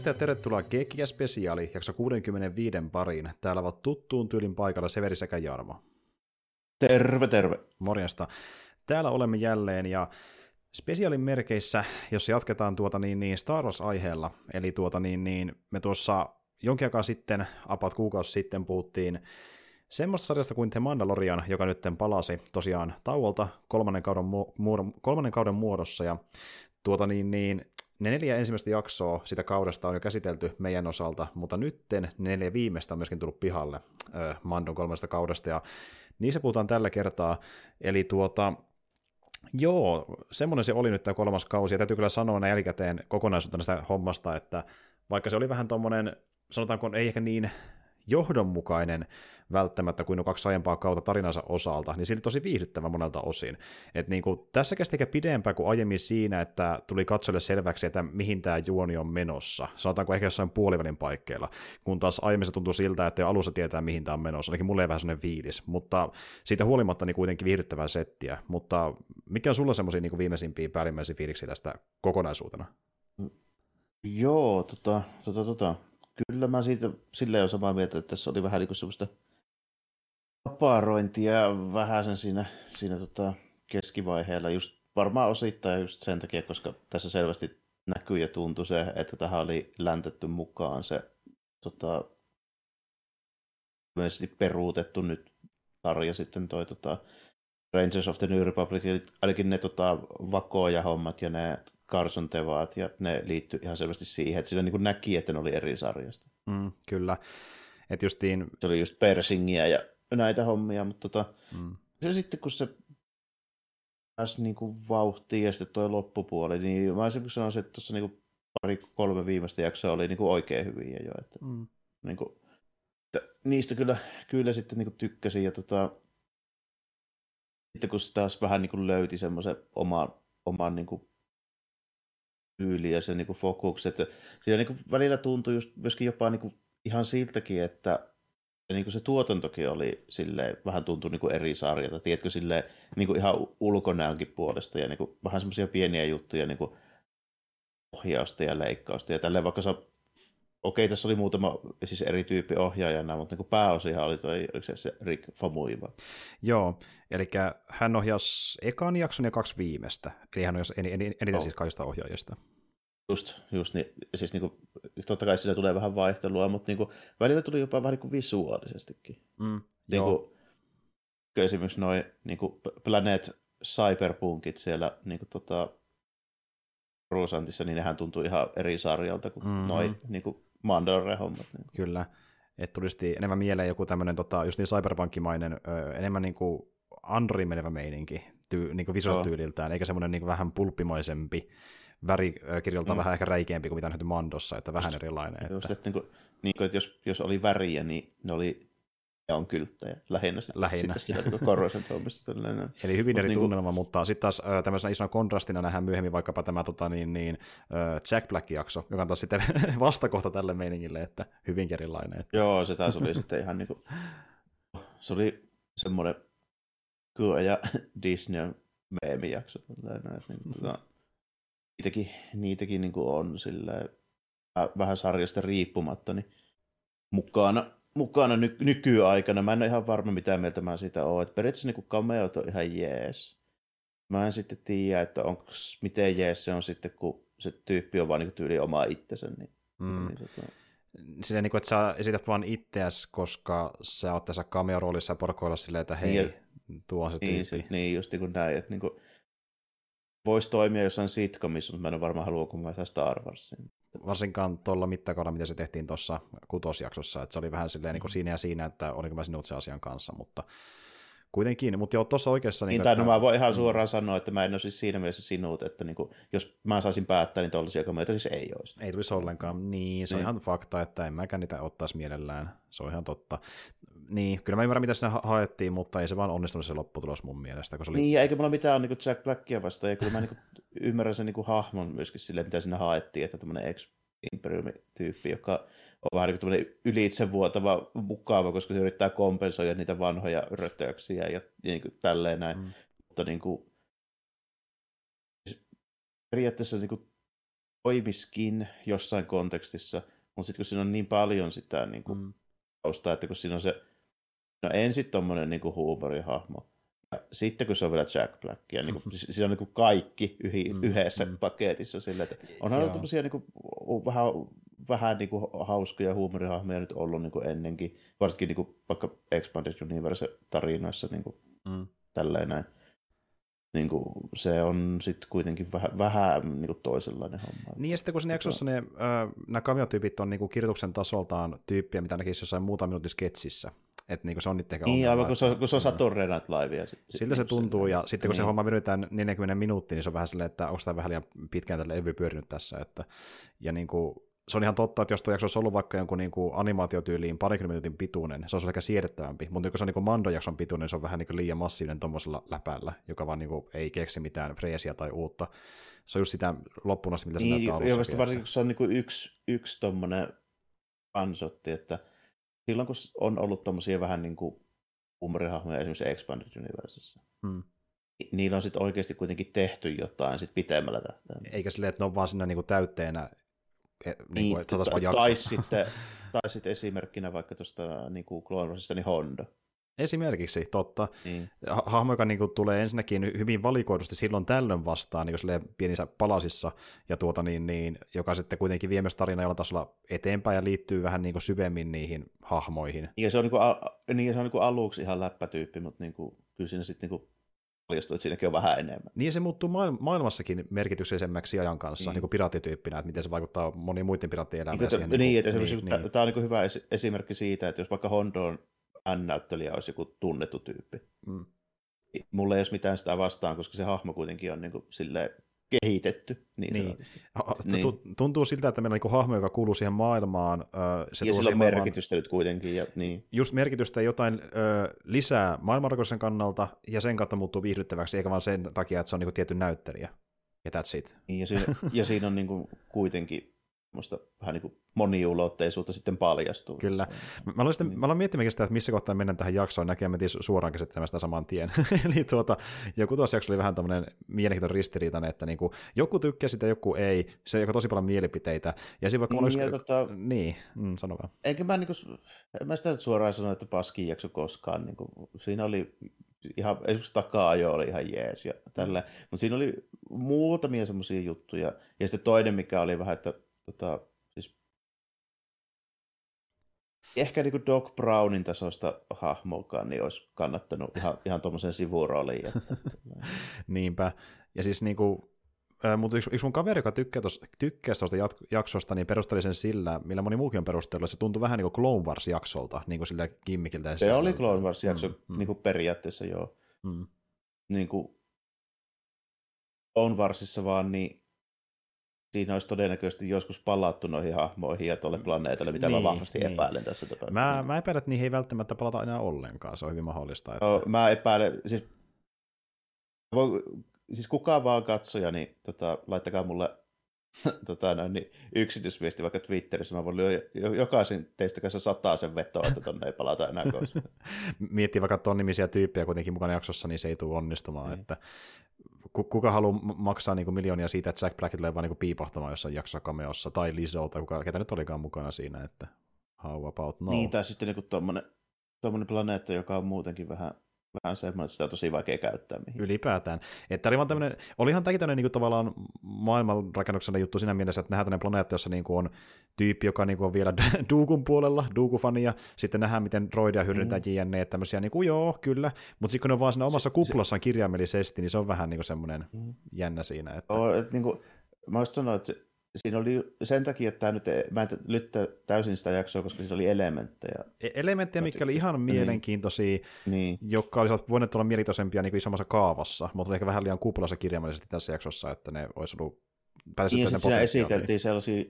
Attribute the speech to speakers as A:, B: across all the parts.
A: Morjesta ja tervetuloa Geekkiä Spesiaali, jakso 65 pariin. Täällä ovat tuttuun tyylin paikalla Severi sekä Jarmo.
B: Terve, terve.
A: Morjesta. Täällä olemme jälleen ja spesiaalin merkeissä, jos jatketaan tuota niin, niin Star Wars-aiheella, eli tuota niin, niin me tuossa jonkin aikaa sitten, apat kuukausi sitten puhuttiin semmoista sarjasta kuin The Mandalorian, joka nyt palasi tosiaan tauolta kolmannen kauden, mu- kolmannen kauden muodossa, ja tuota niin, niin ne neljä ensimmäistä jaksoa sitä kaudesta on jo käsitelty meidän osalta, mutta nytten ne neljä viimeistä on myöskin tullut pihalle ö, Mandon kolmesta kaudesta, ja niissä puhutaan tällä kertaa. Eli tuota, joo, semmoinen se oli nyt tämä kolmas kausi, ja täytyy kyllä sanoa näin jälkikäteen kokonaisuutena sitä hommasta, että vaikka se oli vähän tuommoinen, sanotaanko ei ehkä niin johdonmukainen välttämättä kuin kaksi aiempaa kautta tarinansa osalta, niin silti tosi viihdyttävä monelta osin. Et niin kuin, tässä kesti ehkä pidempään kuin aiemmin siinä, että tuli katsolle selväksi, että mihin tämä juoni on menossa. Sanotaanko ehkä jossain puolivälin paikkeilla, kun taas aiemmin se tuntuu siltä, että jo alussa tietää, mihin tämä on menossa. Ainakin mulle ei vähän sellainen fiilis, mutta siitä huolimatta niin kuitenkin viihdyttävää settiä. Mutta mikä on sulla semmoisia niin viimeisimpiä päällimmäisiä fiiliksiä tästä kokonaisuutena?
B: Joo, tota, tota, tota. Kyllä mä siitä silleen olen samaa mieltä, että tässä oli vähän niin semmoista aparointia vähän sen siinä, siinä tota keskivaiheella, just varmaan osittain just sen takia, koska tässä selvästi näkyy ja tuntui se, että tähän oli läntetty mukaan se tota, myös peruutettu nyt sarja sitten toi tota, Rangers of the New Republic, ainakin ne tota, vakoja hommat ja ne Carson Tevaat, ja ne liittyi ihan selvästi siihen, että siinä niin näki, että ne oli eri sarjasta.
A: Mm, kyllä. Et justiin...
B: Se oli just Persingiä ja näitä hommia, mutta tota, mm. se sitten kun se pääsi niin kuin vauhtiin ja sitten tuo loppupuoli, niin mä olisin sanoisin, että tuossa niin pari kolme viimeistä jaksoa oli niin kuin oikein hyviä jo. Että, mm. niin kuin, että niistä kyllä, kyllä sitten niin kuin tykkäsin ja tota, sitten kun se taas vähän niin kuin löyti semmoisen oman, oman niin kuin tyyli ja se niin kuin fokukset. Siinä niin kuin välillä tuntui just myöskin jopa niin kuin ihan siltäkin, että ja niin kuin se tuotantokin oli sille vähän tuntui niin kuin eri sarjata, tiedätkö, sille niin kuin ihan ulkonäönkin puolesta ja niin kuin vähän semmoisia pieniä juttuja niin kuin ohjausta ja leikkausta ja tälleen vaikka sä okei, tässä oli muutama siis eri tyyppi ohjaajana, mutta niin pääosiahan oli toi, oliko se, se Rick Famuiva?
A: Joo, eli hän ohjasi ekan jakson ja kaksi viimeistä, eli hän ohjasi eniten oh. siis kaikista ohjaajista.
B: Just, just niin, siis niin kuin, totta kai siinä tulee vähän vaihtelua, mutta niin kuin, välillä tuli jopa vähän niin kuin visuaalisestikin. Mm, niin kuin, esimerkiksi noin niin kuin Planet Cyberpunkit siellä niin kuin, tota, Ruusantissa, niin nehän tuntuu ihan eri sarjalta kuin mm-hmm. noin niin kuin Mandalore-hommat. Niin.
A: Kyllä. Että tulisi enemmän mieleen joku tämmöinen tota, just niin cyberpankkimainen, ö, enemmän niin kuin Android menevä meininki tyy, niin kuin visuaalityyliltään, eikä semmoinen niin vähän pulppimaisempi, värikirjalta mm. vähän ehkä räikeämpi kuin mitä nähty Mandossa, että vähän erilainen. Että...
B: Just, että, niin kuin, niin kuin, että jos, jos oli väriä, niin ne oli ja on kylttejä lähinnä. Sitten,
A: lähinnä.
B: Sitten siinä Corrosion
A: Eli hyvin eri niin tunnelma, mutta sitten taas äh, tämmöisenä isona kontrastina nähdään myöhemmin vaikkapa tämä tota, niin, niin, äh, Jack Black-jakso, joka on taas sitten vastakohta tälle meiningille, että hyvin erilainen. Että...
B: Joo, se taas oli sitten ihan niin kuin, se oli semmoinen kyllä ja Disney meemijakso. Niin, tota, niitäkin, niitäkin niin kuin on sillä vähän sarjasta riippumatta niin mukana mukana ny- nykyaikana. Mä en ole ihan varma, mitä mieltä mä siitä oon. Et periaatteessa niin cameot on ihan jees. Mä en sitten tiedä, että onko, miten jees se on sitten, kun se tyyppi on vaan niin tyyli oma itsensä. Niin, mm. niin, tota...
A: Silleen, niin kuin, että sä esität vaan itseäsi, koska sä oot tässä cameo-roolissa ja porkoilla silleen, että hei, niin, tuo on se
B: niin,
A: tyyppi.
B: Se, niin, just niin kuin näin. Että niin kuin, voisi toimia jossain sitcomissa, mutta mä en ole varmaan halua, kun mä Star Warsin
A: varsinkaan tuolla mittakaudella, mitä se tehtiin tuossa kutosjaksossa, että se oli vähän silleen niin kuin mm. siinä ja siinä, että oliko mä sinut se asian kanssa, mutta kuitenkin, mutta joo, tuossa oikeassa...
B: Niin, niin tai no mä voin ihan mm. suoraan sanoa, että mä en ole siis siinä mielessä sinut, että niin kuin, jos mä saisin päättää, niin tollaisia komioita siis ei olisi.
A: Ei tulisi ollenkaan, niin se niin. on ihan fakta, että en mäkään niitä ottaisi mielellään, se on ihan totta. Niin, kyllä mä ymmärrän, mitä sinne haettiin, mutta ei se vaan onnistunut se lopputulos mun mielestä. Kun se oli...
B: Niin, ja eikä mulla mitään niin Jack Blackia vastaan, ja kyllä mä niin ymmärrän sen niin hahmon myöskin silleen, mitä sinne haettiin, että tämmöinen ex Imperium-tyyppi, joka on vähän niin kuin ylitsevuotava mukava, koska se yrittää kompensoida niitä vanhoja rötöksiä ja, ja niin kuin tälleen näin. Mm. Mutta niin kuin, periaatteessa niin kuin, toimiskin jossain kontekstissa, mutta sitten kun siinä on niin paljon sitä niin kuin, mm. taustaa, että kun siinä on se, no ensin tuommoinen niin huumorihahmo, ja sitten kun se on vielä Jack Black, ja niin kuin, siinä on niin kuin kaikki yhi, mm, yhdessä mm. paketissa, sille, että onhan ollut tämmöisiä niin kuin, vähän vähän niin kuin hauskoja huumorihahmoja nyt ollut niin kuin ennenkin, varsinkin niin kuin vaikka Expanded Universe-tarinoissa niin kuin mm. tälleen näin. Niin kuin se on sitten kuitenkin vähän, vähän niin kuin toisenlainen homma.
A: Niin ja sitten kun siinä jaksossa ne, äh, nämä kamiotyypit on niin kuin kirjoituksen tasoltaan tyyppiä, mitä näkisi jossain muutaman minuutin sketsissä. Että niin se on niitä
B: Niin, aivan kun se on, kun se on Saturday Night Livea. Sit,
A: Siltä se tuntuu, ja sitten kun niin. se homma venytään 40 minuuttia, niin se on vähän silleen, että onko tämä vähän liian pitkään tälle evy pyörinyt tässä. Että, ja niin kuin, se on ihan totta, että jos tuo jakso olisi ollut vaikka jonkun niin kuin animaatiotyyliin parikymmentä minuutin pituinen, se olisi ehkä siedettävämpi, mutta kun se on niin Mando-jakson pituinen, se on vähän niin kuin liian massiivinen tuommoisella läpällä, joka vaan niin kuin ei keksi mitään freesiä tai uutta. Se on just sitä loppuun asti, mitä se niin, näyttää
B: alussakin. varsinkin kun se on niin kuin yksi, yksi tuommoinen ansotti, että silloin kun on ollut tuommoisia vähän niin kuin humorihahmoja esimerkiksi Expanded Universessa, hmm niillä on sitten oikeasti kuitenkin tehty jotain sit pitemmällä tähtäimellä.
A: Eikä silleen, että ne on vaan siinä niinku täytteenä
B: E, niin, niin kuin, tai, tai, sitten, tai sitten esimerkkinä vaikka tuosta niin kuin Clone Warsista, niin Honda.
A: Esimerkiksi, totta. Niin. Hahmo, joka niin kuin, tulee ensinnäkin hyvin valikoidusti silloin tällöin vastaan niin kuin pienissä palasissa, ja tuota, niin, niin, joka sitten kuitenkin vie myös tarinaa jollain tasolla eteenpäin ja liittyy vähän niin kuin, syvemmin niihin hahmoihin.
B: Ja se on, niin kuin, niin, se on niin kuin aluksi ihan läppätyyppi, mutta niin kuin, kyllä siinä sitten niin kuin paljastuu, että siinäkin on vähän enemmän.
A: Niin se muuttuu maailmassakin merkityksellisemmäksi ajan kanssa, niin. niin kuin piraattityyppinä, että miten se vaikuttaa moniin muiden piraattien elämään.
B: Niin, siihen, niin, niin, niin, niin. tämä on niin hyvä esimerkki siitä, että jos vaikka Hondon N-näyttelijä olisi joku tunnettu tyyppi, mm. Mulla ei olisi mitään sitä vastaan, koska se hahmo kuitenkin on niin kuin silleen kehitetty. Niin, niin.
A: niin. Tuntuu siltä, että meillä on niin hahmo, joka kuuluu siihen maailmaan.
B: Se ja sillä on merkitystä nyt kuitenkin. Ja, niin.
A: Just merkitystä jotain ö, lisää maailmanrakoisen kannalta, ja sen kautta muuttuu viihdyttäväksi, eikä vaan sen takia, että se on niin tietty näyttelijä. Ja that's it.
B: Niin, ja, siinä, ja siinä on niin kuin kuitenkin musta vähän niin kuin moniulotteisuutta sitten paljastuu.
A: Kyllä. Mä aloin, sitten, niin. mä aloin miettimään sitä, että missä kohtaa mennään tähän jaksoon, näkee suoraan käsittelemään sitä saman tien. Eli tuota, joku tuossa jakso oli vähän tämmöinen mielenkiintoinen ristiriitainen, että niinku, joku tykkää sitä, joku ei. Se on tosi paljon mielipiteitä. Ja siinä vaikka niin, olisi... tota, niin mm, sano vaan.
B: Enkä mä, niinku, en mä sitä suoraan sano, että paskin jakso koskaan. Niinku, siinä oli ihan, esimerkiksi taka-ajo oli ihan jees ja tällä. Mutta siinä oli muutamia semmoisia juttuja. Ja sitten toinen, mikä oli vähän, että tota, siis ehkä niin kuin Doc Brownin tasosta hahmokaan niin olisi kannattanut ihan, ihan tuommoisen sivurooliin. Että,
A: Niinpä. Ja siis niin kuin, mutta yksi, yksi mun kaveri, joka tykkää tuosta jaksosta, niin perusteli sen sillä, millä moni muukin on perustellut, että se tuntui vähän niin kuin Clone Wars-jaksolta, niin kuin siltä kimmikiltä.
B: Se oli Clone Wars-jakso mm, mm. Niin kuin periaatteessa, joo. Mm. Niin kuin Clone Warsissa vaan niin siinä olisi todennäköisesti joskus palattu noihin hahmoihin ja tuolle planeetalle, mitä niin, mä vahvasti niin. epäilen tässä tapauksessa.
A: Mä, mä epäilen, että niihin ei välttämättä palata enää ollenkaan, se on hyvin mahdollista. Että...
B: No, mä epäilen, siis, voi, siis kukaan vaan katsoja, niin tota, laittakaa mulle tota, no, niin, yksityisviesti vaikka Twitterissä, mä voin lyödä jokaisen teistä kanssa sataa sen vetoa, että tonne ei palata enää koskaan.
A: Miettii vaikka ton nimisiä tyyppejä kuitenkin mukana jaksossa, niin se ei tule onnistumaan. Niin. Että kuka haluaa maksaa niin kuin miljoonia siitä, että Jack Black tulee vaan niin piipahtamaan jossain jaksossa tai Lizzo, tai kuka, ketä nyt olikaan mukana siinä, että how about no.
B: Niin, tai sitten niin tuommoinen planeetta, joka on muutenkin vähän vähän semmoinen, että sitä on tosi vaikea käyttää. Mihin.
A: Ylipäätään. Että oli tämmöinen, olihan tämäkin tämmöinen niin tavallaan maailmanrakennuksena juttu siinä mielessä, että nähdään tämmöinen planeetta, jossa niin kuin on tyyppi, joka niin kuin on vielä Duukun puolella, Duuku-fani, ja sitten nähdään, miten droidia hyödynnetään mm. jne, tämmöisiä, niin kuin joo, kyllä, mutta sitten kun ne on vaan siinä omassa se, kuplassaan kirjaimellisesti, niin se on vähän niin kuin semmoinen mm. jännä siinä. Että...
B: Oh, että niin kuin, mä sanoa, että se, siinä oli sen takia, että tämä nyt, mä en lyttä täysin sitä jaksoa, koska siinä oli elementtejä.
A: E- elementtejä, mitkä oli ihan niin. mielenkiintoisia,
B: niin.
A: jotka olisivat voineet olla mielenkiintoisempia niin kuin isommassa kaavassa, mutta oli ehkä vähän liian kuplassa kirjaimellisesti tässä jaksossa, että ne olisi ollut
B: niin, sitten siinä esiteltiin sellaisia,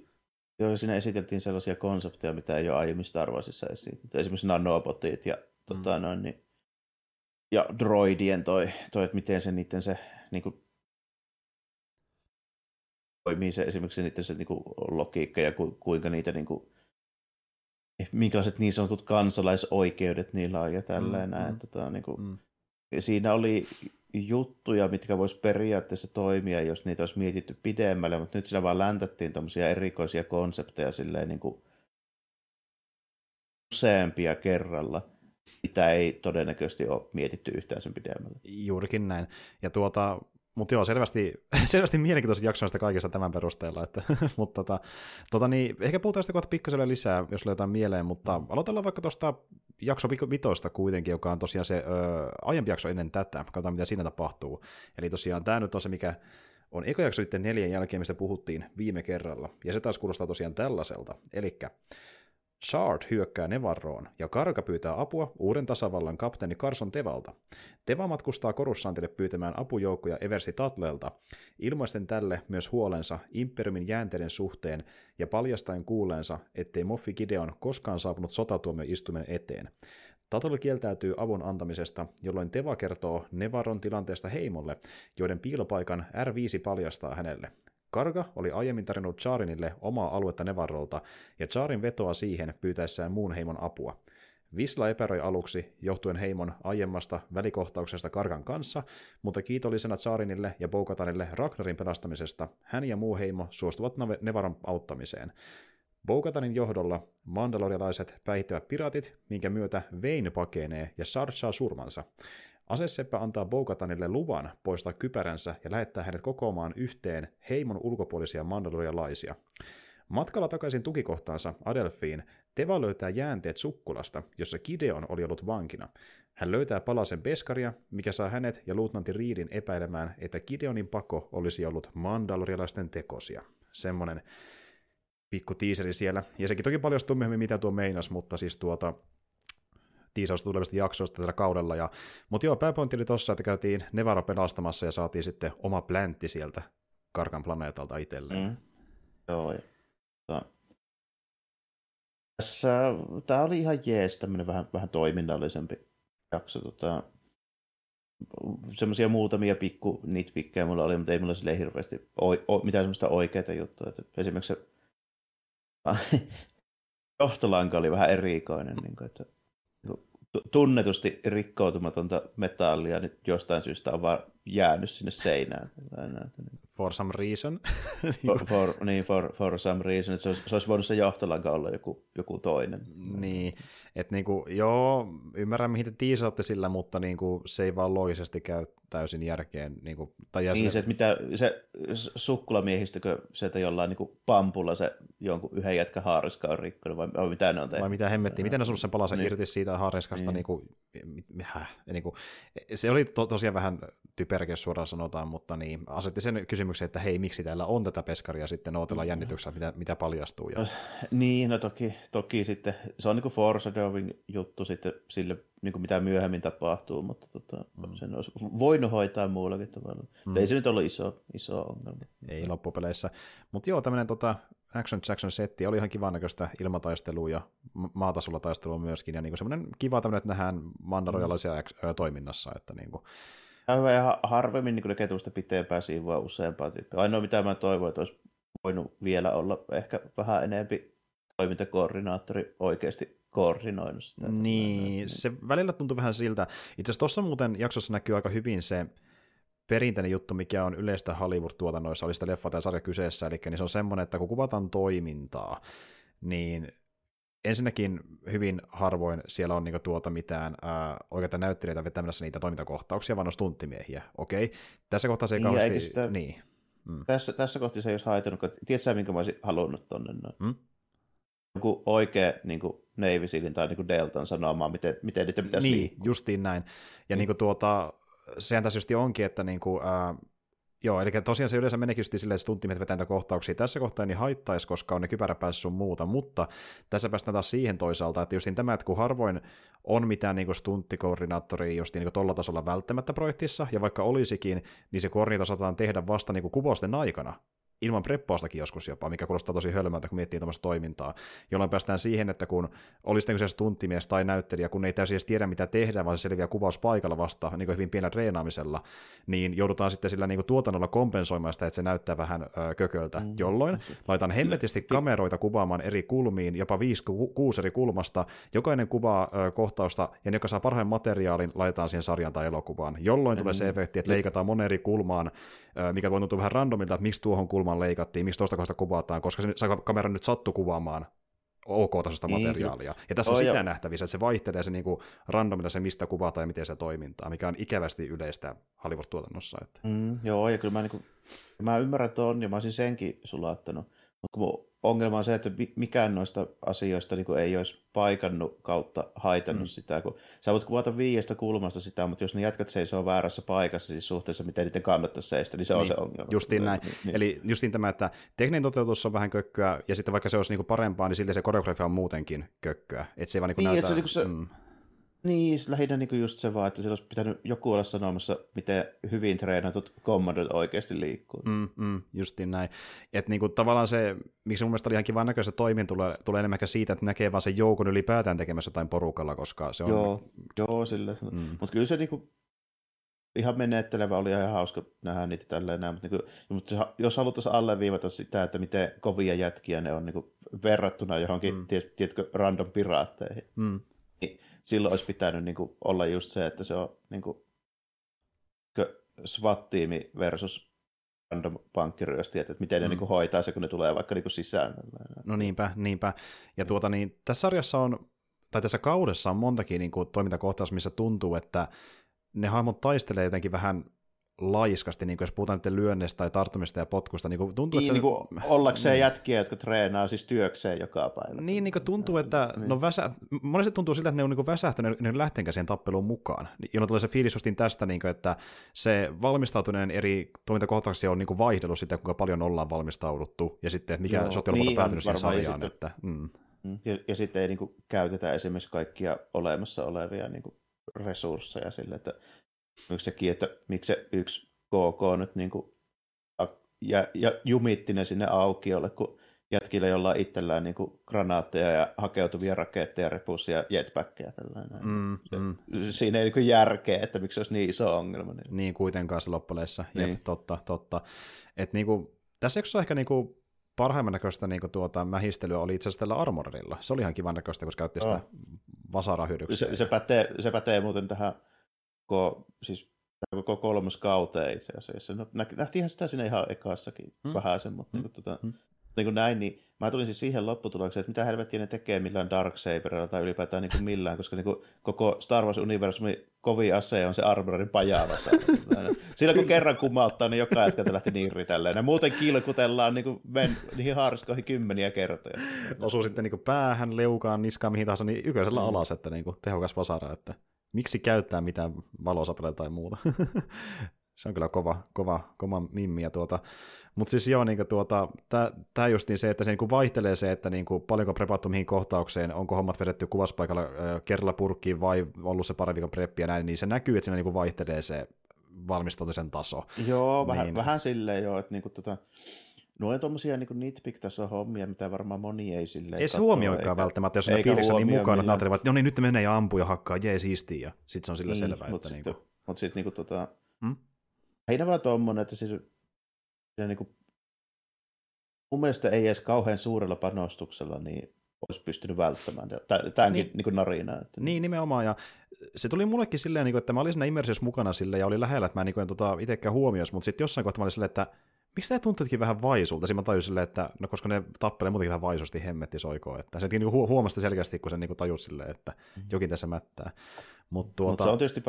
B: joo, siinä esiteltiin sellaisia konsepteja, mitä ei ole aiemmin Star Warsissa esitetty. Esimerkiksi nanobotit ja, tota, mm. noin, niin, ja droidien toi, toi, että miten se niiden se niin kuin, toimii se esimerkiksi niiden se niin kuin, logiikka ja ku, kuinka niitä niin kuin, minkälaiset niin sanotut kansalaisoikeudet niillä on ja tälleen mm, näin. Mm, tota, niin kuin, mm. Siinä oli juttuja, mitkä vois periaatteessa toimia, jos niitä olisi mietitty pidemmälle, mutta nyt siinä vaan läntättiin tuommoisia erikoisia konsepteja silleen niin kuin useampia kerralla, mitä ei todennäköisesti ole mietitty yhtään sen pidemmälle.
A: Juurikin näin. Ja tuota, mutta joo, selvästi, selvästi mielenkiintoiset jaksoista kaikista tämän perusteella. Että, mutta tota, tota niin, ehkä puhutaan sitä kohta pikkaselle lisää, jos löytää mieleen, mutta aloitellaan vaikka tuosta jakso vitoista kuitenkin, joka on tosiaan se ö, aiempi jakso ennen tätä. Katsotaan, mitä siinä tapahtuu. Eli tosiaan tämä nyt on se, mikä on eka jakso sitten neljän jälkeen, mistä puhuttiin viime kerralla. Ja se taas kuulostaa tosiaan tällaiselta. Eli Shard hyökkää Nevarroon ja Karka pyytää apua uuden tasavallan kapteeni Carson Tevalta. Teva matkustaa Korussantille pyytämään apujoukkoja Eversi Tatlelta, ilmaisten tälle myös huolensa Imperiumin jäänteiden suhteen ja paljastain kuuleensa, ettei Moffi Gideon koskaan saapunut sotatuomioistuimen eteen. Tatle kieltäytyy avun antamisesta, jolloin Teva kertoo Nevaron tilanteesta heimolle, joiden piilopaikan R5 paljastaa hänelle. Karga oli aiemmin tarjonnut Charinille omaa aluetta Nevarolta, ja Charin vetoa siihen pyytäessään muun heimon apua. Visla epäröi aluksi, johtuen heimon aiemmasta välikohtauksesta Kargan kanssa, mutta kiitollisena Charinille ja Boukatanille Ragnarin pelastamisesta hän ja muu heimo suostuvat Nevaron auttamiseen. Boukatanin johdolla mandalorialaiset päihittävät piratit, minkä myötä Vein pakenee ja saa surmansa. Aseseppä antaa Bogatanille luvan poistaa kypäränsä ja lähettää hänet kokoamaan yhteen heimon ulkopuolisia mandalorialaisia. Matkalla takaisin tukikohtaansa Adelfiin Teva löytää jäänteet sukkulasta, jossa Gideon oli ollut vankina. Hän löytää palasen peskaria, mikä saa hänet ja luutnantti Riidin epäilemään, että Gideonin pako olisi ollut mandalorialaisten tekosia. Semmonen pikku tiiseri siellä. Ja sekin toki paljastuu myöhemmin, mitä tuo meinas, mutta siis tuota, tiisausta tulevista jaksoista tällä kaudella. Ja, mutta joo, pääpointti oli tossa, että käytiin Nevaro pelastamassa ja saatiin sitten oma pläntti sieltä Karkan planeetalta itselleen. Mm.
B: Joo, ja, tässä, tämä oli ihan jees, tämmöinen vähän, vähän toiminnallisempi jakso. Tota, semmoisia muutamia pikku nitpikkejä mulla oli, mutta ei mulla sille hirveästi o, o, mitään semmoista oikeita juttuja. Että esimerkiksi se johtolanka oli vähän erikoinen, niin kuin, että tunnetusti rikkoutumatonta metallia nyt jostain syystä on vaan jäänyt sinne seinään.
A: For some reason.
B: for, for, niin, for, for some reason. Että se, olisi, se olisi voinut se johtolanka olla joku, joku toinen.
A: Niin, että niinku, joo, ymmärrän mihin te tiisaatte sillä, mutta niinku, se ei vaan loogisesti käy täysin järkeen. Niin, kuin,
B: tai niin se, että mitä se sukkulamiehistökö sieltä jollain niin kuin pampulla se jonkun yhden jätkä haariska on rikkonut, vai, vai mitä ne on tehnyt?
A: Vai mitä hemmettiin, miten ne sun sen palasen niin. irti siitä haariskasta, niin. Niin kuin, niin kuin, se oli to, tosiaan vähän typerkeä suoraan sanotaan, mutta niin, asetti sen kysymyksen, että hei, miksi täällä on tätä peskaria sitten, odotellaan mm. jännityksellä, mitä, mitä paljastuu. Ja...
B: Niin, no toki, toki sitten, se on niin kuin foreshadowing juttu sitten sille niin kuin mitä myöhemmin tapahtuu, mutta tota, mm. sen olisi voinut hoitaa muullakin tavalla. Mm. Ei se nyt ollut iso, iso ongelma.
A: Ei loppupeleissä. Mutta joo, tämmöinen tota, Action Jackson setti oli ihan kivan näköistä ilmataistelua ja maatasolla taistelua myöskin, ja niin semmoinen kiva tämmöinen, että nähdään mandarojalaisia mm. toiminnassa. Että niin kuin...
B: Hyvä, ja harvemmin niin ne ketusta pitempää siivua useampaa tyyppiä. Ainoa mitä mä toivon, että olisi voinut vielä olla ehkä vähän enempi toimintakoordinaattori oikeasti koordinoinut sitä.
A: Niin, se välillä tuntuu vähän siltä. Itse asiassa tuossa muuten jaksossa näkyy aika hyvin se perinteinen juttu, mikä on yleistä Hollywood-tuotannoissa, oli sitä leffa tai sarja kyseessä, eli niin se on semmoinen, että kun kuvataan toimintaa, niin ensinnäkin hyvin harvoin siellä on niinku tuota mitään ää, oikeita näyttelijöitä vetämässä niitä toimintakohtauksia, vaan on stunttimiehiä. Okei, tässä kohtaa se ei niin, kauheasti... Sitä... Niin.
B: Mm. Tässä, tässä kohtaa se ei olisi haitanut, tiedätkö minkä mä olisin halunnut tonne? No? Mm? Joku oikea niin kuin Navy Sealin tai niin kuin Deltan sanomaan, miten, miten niitä pitäisi
A: niin, liikkua. justiin näin. Ja niin. Niin kuin tuota, sehän tässä just onkin, että niin kuin, ää, Joo, eli tosiaan se yleensä meneekin just silleen, että stunttimet vetää niitä kohtauksia. Tässä kohtaa niin haittaisi, koska on ne kypäräpäässä sun muuta, mutta tässä päästään taas siihen toisaalta, että justin tämä, että kun harvoin on mitään niin stunttikoordinaattoria just niin tuolla tasolla välttämättä projektissa, ja vaikka olisikin, niin se koordinaatio saatetaan tehdä vasta niin kuvausten aikana ilman preppaustakin joskus jopa, mikä kuulostaa tosi hölmöltä, kun miettii tämmöistä toimintaa, jolloin päästään siihen, että kun olisi niin se tunttimies tai näyttelijä, kun ei täysin edes tiedä, mitä tehdään, vaan se selviää kuvauspaikalla vasta niin kuin hyvin pienellä treenaamisella, niin joudutaan sitten sillä niin kuin tuotannolla kompensoimaan sitä, että se näyttää vähän ö, kököltä, mm. jolloin laitan hemmetisti kameroita kuvaamaan eri kulmiin, jopa 5-6 eri kulmasta, jokainen kuvaa ö, kohtausta, ja ne, joka saa parhaan materiaalin, laitetaan siihen sarjan tai elokuvaan, jolloin mm. tulee se efekti, että leikataan monen eri kulmaan, ö, mikä voi tuntua vähän randomilta, että miksi tuohon kulmaan kulman leikattiin, mistä tuosta kohdasta kuvataan, koska se kamera nyt sattu kuvaamaan OK-tasoista niin, materiaalia. Ja tässä on oh, sitä jo. nähtävissä, että se vaihtelee se niinku randomilla se, mistä kuvataan ja miten se toimintaa, mikä on ikävästi yleistä Hollywood-tuotannossa. Että.
B: Mm, joo, ja kyllä mä, niinku, mä ymmärrän, että on, ja mä olisin senkin sulattanut. Mutta kun ongelma on se, että mikään noista asioista niin ei olisi paikannut kautta haitannut mm. sitä, kun sä voit kuvata viiestä kulmasta sitä, mutta jos ne jätkät seisoo väärässä paikassa siis suhteessa, miten niiden kannattaisi seistä, niin se niin, on se ongelma.
A: Justiin näin. Niin, niin. Eli justiin tämä, että tekninen toteutus on vähän kökköä, ja sitten vaikka se olisi niinku parempaa, niin silti se koreografia on muutenkin kökköä. Että se ei vaan niinku niin, näytä... Se, niin se, mm.
B: Niin, lähinnä niin just se vaan, että sillä olisi pitänyt joku olla sanomassa, miten hyvin treenatut kommandot oikeasti liikkuu.
A: Mm, mm, justiin näin. Että niin kuin, tavallaan se, miksi mun mielestä oli ihan kivan näköistä toimin, tulee, tulee enemmän siitä, että näkee vaan sen joukon ylipäätään tekemässä jotain porukalla, koska se on...
B: Joo, joo sille. Mm. Mutta kyllä se niin kuin, ihan menettelevä oli ihan hauska nähdä niitä tälleen näin, mutta, niin kuin, mutta jos haluttaisiin alleviivata sitä, että miten kovia jätkiä ne on niin kuin, verrattuna johonkin, mm. tiedätkö, random piraatteihin, mm. Niin silloin olisi pitänyt niin kuin, olla just se, että se on niin kuin, SWAT-tiimi versus random pankkiryösti, että miten ne mm. niin kuin, hoitaa se, kun ne tulee vaikka niin kuin, sisään.
A: No niinpä, niinpä. Ja tuota, niin, tässä sarjassa on, tai tässä kaudessa on montakin niin kuin, toimintakohtaus, missä tuntuu, että ne hahmot taistelee jotenkin vähän laiskasti, niin jos puhutaan nyt lyönnestä tai tarttumista ja potkusta. Niin kuin tuntuu,
B: niin,
A: että
B: se, niin kuin ollakseen niin. jätkiä, jotka treenaa siis työkseen joka päivä.
A: Niin, niin kuin tuntuu, että niin. no väsä, monesti tuntuu siltä, että ne on niin väsähtänyt, ne lähtenkään siihen tappeluun mukaan. Jolloin tulee se fiilis justiin tästä, niin kuin, että se valmistautuneen eri toimintakohtauksia on niin kuin vaihdellut sitä, kuinka paljon ollaan valmistauduttu, ja sitten mikä Joo, sote on niin, päätynyt siihen sarjaan. Sitten, että, mm.
B: mm. ja, ja sitten ei niin kuin, käytetä esimerkiksi kaikkia olemassa olevia niin kuin, resursseja sille, että myös sekin, että miksi se yksi KK nyt niin kuin, ja, ja jumitti ne sinne aukiolle, kun jätkillä jolla itsellään niin kuin granaatteja ja hakeutuvia raketteja, repussia ja jetpackeja. Tällainen. Mm, se, mm. Siinä ei niin järkeä, että miksi se olisi niin iso ongelma.
A: Niin, niin kuitenkaan se loppuleissa. Niin. Jep, totta, totta. Et niin kuin, tässä on ehkä niin kuin parhaimman näköistä niin kuin tuota, mähistelyä oli itse asiassa tällä Armorilla. Se oli ihan kivan näköistä, kun käytti sitä oh. vasaraa
B: Se, se, pätee, se pätee muuten tähän koko, siis koko kolmas kauteen itse asiassa. No, nähtiinhän sitä siinä ihan ekassakin hmm. vähäisen, mutta hmm. niin kuin, tota, hmm. niin kuin näin, niin mä tulin siis siihen lopputulokseen, että mitä helvettiä ne tekee millään Darksaberilla tai ylipäätään niin kuin millään, koska niin kuin koko Star Wars-universumi kovin ase on se Armorin pajavassa. Sillä kun kerran kumauttaa, niin joka jätkältä lähti niirri tälleen. Ja muuten kilkutellaan niin kuin men, niihin haariskoihin kymmeniä kertoja.
A: Osuu sitten niin kuin päähän, leukaan, niskaan, mihin tahansa, niin yköisellä mm. alas, että niin kuin tehokas vasara. Että miksi käyttää mitään valosapeleita tai muuta. se on kyllä kova, kova, kova mimmiä tuota. Mutta siis joo, niin tuota, tämä just niin se, että se niin vaihtelee se, että niin kuin, paljonko prepattu mihin kohtaukseen, onko hommat vedetty kuvaspaikalla äh, kerralla purkkiin vai ollut se pari viikon preppi ja näin, niin se näkyy, että siinä niin vaihtelee se valmistautumisen taso.
B: Joo, vähän, niin. vähän silleen joo, että niin kuin, tota, Nuo on tuommoisia niin nitpick-tason hommia, mitä varmaan moni ei silleen
A: Ei se huomioikaan välttämättä, jos on piirissä niin mukana, että ajattelevat, no niin, nyt menee ja ampuu ja hakkaa, jee siistiä, ja sitten se on sillä niin, selvä.
B: Mutta
A: sitten
B: niin kuin... mut sit, niin kuin, tota, hmm? heinä vaan tuommoinen, että siis, niin kuin, mun mielestä ei edes kauhean suurella panostuksella niin olisi pystynyt välttämään tämänkin niin, niin narina. Että...
A: Niin, nimenomaan, ja se tuli mullekin silleen, niin että mä olin siinä immersiossa mukana sille ja oli lähellä, että mä en tota, itsekään huomioisi, mutta sitten jossain kohtaa mä olin silleen, että miksi tämä tuntuikin vähän vaisulta? Siinä mä tajusin silleen, että no koska ne tappelee muutenkin vähän vaisusti hemmetti soikoon. Että se niinku hu- huomasi selkeästi, kun se niinku tajusi silleen, että mm-hmm. jokin tässä mättää. Mut tuota... Mutta
B: se on tietysti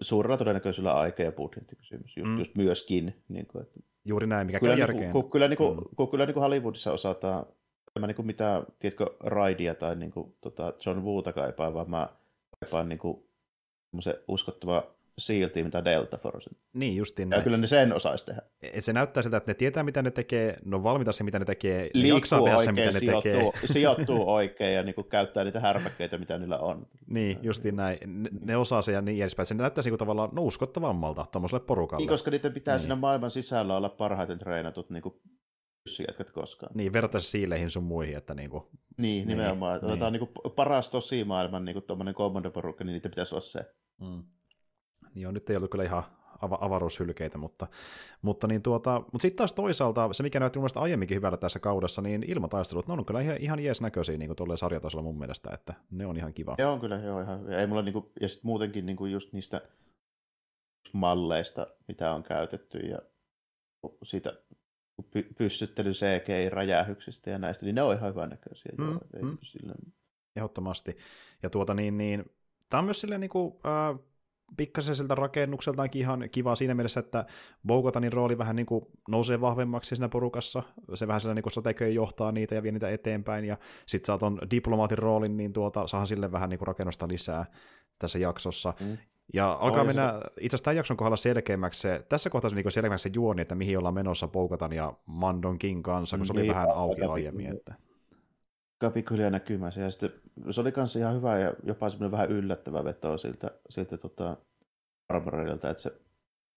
B: suurella todennäköisyydellä aika- ja budjettikysymys, just, mm. just myöskin. Niin kuin, että...
A: Juuri näin, mikä kyllä,
B: järkeen. Niin kuin, kyllä, niin kuin, mm. kyllä niin kuin Hollywoodissa osataan, mä niin kuin mitä, tiedätkö, Raidia tai niin kuin, tota John Woota kaipaa, vaan mä kaipaan niin kuin, uskottava Seal mitä Delta Force.
A: Niin, justiin
B: Ja
A: näin.
B: kyllä ne sen osaisi tehdä.
A: Et se näyttää siltä, että ne tietää, mitä ne tekee, ne on valmiita se, mitä ne tekee, ne jaksaa tehdä se, mitä
B: oikein,
A: ne tekee.
B: sijoittuu, sijoittuu oikein ja niin kuin käyttää niitä härpäkkeitä, mitä niillä on.
A: Niin, justiin näin. Ne, ne osaa se ja niin edespäin. Se näyttäisi niin tavallaan no, uskottavammalta tuommoiselle porukalle.
B: Niin, koska niiden pitää
A: Niin.
B: niin. siinä maailman sisällä olla parhaiten treenatut niin pyssyjätkät koskaan.
A: Niin, vertaisi siileihin sun muihin, että niinku,
B: Niin, nimenomaan.
A: niin.
B: Niin, Otetaan niin. Niin paras tosi maailman niin tuommoinen kommandoporukka, niin niitä pitäisi olla se.
A: mm. Niin on, nyt ei ollut kyllä ihan ava- avaruushylkeitä, mutta, mutta, niin tuota, mutta sitten taas toisaalta se, mikä näytti mun mielestä aiemminkin hyvältä tässä kaudessa, niin ilmataistelut, ne on kyllä ihan, ihan jees näköisiä niin kuin sarjatasolla mun mielestä, että ne on ihan kiva.
B: Ja on kyllä, joo, ihan hyvä. Ei mulla niinku, ja sitten muutenkin niinku just niistä malleista, mitä on käytetty ja siitä py- pyssyttely CGI-räjähyksistä ja näistä, niin ne on ihan hyvän näköisiä.
A: Mm,
B: joo, ei
A: mm.
B: sillä...
A: Ehdottomasti. Ja tuota niin, niin tämä on myös silleen niin kuin, äh, pikkasen siltä rakennukseltaankin ihan kiva siinä mielessä, että Bogotanin rooli vähän niin kuin nousee vahvemmaksi siinä porukassa. Se vähän sellainen niin strategioi johtaa niitä ja vie niitä eteenpäin. Ja sitten saa ton diplomaatin roolin, niin tuota, saa sille vähän niin kuin rakennusta lisää tässä jaksossa.
B: Mm.
A: Ja alkaa
B: Oi,
A: mennä
B: se-
A: itse asiassa tämän jakson kohdalla selkeämmäksi se, tässä kohtaa se niin selkeämmäksi se juoni, että mihin ollaan menossa Bogatan ja Mandon King kanssa, kun se oli
B: Niin,
A: vähän auki aiemmin. Että...
B: Pikkuhiljaa näkymässä. Ja sitten se oli kanssa ihan hyvä ja jopa semmoinen vähän yllättävä veto siltä, siltä tota Armorilta, että se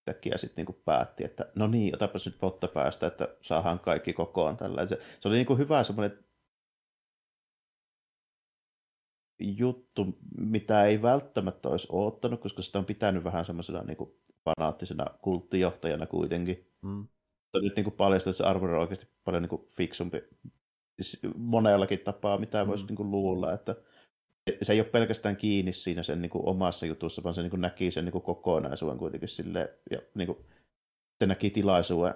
B: tekijä sitten niinku päätti, että no niin, otapas nyt potta päästä, että saadaan kaikki kokoon tällä. Se, se oli niinku hyvä semmoinen juttu, mitä ei välttämättä olisi oottanut, koska sitä on pitänyt vähän semmoisena niinku fanaattisena kulttijohtajana kuitenkin.
A: Mm.
B: Mutta nyt niinku paljastaa, että se Armor on oikeasti paljon niinku fiksumpi s- monellakin tapaa, mitä voisi
A: Mm.
B: niinku luulla, että se ei ole pelkästään kiinni siinä sen niinku omassa jutussa, vaan se niinku näki sen niinku kokonaisuuden kuitenkin sille ja niinku, se näki tilaisuuden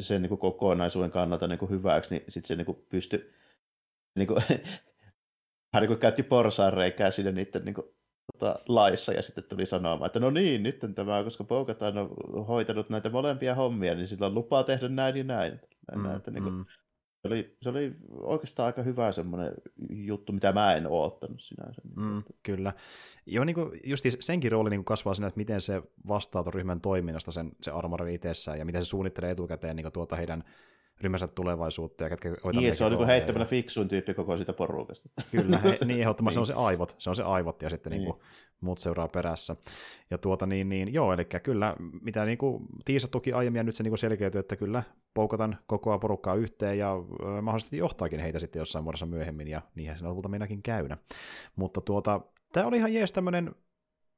B: sen niinku kokonaisuuden kannalta niinku hyväksi, niin sitten se niinku pystyi niinku, hän niinku käytti porsaanreikää siinä niiden niinku, tota, laissa ja sitten tuli sanomaan, että no niin, nyt tämä, koska Bogataan on hoitanut näitä molempia hommia, niin sillä on lupaa tehdä näin ja näin. näin
A: Mm,
B: mm, että, niinku,
A: mm.
B: Se, oli, se oli oikeastaan aika hyvä semmoinen juttu, mitä mä en ole ottanut sinänsä.
A: Mm, kyllä. Joo, niin kuin, just senkin rooli niin kuin kasvaa siinä, että miten se vastaa ryhmän toiminnasta sen, se armori itsessään, ja miten se suunnittelee etukäteen niin kuin, tuota heidän ryhmänsä tulevaisuutta, ja ketkä
B: Niin, se on niinku
A: rooleja,
B: heittämällä fiksuin tyyppi koko siitä porukasta.
A: Kyllä, he, niin ehdottomasti
B: Niin.
A: se on se aivot, se on se aivot, ja sitten niin.
B: Niin.
A: Niin kuin, muut seuraa perässä. Ja tuota niin, niin joo, eli kyllä, mitä niin kuin tiisattukin aiemmin, ja nyt se niin kuin selkeytyy, että kyllä poukatan kokoa porukkaa yhteen, ja ö, mahdollisesti johtaakin heitä sitten jossain muodossa myöhemmin, ja niinhän siinä lopulta meinaakin käydä. Mutta tuota, tämä oli ihan jees tämmöinen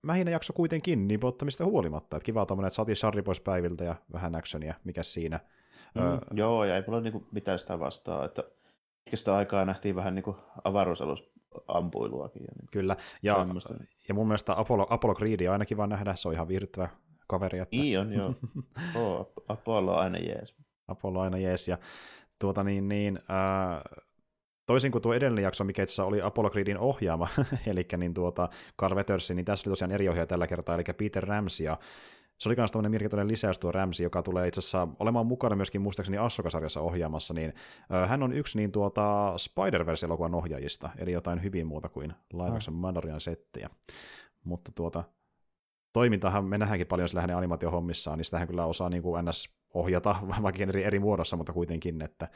A: mähinä jakso kuitenkin, niin huolimatta. Että kiva tommonen, että saatiin Sarri pois päiviltä ja vähän actionia, mikä siinä.
B: Mm, joo, ja ei mulla niinku mitään sitä vastaa, että pitkästä aikaa nähtiin vähän niinku avaruusalus ampuiluakin. Ja niinku
A: kyllä. Ja,
B: semmoista.
A: ja mun mielestä Apollo, Apollo Creedia ainakin vaan nähdä, se on ihan viihdyttävä kaveri. Että
B: Niin on, joo. Oo, Apollo aina jees.
A: Apollo aina jees. Ja tuota niin, niin ää, toisin kuin tuo edellinen jakso, mikä itse oli Apollo Creedin ohjaama, eli niin tuota Carl Wettersin, niin tässä oli tosiaan eri ohjaaja tällä kertaa, eli Peter Ramsey, ja se oli myös tämmöinen mielenkiintoinen lisäys tuo Ramsey, joka tulee itse asiassa olemaan mukana myöskin muistaakseni Assoka-sarjassa ohjaamassa, niin ö, hän on yksi niin tuota Spider-Verse-elokuvan ohjaajista, eli jotain hyvin muuta kuin live action Mandalorian settejä. Mutta tuota, toimintahan me nähdäänkin paljon sillä hänen animaatiohommissaan, niin sitähän kyllä osaa niin kuin NS ohjata, vaikka eri, eri muodossa, mutta kuitenkin, että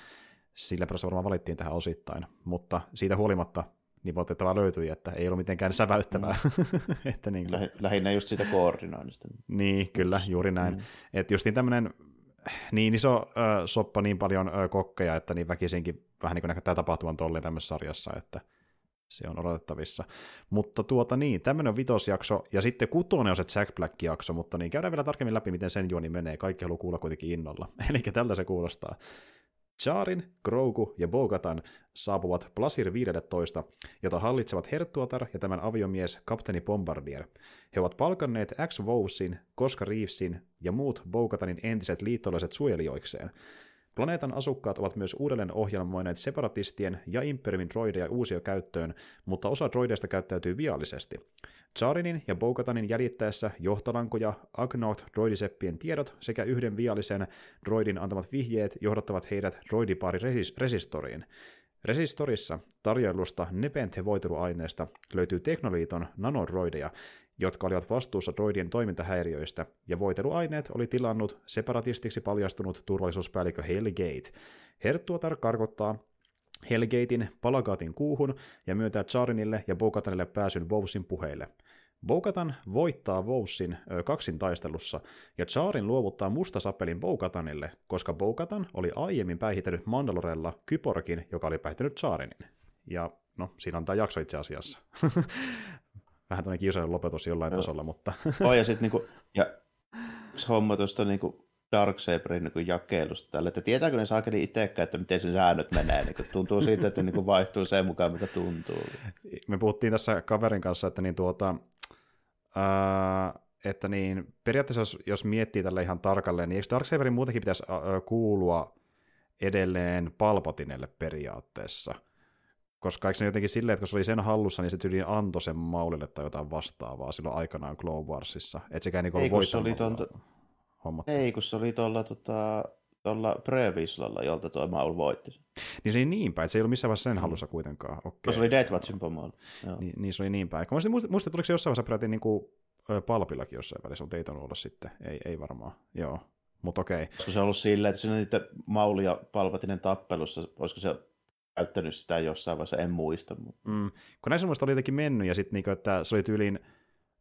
A: sillä perässä varmaan valittiin tähän osittain. Mutta siitä huolimatta niin valitettavaa löytyi, että ei ollut mitenkään säväyttävää. Mm. että niin, kuin,
B: Lähi- lähinnä just siitä koordinoinnista.
A: niin, kyllä, juuri näin.
B: Mm.
A: Että justiin tämmöinen niin iso ö, soppa, niin paljon ö, kokkeja, että niin väkisinkin vähän niin kuin näkyy tapahtuvan tolleen tämmöisessä sarjassa, että se on odotettavissa. Mutta tuota niin, tämmöinen on vitosjakso, ja sitten kutonen on se Jack Black-jakso, mutta niin käydään vielä tarkemmin läpi, miten sen juoni menee. Kaikki haluaa kuulla kuitenkin innolla. Eli tältä se kuulostaa. Charin, Grogu ja Bogatan saapuvat Plasir 15, jota hallitsevat Herttuatar ja tämän aviomies kapteeni Bombardier. He ovat palkanneet X Vowsin, Koska Reevesin ja muut Bogatanin entiset liittolaiset suojelijoikseen. Planeetan asukkaat ovat myös uudelleen ohjelmoineet separatistien ja Imperiumin droideja uusia käyttöön, mutta osa droideista käyttäytyy viallisesti. Charinin ja Bogatanin jäljittäessä johtolankoja, Agnaut droidiseppien tiedot sekä yhden viallisen droidin antamat vihjeet johdattavat heidät droidipaari resis- resistoriin. Resistorissa tarjoilusta Nepenthe-voiteluaineesta löytyy Teknoliiton nanodroideja, jotka olivat vastuussa droidien toimintahäiriöistä, ja voiteluaineet oli tilannut separatistiksi paljastunut turvallisuuspäällikkö Hellgate. Herttuatar karkottaa Hellgatein Palagaatin kuuhun ja myöntää Charinille ja Bokatanille pääsyn Vousin puheille. Boukatan voittaa Voussin kaksin taistelussa, ja Charin luovuttaa mustasapelin Boukatanille, koska Boukatan oli aiemmin päihittänyt Mandalorella Kyporkin, joka oli päihittänyt Charinin. Ja no, siinä on tämä jakso itse asiassa. Vähän tämmöinen kiusallinen lopetus jollain Joo. tasolla, mutta...
B: oh, ja sitten niinku, ja yksi homma tuosta niinku Darksaberin niin jakelusta tällä, että tietääkö ne saakeli itsekään, että miten se säännöt menee, niin tuntuu siitä, että niin vaihtuu sen mukaan, mitä tuntuu.
A: Me puhuttiin tässä kaverin kanssa, että niin tuota, ää, että niin, periaatteessa jos, jos miettii tälle ihan tarkalleen, niin eikö Darksaberin muutenkin pitäisi ää, kuulua edelleen Palpatinelle periaatteessa? Koska eikö se jotenkin silleen, että kun se oli sen hallussa, niin se tyyliin antoi sen Maulille tai jotain vastaavaa silloin aikanaan Clone Warsissa. Että sekään niin
B: Ei, kun se oli tonta... Ei, kun se oli tuolla tota, tuolla Previslalla, jolta tuo Maul voitti sen.
A: Niin se oli niin päin, että se ei ollut missään vaiheessa sen hallussa kuitenkaan. Okay.
B: Se oli Death Watchin pomoilla.
A: Niin, niin, se oli niin päin. Mä muistin, että tuliko se jossain vaiheessa peräti niin kuin, palpillakin jossain välissä, mutta ei olla sitten. Ei, ei varmaan, joo. Mutta okei. Okay.
B: Olisiko se ollut silleen, että siinä niitä Mauli ja Palpatinen tappelussa, olisiko se käyttänyt sitä jossain vaiheessa, en muista. Mutta...
A: Mm. Kun näissä muista oli jotenkin mennyt, ja sitten niinku, että se oli tyyliin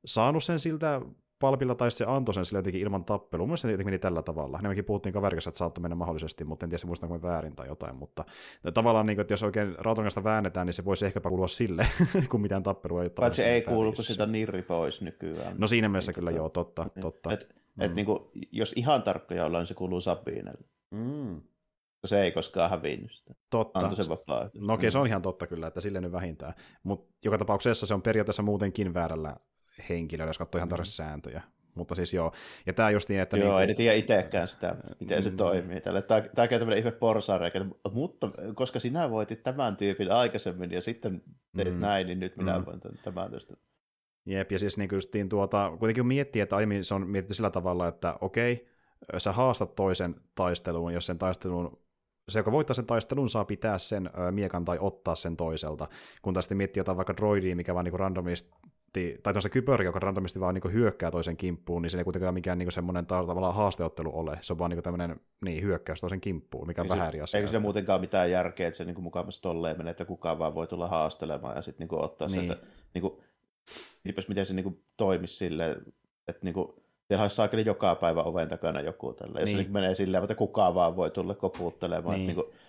A: saanut sen siltä palpilla tai se antoi sen sille jotenkin ilman tappelua. Mun se meni tällä tavalla. Nemäkin puhuttiin kaverikassa, että saattoi mennä mahdollisesti, mutta en tiedä, muistanko väärin tai jotain. Mutta tavallaan, niin kuin, että jos oikein rautangasta väännetään, niin se voisi ehkä kuulua sille, kun mitään tappelua ei ole.
B: Paitsi ei kuulu, kun sitä nirri pois nykyään.
A: No siinä mielessä niin, kyllä tota, joo, totta. Niin, totta.
B: Et, mm. et, niin kuin, jos ihan tarkkoja ollaan, niin se kuuluu Sabinelle. Mm. Se ei koskaan hävinnyt sitä.
A: Totta.
B: Antoi sen
A: No okei, mm. se on ihan totta kyllä, että sille nyt vähintään. Mutta joka tapauksessa se on periaatteessa muutenkin väärällä henkilöllä, jos katsoo ihan mm. tarkasti sääntöjä. Mutta siis joo, ja tämä just niin, että...
B: Joo,
A: niin,
B: ei tiedä itsekään sitä, miten se mm. toimii. Tällä. Tämä, tämä käy tämmöinen ihme porsareikä, mutta koska sinä voitit tämän tyypin aikaisemmin ja sitten teet mm. näin, niin nyt minä mm. voin tämän tästä.
A: Jep, ja siis niin justiin tuota, kuitenkin miettii, että aiemmin se on mietitty sillä tavalla, että okei, sä haastat toisen taisteluun, jos sen taistelun se, joka voittaa sen taistelun, saa pitää sen miekan tai ottaa sen toiselta. Kun sitten miettii jotain vaikka droidia, mikä vaan niin randomisti, tai tuossa kypöri, joka randomisti vaan niin hyökkää toisen kimppuun, niin se ei kuitenkaan mikään niin semmoinen tavallaan haasteottelu ole. Se on vaan niin tämmöinen niin, hyökkäys toisen kimppuun, mikä on vähän eri asia.
B: Eikö se muutenkaan mitään järkeä, että se niin mukavasti tolleen menee, että kukaan vaan voi tulla haastelemaan ja sitten niin ottaa niin. että niin kuin, miten se niin toimisi silleen, että niin kuin, siellä olisi saakeli joka päivä oven takana joku tällä. Jos niin. se niin menee silleen, että kukaan vaan voi tulla koputtelemaan. Niin. Että niin kuin,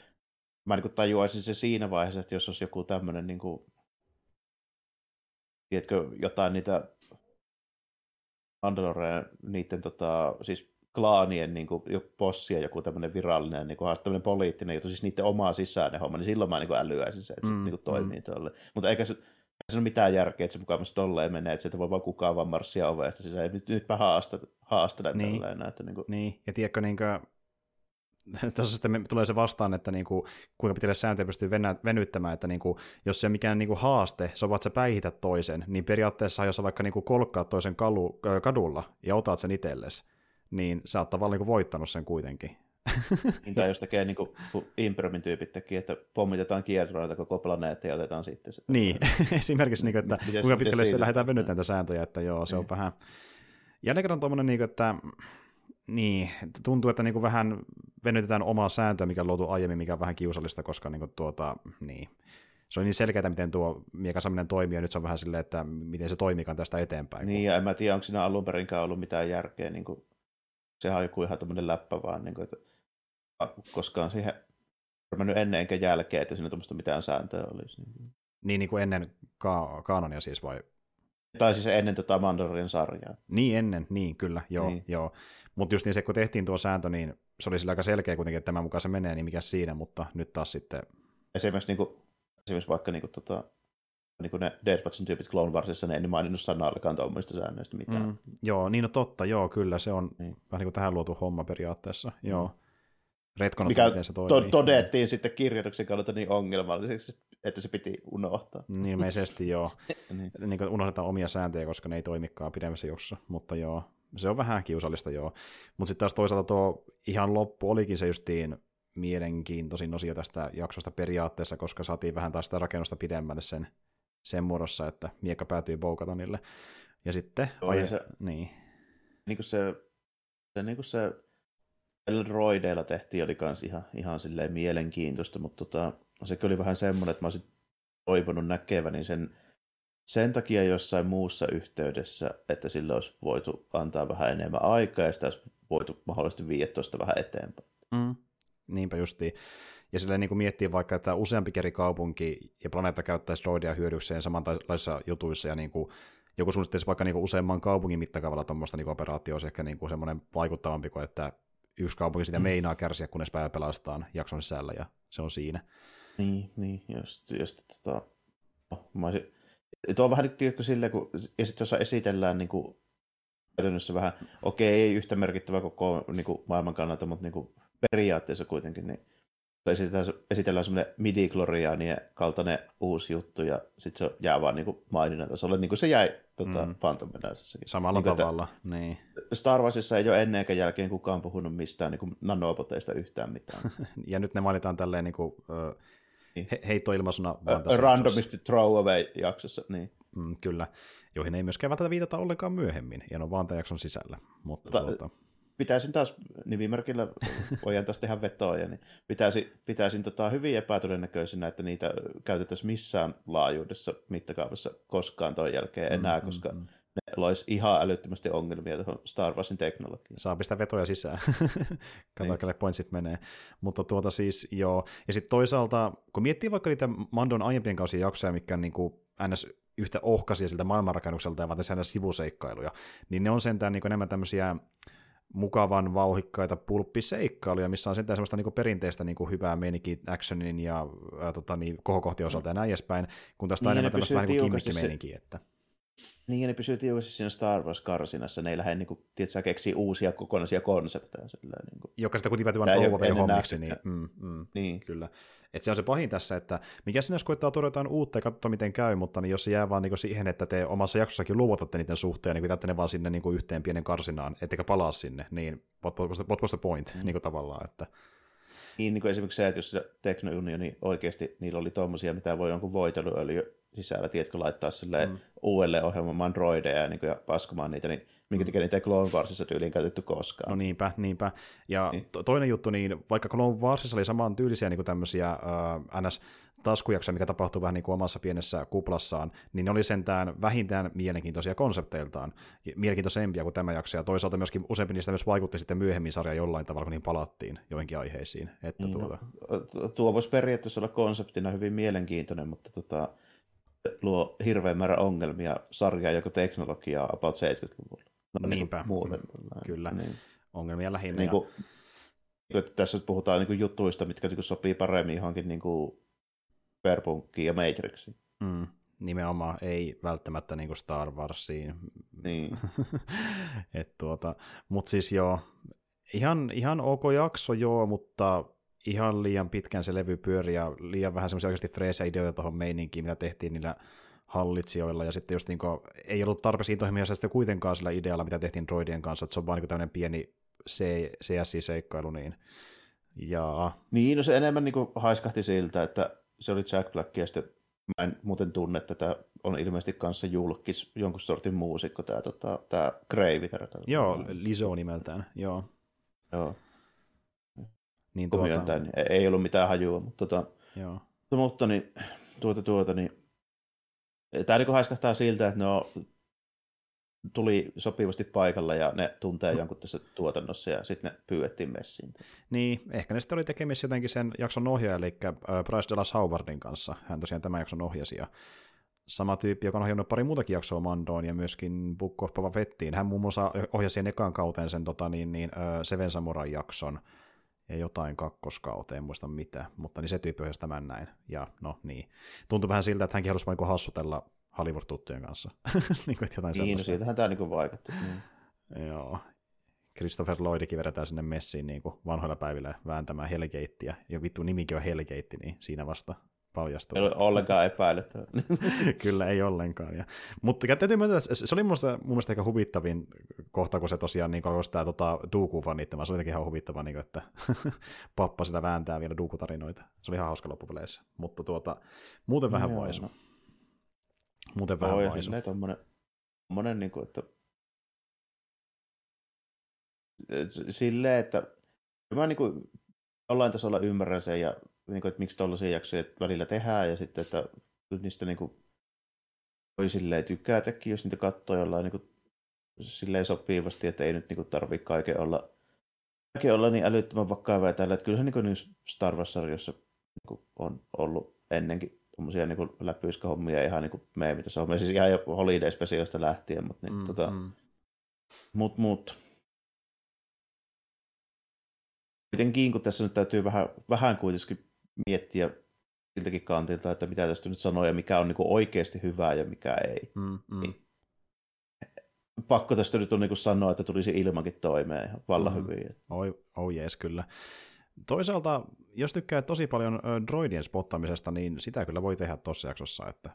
B: mä niin tajuaisin se siinä vaiheessa, että jos olisi joku tämmöinen, niin kuin, tiedätkö, jotain niitä Mandalorian, niiden tota, siis klaanien niin kuin, possia, joku tämmöinen virallinen, niin kuin, tämmöinen poliittinen juttu, siis niiden omaa sisäinen homma, niin silloin mä niin kuin älyäisin se, että mm, se niin kuin, toimii mm. tuolle. Mutta eikä se, se ole mitään järkeä, että se mukavasti tolleen menee, että sieltä voi vaan kukaan vaan marssia ovesta sisään. Nyt, nytpä haastat, haastelen niin. tolleen. Että niin, kuin...
A: niin, ja tiedätkö, niin kuin, tuossa sitten tulee se vastaan, että niin kuin, kuinka pitää sääntöjä pystyy venyttämään, että niin kuin, jos se on mikään niin kuin haaste, se on että sä päihität toisen, niin periaatteessa jos sä vaikka niin kuin kolkkaat toisen kalu, kadulla ja otat sen itsellesi, niin sä oot tavallaan niin kuin voittanut sen kuitenkin.
B: niin, tai jos tekee niin kuin Imperiumin tyypit teki, että pommitetaan kierroita koko planeetta ja otetaan sitten se.
A: Niin, esimerkiksi, niin kuin, että mites, kuinka pitkälle sitten lähdetään venyttämään näitä sääntöjä, että joo, se niin. on vähän... Jälleen kerran tuommoinen, niin kuin, että niin, tuntuu, että niin kuin vähän venytetään omaa sääntöä, mikä on luotu aiemmin, mikä on vähän kiusallista, koska niin kuin, tuota, niin, se on niin selkeää, miten tuo miekasaminen toimii, ja nyt se on vähän silleen, että miten se toimiikaan tästä eteenpäin.
B: Niin, kun... ja en mä tiedä, onko siinä alun perinkään ollut mitään järkeä, niin kuin, sehän on joku ihan tämmöinen läppä vaan, niin kuin, että koskaan siihen mennyt ennen enkä jälkeen, että siinä tuommoista mitään sääntöä olisi.
A: Niin, niin kuin ennen ka- kanonia siis vai?
B: Tai siis ennen tota Mandorin sarjaa.
A: Niin ennen, niin kyllä, joo. Niin. joo. Mutta just niin se, kun tehtiin tuo sääntö, niin se oli sillä aika selkeä kuitenkin, että tämän mukaan se menee, niin mikä siinä, mutta nyt taas sitten...
B: Esimerkiksi, niin kuin, esimerkiksi vaikka niin kuin, tota, niin kuin ne Watchin tyypit Clone Warsissa, ne ei maininnut sanallakaan tuommoista säännöistä mitään. Mm,
A: joo, niin no totta, joo, kyllä, se on niin. vähän niin kuin tähän luotu homma periaatteessa, mm. joo. Retkonat,
B: Mikä miten se toimii. To- todettiin sitten kirjoituksen kannalta niin ongelmalliseksi, että se piti unohtaa.
A: Niin ilmeisesti joo. niin. niin kuin unohdetaan omia sääntöjä, koska ne ei toimikaan pidemmässä juoksussa, mutta joo, se on vähän kiusallista joo. Mutta sitten taas toisaalta tuo ihan loppu olikin se justiin mielenkiintoisin osio tästä jaksosta periaatteessa, koska saatiin vähän taas sitä rakennusta pidemmälle sen, sen muodossa, että miekka päätyi Boukatanille. Ja sitten...
B: Joo, ja se-
A: Niin.
B: niin kuin se, se, niin kuin se Elroideilla tehtiin, oli kans ihan, ihan silleen mielenkiintoista, mutta tota, sekin oli vähän semmoinen, että mä olisin toivonut näkeväni sen sen takia jossain muussa yhteydessä, että sillä olisi voitu antaa vähän enemmän aikaa ja sitä olisi voitu mahdollisesti viedä tuosta vähän eteenpäin.
A: Mm. Niinpä justiin. Ja silleen niin kuin miettii vaikka, että useampi eri kaupunki ja planeetta käyttäisi droidia hyödykseen samanlaisissa jutuissa ja niin kuin joku suunnittelisi vaikka niin kuin useamman kaupungin mittakaavalla tuommoista niin operaatioa, olisi ehkä niin kuin semmoinen vaikuttavampi kuin, että yksi kaupunki sitä meinaa kärsiä, kunnes päivä pelastaan jakson sisällä ja se on siinä.
B: Niin, niin. Just, just, tota, mä olisin, tuo on vähän tiedätkö silleen, kun, ja sitten jos esitellään niin kuin, käytännössä vähän, okei, ei yhtä merkittävä koko niin kuin, maailman kannalta, mutta niin kuin, periaatteessa kuitenkin, niin esitellään, esitellään semmoinen midi kaltainen uusi juttu, ja sitten se jää vaan niin kuin, maininnan tasolle, niin kuin se jäi tota,
A: Mm.
B: Phantom.
A: Samalla
B: Niin kuin, että-
A: tavalla, niin.
B: Star Warsissa ei ole ennen eikä jälkeen kukaan puhunut mistään niin kuin nanoboteista yhtään mitään.
A: Ja nyt ne mainitaan tälleen niin kuin,
B: Niin.
A: he, heittoilmaisuna. tässä
B: Randomisti throwaway jaksossa, niin.
A: Mm, kyllä, joihin ei myöskään välttämättä viitata ollenkaan myöhemmin, ja ne on vaan tämän jakson sisällä. Mutta
B: Tota,
A: tuota,
B: pitäisin taas nimimerkillä, voidaan taas tehdä vetoja, niin pitäisin, pitäisin tota hyvin epätodennäköisenä, että niitä käytettäisiin missään laajuudessa mittakaavassa koskaan ton jälkeen enää,
A: Mm,
B: koska
A: mm, mm.
B: ne loisi ihan älyttömästi ongelmia tuohon Star Warsin teknologiaan.
A: saa pistää vetoja sisään. Katsotaan,
B: Niin.
A: pointsit menee. Mutta tuota siis, joo. Ja sitten toisaalta, kun miettii vaikka niitä Mandon aiempien kausien jaksoja, mikä on niin kuin ns. yhtä ohkaisia siltä maailmanrakennukselta ja vaan sivuseikkailuja, niin ne on sentään niin enemmän tämmöisiä mukavan vauhikkaita pulppiseikkailuja, missä on sentään semmoista niin perinteistä niin hyvää meininkiä actionin ja ää, tota, niin, kohokohtien osalta ja näin edespäin, kun taas
B: Niin,
A: enemmän tämmöistä vähän niin kuin että
B: Niin, ja ne pysyy tiukasti siinä Star Wars-karsinassa. Ne ei lähde, niin kuin, tiedätkö, keksii uusia kokonaisia konsepteja. Sillä, niin, kuin.
A: joka sitä jo
B: ennen
A: hommiksi, niin, mm, mm,
B: niin.
A: Kyllä. Et se on se pahin tässä, että mikä sinne jos koittaa tuoda jotain uutta ja katsoa miten käy, mutta niin jos se jää vaan niin siihen, että te omassa jaksossakin luovutatte niiden suhteen niin jätätte ne vaan sinne niin yhteen pienen karsinaan, ettekä palaa sinne, niin what, what, was the, what was the point mm. niin kuin tavallaan, että
B: Niin, niin kuin esimerkiksi se, että jos se Teknounioni oikeasti, niillä oli tommosia, mitä voi jonkun voiteluöljy sisällä, tiedätkö, laittaa silleen
A: Mm.
B: mm. uudelleen ohjelmaan droideja niin kuin, ja paskomaan niitä, niin minkä takia niitä ei Clone Warsissa tyyliin käytetty koskaan.
A: no niinpä, niinpä. Ja
B: Niin.
A: to, toinen juttu, niin vaikka Clone Warsissa oli saman tyylisiä niin kuin tämmöisiä äh, ns taskujaksoja, mikä tapahtuu vähän niin kuin omassa pienessä kuplassaan, niin ne oli sentään vähintään mielenkiintoisia konsepteiltaan, mielenkiintoisempia kuin tämä jakso, ja toisaalta myöskin useampi niistä myös vaikutti sitten myöhemmin sarjaan jollain tavalla, kun niihin palattiin joihinkin aiheisiin. Että
B: Niin,
A: tuota,
B: no, tuo voisi periaatteessa olla konseptina hyvin mielenkiintoinen, mutta tota, luo hirveän määrä ongelmia sarjaa, joka teknologiaa about 70-luvulla. No, niin
A: Niinpä.
B: kuin muuten.
A: Kyllä.
B: Niin.
A: ongelmia lähinnä.
B: Niin kuin, niin kuin, että tässä puhutaan niin kuin jutuista, mitkä niin kuin sopii paremmin johonkin niin kuin Cyberpunkiin ja Matrixiin.
A: Mm, nimenomaan ei välttämättä niin kuin Star Warsiin.
B: Niin.
A: Et tuota, Mutta siis joo, ihan, ihan ok jakso joo, mutta ihan liian pitkään se levy pyöri ja liian vähän semmoisia oikeasti freesejä ideoita tuohon meininkiin, mitä tehtiin niillä hallitsijoilla, ja sitten just niin kuin, ei ollut tarpeeksi intohimoisia sitten kuitenkaan sillä idealla, mitä tehtiin droidien kanssa, että se on vaan niin tämmöinen pieni CSI-seikkailu, niin ja
B: Niin, no se enemmän niin haiskahti siltä, että se oli Jack Black ja sitten mä en muuten tunne tätä, on ilmeisesti kanssa julkis, jonkun sortin muusikko, tämä, tota, tämä Graviter.
A: joo, Liso nimeltään, joo.
B: Joo,
A: Niin tuota,
B: myöntää, niin ei- ollut mitään hajua, mutta, tota,
A: joo.
B: mutta niin, tuota, tuota, niin, tämä niin haiskahtaa siltä, että ne on, tuli sopivasti paikalla ja ne tuntee jonkun tässä tuotannossa ja sitten ne pyydettiin messiin.
A: Niin, ehkä ne sitten oli tekemisissä jotenkin sen jakson ohjaaja, eli Bryce Dallas Howardin kanssa. Hän tosiaan tämän jakson ohjasi, ja sama tyyppi, joka on ohjannut pari muutakin jaksoa Mandoon ja myöskin Book of Boba Fettiin. Hän muun muassa ohjasi sen ekaan kauteen sen tota, niin, niin, Seven Samurai-jakson ja jotain kakkoskauteen, en muista mitä, mutta niin se tyyppi ohjasi tämän näin. Ja no niin, tuntui vähän siltä, että hänkin halusi vaan niin hassutella Hollywood-tuttujen kanssa. niin kuin, että jotain
B: Niin, no siitähän tämä niin vaikutti. Niin.
A: Joo. Christopher Lloydikin vedetään sinne messiin niin kuin vanhoilla päivillä vääntämään Hellgatea. Ja vittu nimikin on Hellgate, niin siinä vasta paljastuu.
B: Ei ole ollenkaan epäilyttävää.
A: Kyllä, ei ollenkaan. Ja, mutta täytyy myöntää, se oli mielestä, mun mielestä aika huvittavin kohta, kun se tosiaan niin alkoi sitä tota, Dooku fanittamaan. Se oli jotenkin ihan huvittava, niin kuin, että pappa sitä vääntää vielä Dooku-tarinoita. Se oli ihan hauska loppupeleissä. Mutta tuota, muuten vähän
B: Joo,
A: vaisu.
B: no.
A: Muuten vähän
B: ja
A: vaisu.
B: silleen tommonen, tommonen, niin kuin, että silleen, että mä niin kuin, jollain tasolla ymmärrän sen ja niin kuin, että miksi tuollaisia jaksoja välillä tehdään ja sitten, että niistä niin kuin, voi silleen tykätäkin, jos niitä katsoo jollain niin kuin, silleen sopivasti, että ei nyt niin tarvitse kaiken olla, kaiken olla niin älyttömän vakavaa ja tällä. Että kyllähän niin kuin, Star Wars-sarjoissa niin kuin, on ollut ennenkin tuommoisia niin läpyiskähommia ihan niin meemitasohommia, siis ihan jo Holiday Specialista lähtien, mutta niin, mm, tota, mm. mut, mut. Kuitenkin, kun tässä nyt täytyy vähän, vähän kuitenkin miettiä siltäkin kantilta, että mitä tästä nyt sanoo ja mikä on niin oikeasti hyvää ja mikä ei. Mm, mm. Niin, pakko tästä nyt on niin sanoa, että tulisi ilmankin toimeen ihan vallan mm. hyvin.
A: Oi, oh jees, kyllä. Toisaalta, jos tykkää tosi paljon droidien spottamisesta, niin sitä kyllä voi tehdä tuossa jaksossa. Että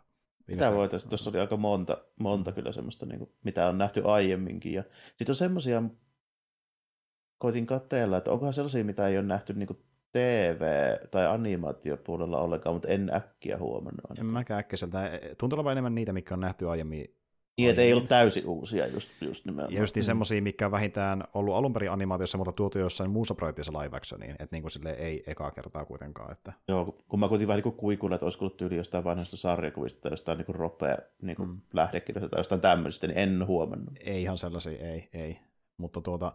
B: sitä voitaisiin. Tuossa oli aika monta, monta kyllä semmoista, niin kuin, mitä on nähty aiemminkin. Ja sitten on semmoisia, koitin katseella, että onkohan sellaisia, mitä ei ole nähty niin kuin TV- tai animaatiopuolella ollenkaan, mutta en äkkiä huomannut.
A: Ainakaan. En mäkään äkkiseltä. Tuntuu olevan enemmän niitä, mikä on nähty aiemmin
B: niin, että ei ollut täysin uusia just, just nimenomaan.
A: Ja just niin semmoisia, mikä on vähintään ollut alun perin animaatiossa, mutta tuotu jossain muussa projektissa live actioniin, että niin kuin sille ei ekaa kertaa kuitenkaan. Että...
B: Joo, kun mä kuitenkin vähän niin kuikuilla, että olisi ollut tyyli jostain vanhasta sarjakuvista tai jostain niin ropea niin mm. lähdekirjoista tai jostain tämmöistä, niin en huomannut.
A: Ei ihan sellaisia, ei, ei. Mutta tuota,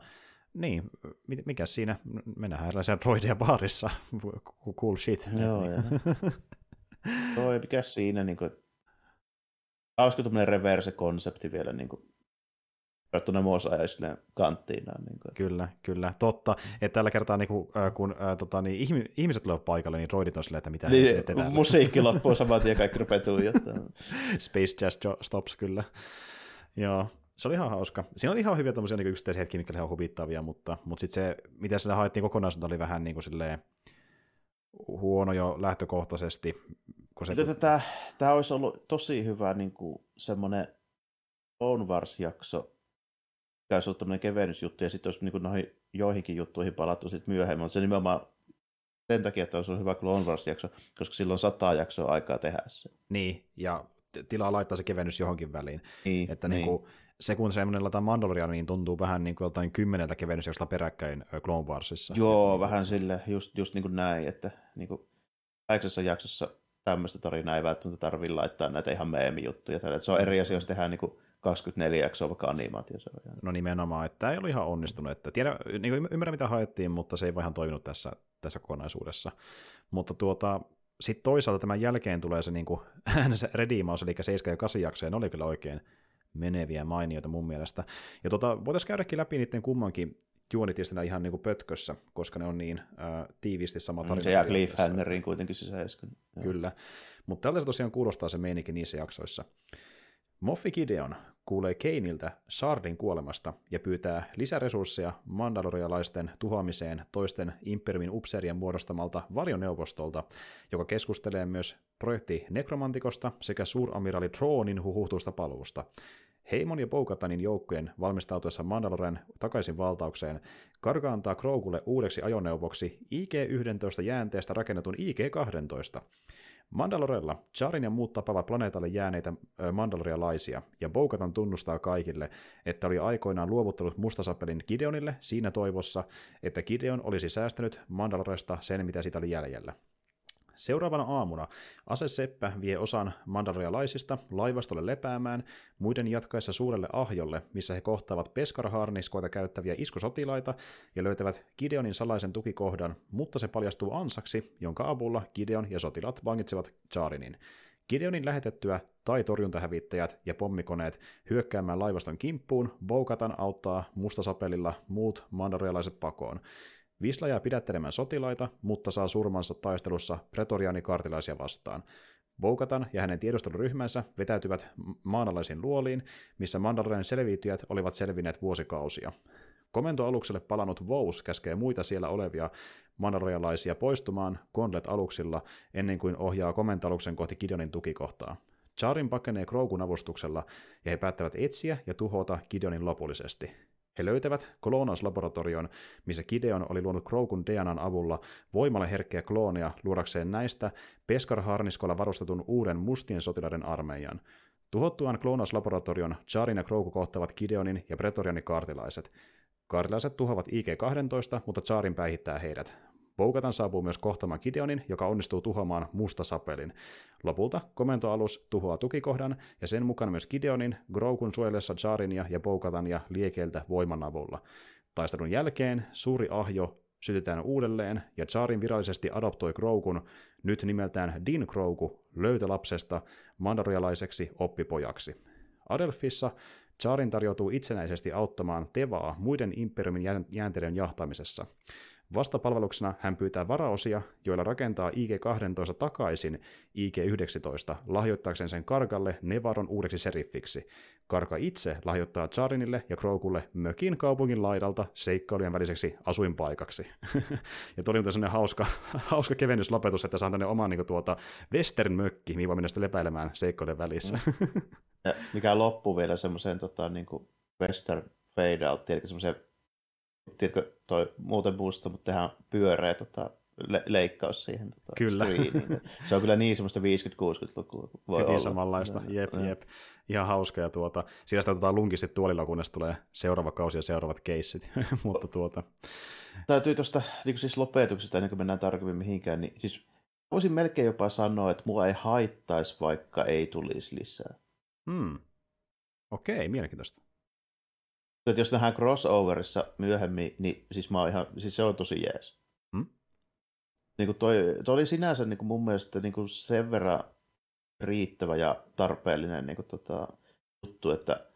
A: niin, mikä siinä, me nähdään erilaisia droideja baarissa, cool shit.
B: Joo, ja. Toi, mikä siinä, niin kuin, hauska tämmöinen reverse-konsepti vielä niin kuin, verrattuna Mos-ajaisille kanttiinaan. Niin kuin.
A: Kyllä, kyllä, totta. Että tällä kertaa niin kuin, äh, kun äh, tota, niin, ihmiset tulevat paikalle, niin droidit on silleen, että mitä
B: niin, täällä. Musiikki loppuu saman tien, kaikki rupeaa tuijottamaan.
A: Space Jazz Stops, kyllä. Joo, se oli ihan hauska. Siinä oli ihan hyviä tämmöisiä niin yksittäisiä hetkiä, mitkä olivat huvittavia, mutta, mutta sitten se, mitä sillä haettiin kokonaisuutta, oli vähän niin kuin silleen, huono jo lähtökohtaisesti.
B: Kun se... Tätä, tämä olisi ollut tosi hyvä niin kuin semmoinen On Wars-jakso, mikä olisi ollut tämmöinen kevennysjuttu, ja sitten olisi niin kuin noihin joihinkin juttuihin palattu sitten myöhemmin, mutta se nimenomaan sen takia, että olisi hyvä Clone Wars-jakso, koska silloin sataa jaksoa aikaa tehdä se.
A: Niin, ja tilaa laittaa se kevennys johonkin väliin. Niin, että niin. Niin kuin, se kun semmoinen laitetaan Mandalorian, niin tuntuu vähän niin kuin jotain kymmeneltä kevennysjaksolla peräkkäin Clone Warsissa.
B: Joo, vähän sille, just, just niin kuin näin, että niin kuin jaksossa tämmöistä tarinaa ei välttämättä tarvitse laittaa näitä ihan meemijuttuja. Se on eri asia, jos tehdään niin kuin 24 jaksoa vaikka animaatiossa.
A: No nimenomaan, että tämä ei ollut ihan onnistunut. Että tiedä, niin kuin ymmärrän mitä haettiin, mutta se ei vaan ihan toiminut tässä, tässä kokonaisuudessa. Mutta tuota, sitten toisaalta tämän jälkeen tulee se, niin kuin, se rediimaus, eli 7 ja 8 jaksoja, ne oli kyllä oikein meneviä mainioita mun mielestä. Ja tuota, voitaisiin käydäkin läpi niiden kummankin juonit ihan niin kuin pötkössä, koska ne on niin äh, tiiviisti sama tarina.
B: Se jää cliffhangeriin kuitenkin sisäisken.
A: Kyllä, mutta tältä se tosiaan kuulostaa se meininki niissä jaksoissa. Moffi Gideon kuulee Keiniltä Sardin kuolemasta ja pyytää lisäresursseja mandalorialaisten tuhoamiseen toisten Imperiumin upseerien muodostamalta varjoneuvostolta, joka keskustelee myös projekti Nekromantikosta sekä suuramiraali Troonin huhuhtuusta paluusta. Heimon ja Boukatanin joukkojen valmistautuessa Mandaloren takaisin valtaukseen Karga antaa Kroukulle uudeksi ajoneuvoksi IG-11 jäänteestä rakennetun IG-12. Mandalorella Charin ja muut tapaavat planeetalle jääneitä mandalorialaisia, ja Boukatan tunnustaa kaikille, että oli aikoinaan luovuttanut mustasapelin Gideonille siinä toivossa, että Gideon olisi säästänyt Mandaloresta sen, mitä siitä oli jäljellä. Seuraavana aamuna Ase Seppä vie osan mandalorialaisista laivastolle lepäämään, muiden jatkaessa suurelle ahjolle, missä he kohtaavat peskarharniskoita käyttäviä iskusotilaita ja löytävät Gideonin salaisen tukikohdan, mutta se paljastuu ansaksi, jonka avulla Gideon ja sotilaat vangitsevat Charinin. Gideonin lähetettyä tai torjuntahävittäjät ja pommikoneet hyökkäämään laivaston kimppuun, Boukatan auttaa mustasapelilla muut mandarialaiset pakoon. Visla jää pidättelemään sotilaita, mutta saa surmansa taistelussa pretoriaanikartilaisia vastaan. Boukatan ja hänen tiedusteluryhmänsä vetäytyvät maanalaisiin luoliin, missä Mandalorian selviytyjät olivat selvinneet vuosikausia. Komentoalukselle palannut Vous käskee muita siellä olevia mandalorialaisia poistumaan Gauntlet-aluksilla ennen kuin ohjaa komentoaluksen kohti Gideonin tukikohtaa. Charin pakenee Kroukun avustuksella ja he päättävät etsiä ja tuhota Gideonin lopullisesti. He löytävät kloonauslaboratorion, missä Gideon oli luonut Kroukun DNAn avulla voimalle herkkiä klooneja luodakseen näistä Peskar-harniskolla varustetun uuden mustien sotilaiden armeijan. Tuhottuaan kloonauslaboratorion, Charin ja Grogu kohtavat Gideonin ja Pretorianin kaartilaiset. Kaartilaiset tuhoavat IG-12, mutta Charin päihittää heidät. Boukatan saapuu myös kohtamaan Gideonin, joka onnistuu tuhoamaan mustasapelin. Lopulta komentoalus tuhoaa tukikohdan, ja sen mukana myös Gideonin, Grogun suojellessa Jarinia ja Boukatania liekeiltä voiman avulla. Taistelun jälkeen suuri ahjo sytytään uudelleen, ja Charin virallisesti adoptoi Grogun, nyt nimeltään Din Grogu, löytölapsesta mandarialaiseksi oppipojaksi. Adelfissa Charin tarjoutuu itsenäisesti auttamaan Tevaa muiden imperiumin jäänteiden jahtaamisessa. Vastapalveluksena hän pyytää varaosia, joilla rakentaa IG-12 takaisin IG-19 lahjoittaakseen sen Kargalle Nevaron uudeksi seriffiksi. Karka itse lahjoittaa Charinille ja Krokulle mökin kaupungin laidalta seikkailujen väliseksi asuinpaikaksi. ja tuli muuten sellainen hauska, hauska kevennyslopetus, että saan tänne oman niin tuota Western-mökki, mihin voi mennä lepäälemään seikkailujen välissä.
B: Mm. ja mikä loppuu vielä semmoiseen tota, niin Western fade out, eli semmoiseen tiedätkö, toi muuten musta, mutta tehdään pyöreä tota, le- leikkaus siihen tota,
A: kyllä.
B: Screeniin. Se on kyllä niin semmoista 50-60-lukua.
A: Voi Hyvin olla. samanlaista, jep, ja. jep. Ihan hauska, ja tuota, siinä sitä otetaan lunkisti tuolilla, kunnes tulee seuraava kausi ja seuraavat keissit, mutta tuota...
B: Täytyy tuosta niin siis lopetuksesta, ennen kuin mennään tarkemmin mihinkään, niin siis voisin melkein jopa sanoa, että mua ei haittaisi, vaikka ei tulisi lisää.
A: Hmm. Okei, mielenkiintoista.
B: Että jos nähdään crossoverissa myöhemmin, niin siis, mä ihan, siis se on tosi jees. Hmm? Niin kuin toi, toi oli sinänsä niin kuin mun mielestä niin kuin sen verran riittävä ja tarpeellinen niin kuin tota, juttu, että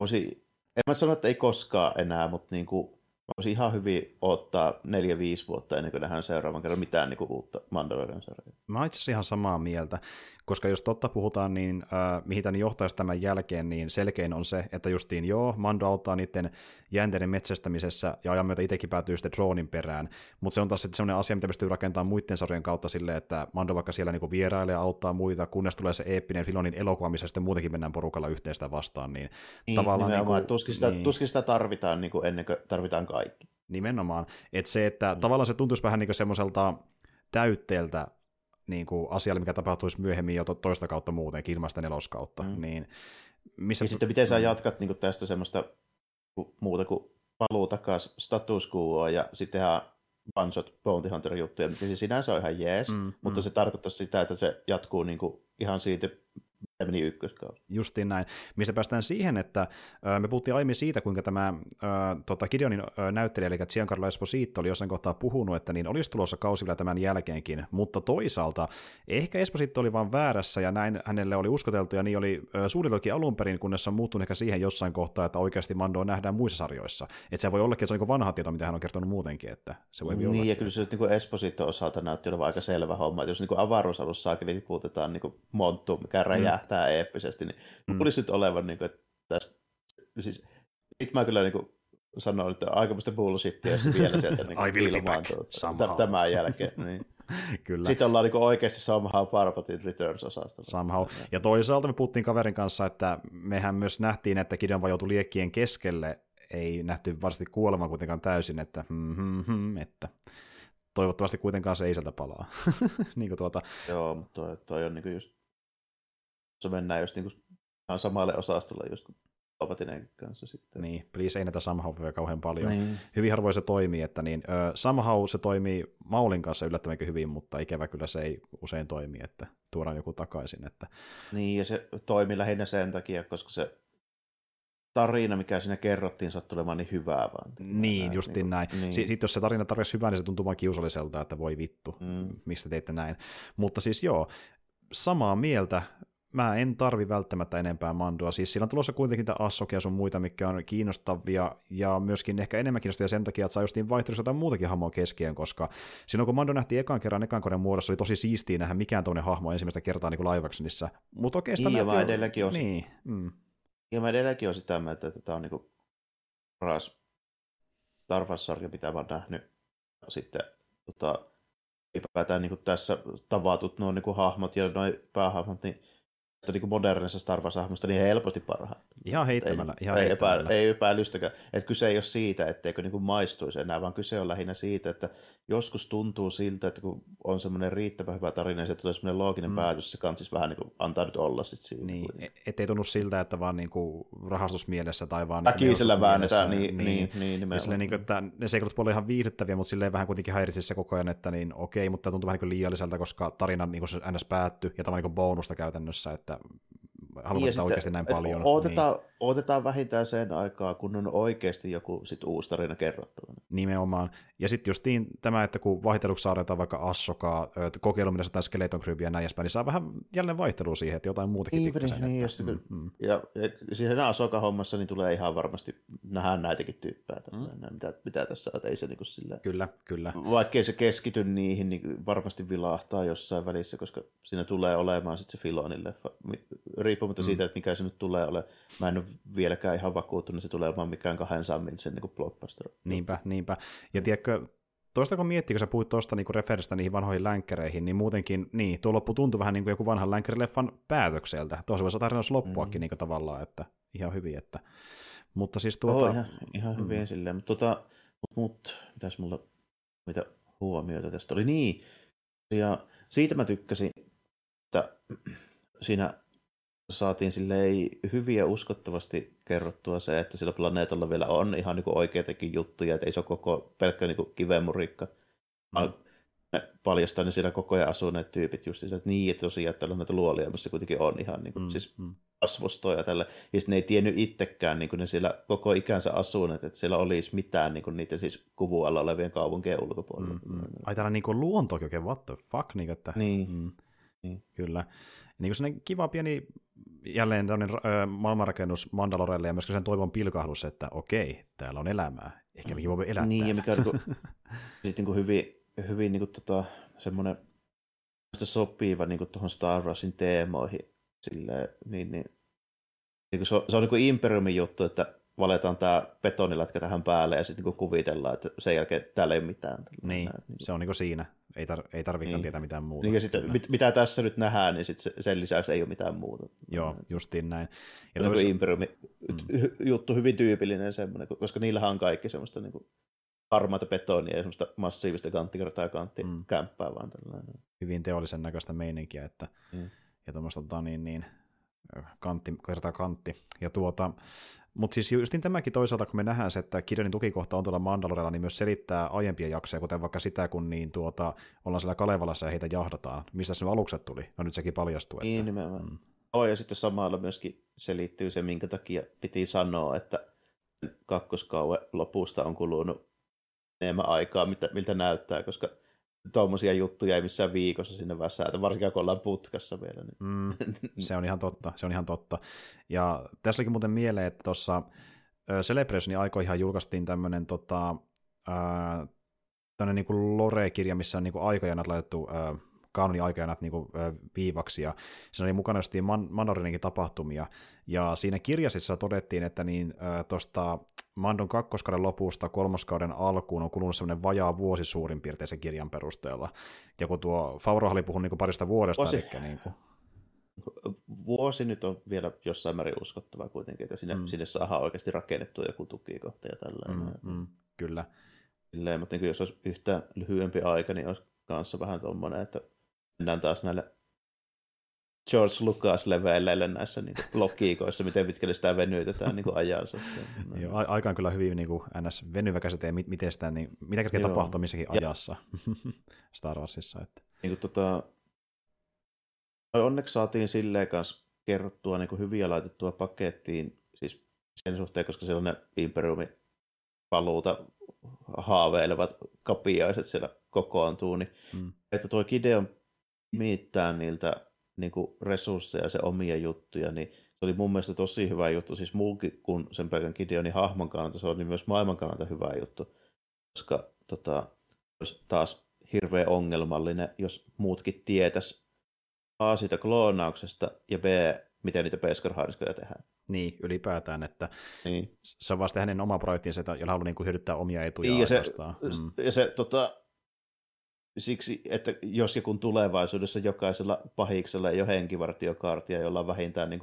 B: voisi, en mä sano, että ei koskaan enää, mutta niin kuin, voisi ihan hyvin ottaa neljä 5 vuotta ennen kuin nähdään seuraavan kerran mitään niin kuin uutta Mandalorian sarjaa.
A: Mä oon itse asiassa ihan samaa mieltä koska jos totta puhutaan, niin äh, mihin tämä johtaisi tämän jälkeen, niin selkein on se, että justiin joo, Mando auttaa niiden jänteiden metsästämisessä ja ajan myötä itsekin päätyy sitten droonin perään, mutta se on taas sitten sellainen asia, mitä pystyy rakentamaan muiden sarjojen kautta silleen, että Mando vaikka siellä niinku vierailee ja auttaa muita, kunnes tulee se eeppinen Filonin elokuva, missä sitten muutenkin mennään porukalla yhteistä vastaan, niin,
B: niin tavallaan... Niin, tuskin, sitä, niin, tuskin sitä tarvitaan niin kuin ennen kuin tarvitaan kaikki.
A: Nimenomaan, että se, että mm. tavallaan se tuntuisi vähän niin kuin semmoiselta täytteeltä niin kuin asialle, mikä tapahtuisi myöhemmin jo toista kautta muutenkin, ilmaista neloskautta. Mm. Niin,
B: missä... Ja sitten miten sä mm. jatkat niin kuin tästä semmoista muuta kuin paluu takaisin status quoa ja sitten tehdään one shot bounty hunter juttuja, mikä siis sinänsä on ihan jees, mm, mutta mm. se tarkoittaa sitä, että se jatkuu niin kuin ihan siitä meni ykköskausi.
A: Justiin näin. Mistä päästään siihen, että me puhuttiin aiemmin siitä, kuinka tämä ö, tota Gideonin näyttelijä, eli Giancarlo Esposito, oli jossain kohtaa puhunut, että niin olisi tulossa kausi vielä tämän jälkeenkin, mutta toisaalta ehkä Esposito oli vaan väärässä, ja näin hänelle oli uskoteltu, ja niin oli suunniteltukin alun perin, kunnes on muuttunut ehkä siihen jossain kohtaa, että oikeasti Mando nähdään muissa sarjoissa. Että se voi ollakin, että se on niin vanha tieto, mitä hän on kertonut muutenkin, että se voi
B: Niin, olla. ja kyllä se niin Esposito osalta näytti olevan aika selvä homma, että jos niin avaruusalussa tiputetaan niin monttu, mikä räjähtää mm. Eeppisesti, niin mm. tulisi nyt olevan, niin kuin, että tässä, siis, nyt mä kyllä niin kuin, sanoin, että aikamoista bullshittia, jos vielä sieltä niin ilmaantuu tämän jälkeen. Niin. Kyllä. Sitten ollaan niin oikeasti somehow Parpatin Returns-osasta.
A: Somehow. Ja toisaalta me puhuttiin kaverin kanssa, että mehän myös nähtiin, että Gideon vajoutui liekkien keskelle, ei nähty varsinaisesti kuolemaan kuitenkaan täysin, että, hmm, hmm, hmm, että toivottavasti kuitenkaan se ei sieltä palaa. niin kuin tuota...
B: Joo, mutta toi, toi on niin just se mennään just niin kuin samalle osastolle just kuin Palpatinenkin kanssa sitten.
A: Niin, please ei näitä somehow kauhean paljon. Niin. Hyvin harvoin se toimii, että niin, uh, somehow se toimii Maulin kanssa yllättävänkin hyvin, mutta ikävä kyllä se ei usein toimi, että tuodaan joku takaisin. Että...
B: Niin, ja se toimi lähinnä sen takia, koska se tarina, mikä siinä kerrottiin, sattui olemaan niin hyvää vaan.
A: Niin, näin, justiin niin, näin. Niin. Sitten jos se tarina tarvitsisi hyvää, niin se tuntuu vaan kiusalliselta, että voi vittu, mm. mistä teitte näin. Mutta siis joo, samaa mieltä mä en tarvi välttämättä enempää Mandoa. Siis sillä on tulossa kuitenkin tämä Assokia sun muita, mikä on kiinnostavia ja myöskin ehkä enemmän kiinnostavia sen takia, että saa justiin vaihtelussa jotain muutakin hahmoa keskeen, koska silloin kun Mando nähtiin ekan kerran ekan koneen muodossa, oli tosi siistiä nähdä mikään toinen hahmo ensimmäistä kertaa niin kuin. Mutta oikeastaan...
B: Niin, ja mä edelläkin
A: on, niin, mm.
B: ja mä edelläkin on sitä mieltä, että tämä on niin kuin paras Star Wars-sarja, mitä mä oon nähnyt. Sitten tota, ylipäätään niin tässä tavatut nuo niin hahmot ja nuo päähahmot, niin niin modernissa Star Wars-hahmosta niin helposti parhaat.
A: Ihan heittämällä.
B: Ei,
A: ihan
B: ei,
A: heittämällä.
B: Epä, ei epäilystäkään. Että kyse ei ole siitä, etteikö niin kuin maistuisi enää, vaan kyse on lähinnä siitä, että joskus tuntuu siltä, että kun on semmoinen riittävän hyvä tarina, niin se tulee semmoinen looginen mm. päätös, se kansis vähän niin kuin antaa nyt olla sit siinä.
A: Niin, ettei tunnu siltä, että vaan niin kuin rahastusmielessä tai vaan...
B: Väkisellä väännetään, niin, niin, niin, niin
A: nimenomaan. Silleen, niin kuin, että ne seikat puoli ihan viihdyttäviä, mutta silleen vähän kuitenkin häiritsisi se koko ajan, että niin okei, mutta tuntuu vähän niin liialliselta, koska tarina niin kuin se ns. päättyi, ja tämä on niin bonusta käytännössä, että halutaan sitä oikeasti näin paljon.
B: Odotetaan, niin. odotetaan vähintään sen aikaa, kun on oikeasti joku sit uusi tarina kerrottuna.
A: Nimenomaan. Ja sitten justiin tämä, että kun vaihteluksi saadaan vaikka Assokaa, kokeilu, mitä jotain Skeleton ja näin edespäin, niin saa vähän jälleen vaihtelua siihen, että jotain muutakin
B: niin, niin, niin, just, mm, mm. Ja, ja siihen Asoka-hommassa niin tulee ihan varmasti nähdä näitäkin tyyppejä, mm. mitä, mitä tässä on, ei se niin kuin sillä...
A: Kyllä, kyllä.
B: Vaikkei se keskity niihin, niin varmasti vilahtaa jossain välissä, koska siinä tulee olemaan sitten se Filonin leffa, riippumatta mm. siitä, että mikä se nyt tulee ole. Mä en ole vieläkään ihan vakuuttunut, se tulee olemaan mikään 200 miltsen niin blockbuster.
A: Niinpä, niinpä. Ja tiedätkö, toista kun miettii, kun sä puhuit tuosta niin referistä niihin vanhoihin länkkäreihin, niin muutenkin, niin, tuo loppu tuntui vähän niin kuin joku vanhan länkkärileffan päätökseltä. Tuossa voisi tarinassa loppuakin mm. niin kuin tavallaan, että ihan hyvin, että mutta siis tuota...
B: Oh, ihan, ihan hyvin mm. silleen, mutta tota, mut, mut, mitäs mulla, mitä huomioita tästä oli, niin, ja siitä mä tykkäsin, että siinä saatiin silleen hyviä uskottavasti kerrottua se, että sillä planeetalla vielä on ihan niin oikeitakin juttuja, että ei se ole koko pelkkä niin kivemurikka. Mm. Ne paljastaa ne siellä koko ajan asuneet tyypit just että niin, että tosiaan, että näitä luolia, missä kuitenkin on ihan niin kuin, mm, siis mm. kasvostoja tällä. Ja ne ei tiennyt itsekään, niin kuin ne siellä koko ikänsä asuneet, että siellä olisi mitään niin kuin niiden siis kuvun alla olevien kaupunkien ulkopuolella. Mm, mm.
A: Ai täällä niin kuin luontokin oikein, what the fuck, niin, että...
B: Niin. Mm. niin.
A: Kyllä. Niin kuin kiva pieni jälleen tämmöinen maailmanrakennus Mandalorelle ja myöskin sen toivon pilkahdus, että okei, täällä on elämää. Ehkä mekin voimme elää
B: Niin,
A: täällä.
B: ja mikä on niin kuin, sit niin hyvin, hyvin niin kuin, tota, semmoinen sopiva niin kuin tuohon Star Warsin teemoihin. Silleen, niin, niin, niin se on, se on niin kuin Imperiumin juttu, että valetaan tämä betonilätkä tähän päälle ja sitten niin kuvitellaan, että sen jälkeen täällä ei ole mitään.
A: Niin, näin, niin. se on niin kuin siinä. Ei, tar- ei tarvitsekaan niin. tietää mitään muuta.
B: Niin, ja sitten, mit, mitä tässä nyt nähdään, niin sit sen lisäksi ei ole mitään muuta.
A: Joo, justiin näin.
B: Ja tois... Imperiumi mm. juttu hyvin tyypillinen semmoinen, koska niillähän on kaikki semmoista niin kuin harmaata betonia ja semmoista massiivista kanttikertaa ja kanttikämppää mm. vaan tällainen.
A: Hyvin teollisen näköistä meininkiä, että mm. ja tuommoista tota, niin, niin, kantti, kertaa kantti. Ja tuota, mutta siis justin tämäkin toisaalta, kun me nähdään se, että Gideonin tukikohta on tuolla Mandalorella, niin myös selittää aiempia jaksoja, kuten vaikka sitä, kun niin tuota, ollaan siellä Kalevalassa ja heitä jahdataan. Mistä sun alukset tuli? No nyt sekin paljastuu.
B: Että, niin, nimenomaan. Mm. Oh, ja sitten samalla myöskin selittyy se, minkä takia piti sanoa, että kakkoskauen lopusta on kulunut enemmän aikaa, mitä, miltä näyttää, koska tuommoisia juttuja ei missään viikossa sinne väsäätä, varsinkin kun ollaan putkassa vielä. Niin.
A: Mm, se on ihan totta, se on ihan totta. Ja tässä olikin muuten mieleen, että tuossa Celebrationin aikoihin julkaistiin tämmöinen tota, äh, niin kuin lore-kirja, missä on niin kuin aikajanat laitettu äh, kanonin aikajanat niin kuin, viivaksi, ja siinä oli mukana justiin Man- tapahtumia, ja siinä kirjasissa todettiin, että niin, tuosta Mandon kakkoskauden lopusta kolmoskauden alkuun on kulunut semmoinen vajaa vuosi suurin piirtein sen kirjan perusteella. Ja kun tuo Favro oli puhunut niin parista vuodesta, vuosi. eli niin kuin...
B: Vuosi nyt on vielä jossain määrin uskottava kuitenkin, että sinne, mm. sinne saadaan oikeasti rakennettua joku tukikohta ja tällainen.
A: Mm, mm, kyllä.
B: Silleen, mutta niin jos olisi yhtä lyhyempi aika, niin olisi kanssa vähän tuommoinen, että mennään taas näille George Lucas-leveleille näissä niin logiikoissa, miten pitkälle sitä venytetään niin ajan suhteen.
A: Joo, aika on kyllä hyvin niin kuin ns. venyvä käsite, miten sitä, niin, mitä kaikkea tapahtuu missäkin ja, ajassa Star Warsissa. Että.
B: Niin kuin, tota, onneksi saatiin silleen kanssa kerrottua niin kuin hyviä laitettua pakettiin, siis sen suhteen, koska siellä on ne Imperiumin paluuta haaveilevat kapiaiset siellä kokoontuu, niin mm. että tuo Gideon miittää niiltä niin kuin resursseja se omia juttuja, niin se oli mun mielestä tosi hyvä juttu, siis muukin kuin sen pelkän Gideonin hahmon kannalta, se oli myös maailman kannalta hyvä juttu, koska tota, olisi taas hirveän ongelmallinen, jos muutkin tietäisi A siitä kloonauksesta ja B, miten niitä peskarhaariskoja tehdään.
A: Niin, ylipäätään, että niin. se on vasta hänen oma projektinsa, jolla haluaa niin hyödyttää omia etuja
B: niin, ja se, mm. ja se tota, siksi, että jos ja kun tulevaisuudessa jokaisella pahiksella ei ole henkivartiokaartia, jolla on vähintään niin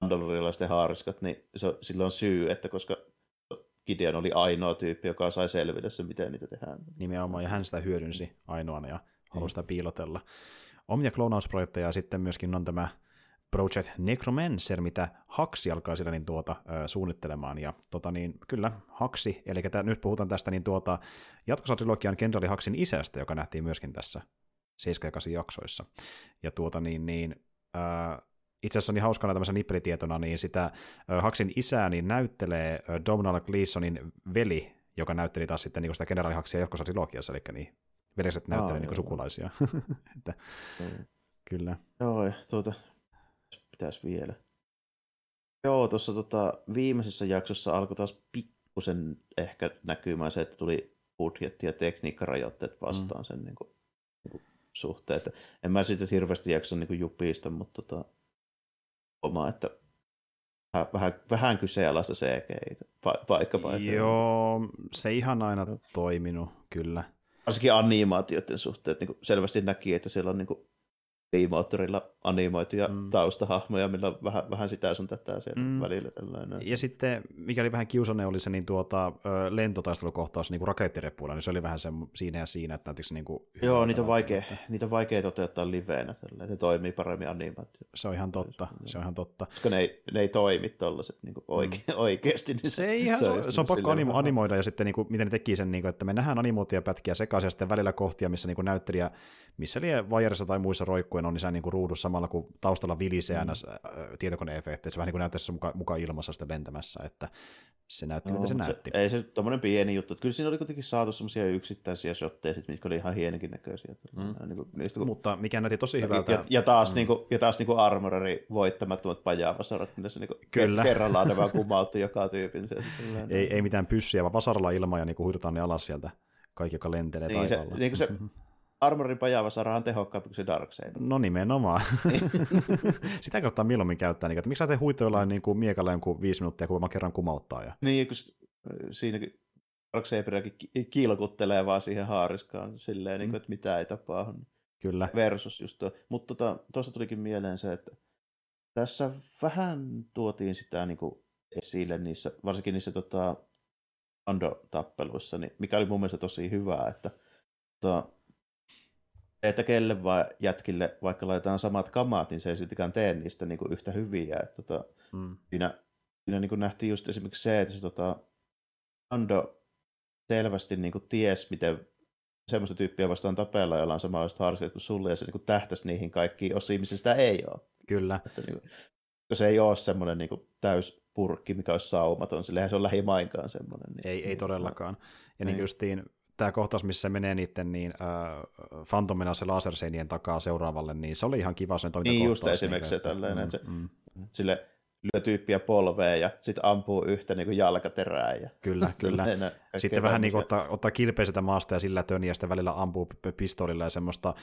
B: mandalorialaiset haariskat, niin se, sillä on syy, että koska Gideon oli ainoa tyyppi, joka sai selvitä sen, miten niitä tehdään.
A: Nimenomaan, ja hän sitä hyödynsi ainoana ja halusi sitä piilotella. Omia kloonausprojekteja sitten myöskin on tämä Project Necromancer, mitä Haksi alkaa siellä niin tuota, suunnittelemaan. Ja tota niin, kyllä, Haksi, eli t- nyt puhutaan tästä niin tuota, jatkosatrilogian kenraali Haksin isästä, joka nähtiin myöskin tässä 7 ja 8 jaksoissa. Ja tuota niin, niin ö, itse asiassa niin hauskana tämmöisen nippelitietona, niin sitä ö, Haksin isää niin näyttelee ö, Domhnall Gleesonin veli, joka näytteli taas sitten niin sitä kenraali Haksia jatkosatrilogiassa, eli niin veljeset näyttelee niin sukulaisia. että,
B: Mm.
A: kyllä.
B: Joo, tuota, pitäisi vielä. Joo, tuossa tota, viimeisessä jaksossa alkoi taas pikkusen ehkä näkymään se, että tuli budjetti- ja tekniikkarajoitteet vastaan mm. sen niin kuin, niin kuin suhteen. Että en mä siitä hirveästi jaksa niin kuin jupista, mutta tota, oma, että vähän, vähän, vähän kyseenalaista CGI, pa- paikka paikka.
A: Joo, se ei ihan aina toiminut, kyllä.
B: Varsinkin animaatioiden suhteen, että niin selvästi näki, että siellä on niin kuin moottorilla animoituja mm. taustahahmoja, millä on vähän, vähän sitä sun tätä siellä mm. välillä. Tällainen.
A: Ja sitten, mikä oli vähän kiusanne, oli se niin tuota, lentotaistelukohtaus niin rakettirepuilla, niin se oli vähän se, siinä ja siinä, että näytikö se niin kuin
B: Joo, niitä on, vaikea, että... niitä on vaikea toteuttaa liveenä, tällä, että toimii paremmin animaatio.
A: Se on ihan totta, se on ihan totta.
B: Koska ne ei, ne ei toimi tollaset niin oike, mm. oikeasti. Niin
A: se, ei ihan, se, on, se on pakko animo, animoida, ja sitten niin kuin, miten ne teki sen, niin kuin, että me nähdään animaatiopätkiä sekaisin, ja sitten välillä kohtia, missä niin kuin näyttelijä, missä liian vajarissa tai muissa roikkuen on, niin se niin kuin ruudussa samalla, kun taustalla vilisee mm. ns. tietokoneefekti, se vähän niin kuin näyttäisi mukaan muka ilmassa sitä lentämässä, että se näytti, no, mitä se näytti.
B: Se, ei se tommonen pieni juttu, kyllä siinä oli kuitenkin saatu semmoisia yksittäisiä shotteja, mitkä oli ihan hienikin näköisiä.
A: Mm. Niin kuin, niistä, kun... Mutta mikä näytti tosi hyvältä.
B: Ja, ja taas, mm. niin kuin, ja taas niin kuin Armoreri voittamattomat pajavasarat, millä se niin kuin Kyllä. kerrallaan ne vaan kumautti joka tyypin. Se,
A: ei, ei mitään pyssyjä, vaan vasaralla ilmaa ja niin kuin huidutaan ne alas sieltä kaikki, joka lentelee
B: niin,
A: taivaalla.
B: Se, niin se Armorin pajavasara on tehokkaampi kuin se Darksaber.
A: No nimenomaan. Sitä kautta milloin käyttää, niin, että miksi teet huitoillaan niin kuin miekalla jonkun viisi minuuttia, kun mä kerran kumauttaa. Ja...
B: Niin, kun siinäkin Darksaberiakin kilkuttelee vaan siihen haariskaan silleen, niin kuin, että mitä ei tapahdu.
A: Kyllä.
B: Versus just tuo. Mutta tota, tulikin mieleen se, että tässä vähän tuotiin sitä niin kuin esille niissä, varsinkin niissä tota, Ando-tappeluissa, niin mikä oli mun mielestä tosi hyvää, että tota, että kelle vaan jätkille, vaikka laitetaan samat kamat, niin se ei siltikään tee niistä niin kuin yhtä hyviä. Että, tota, mm. Siinä, siinä niin kuin nähtiin just esimerkiksi se, että se tota, Ando selvästi niin kuin ties, miten semmoista tyyppiä vastaan tapella, jolla on samanlaiset harskat kuin sulle, ja se niin kuin tähtäisi niihin kaikkiin osiin, missä sitä ei ole.
A: Kyllä.
B: Että, niin kuin, se ei ole semmoinen niin kuin, täys purkki, mikä olisi saumaton, sillä se on lähimainkaan semmoinen. Niin,
A: ei, ei todellakaan. Ja niin, niin justiin tämä kohtaus, missä se menee niiden niin, äh, Phantomina se laserseinien takaa seuraavalle, niin se oli ihan kiva sen
B: Niin just esimerkiksi niin, se tällainen, mm, mm. sille lyö tyyppiä polveen ja sitten ampuu yhtä niin kuin jalkaterää. Ja
A: kyllä, kyllä. sitten vähän niin kuin ottaa, ottaa kilpeä sitä maasta ja sillä töniä ja sitten välillä ampuu pistolilla ja semmoista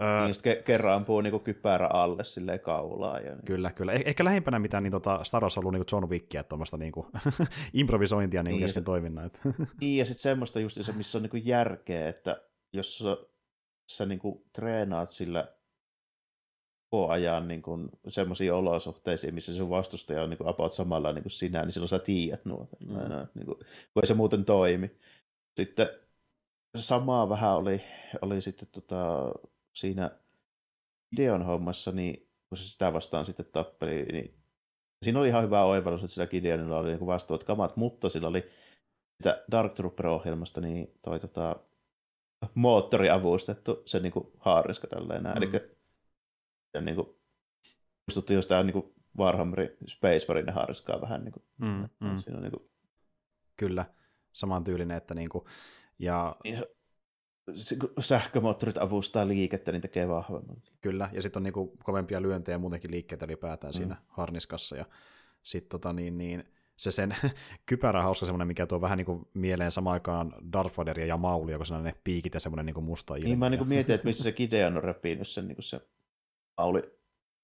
B: Öö, niin ke- kerran ampuu niinku kypärä alle silleen kaulaa. Ja niin.
A: Kyllä, kyllä. Eh- ehkä lähimpänä mitään niin tota Star Wars on ollut niin John Wickia, tuommoista niin improvisointia niin niin, kesken toiminnan.
B: niin, ja sitten semmoista just, missä on niin järkeä, että jos sä, sä niin treenaat sillä koko ajan niin semmoisiin olosuhteisiin, missä sun vastustaja on niin kuin about samalla niin kuin sinä, niin silloin sä tiedät nuo, mm. niin kuin, kun ei se muuten toimi. Sitten samaa vähän oli, oli sitten tota, siinä Gideon hommassa, niin kun se sitä vastaan sitten tappeli, niin siinä oli ihan hyvä oivallus, että sillä Gideonilla oli niin vastaavat kamat, mutta sillä oli sitä Dark Trooper-ohjelmasta niin toi tota, moottori avustettu, se niin haariska tälleen Mm. Eli ja niin kuin, muistutti just tämä niin Warhammerin Space Marine haariskaa vähän. Niin kuin, mm, mm. Siinä on, niin kuin...
A: Kyllä, saman tyylinen, että niin kuin, ja...
B: Niin, sähkömoottorit avustaa liikettä, niin tekee vahvemman.
A: Kyllä, ja sitten on niinku kovempia lyöntejä ja muutenkin liikkeitä ylipäätään mm. siinä harniskassa. Ja sitten tota, niin, niin, se sen kypärä hauska semmoinen, mikä tuo vähän niin kuin mieleen samaan aikaan Darth Vaderia ja Maulia, kun ne piikit ja semmoinen niin kuin musta ilmiö.
B: Niin mä niin kuin mietin, että missä se Gideon on repinyt sen, niin kuin se Mauli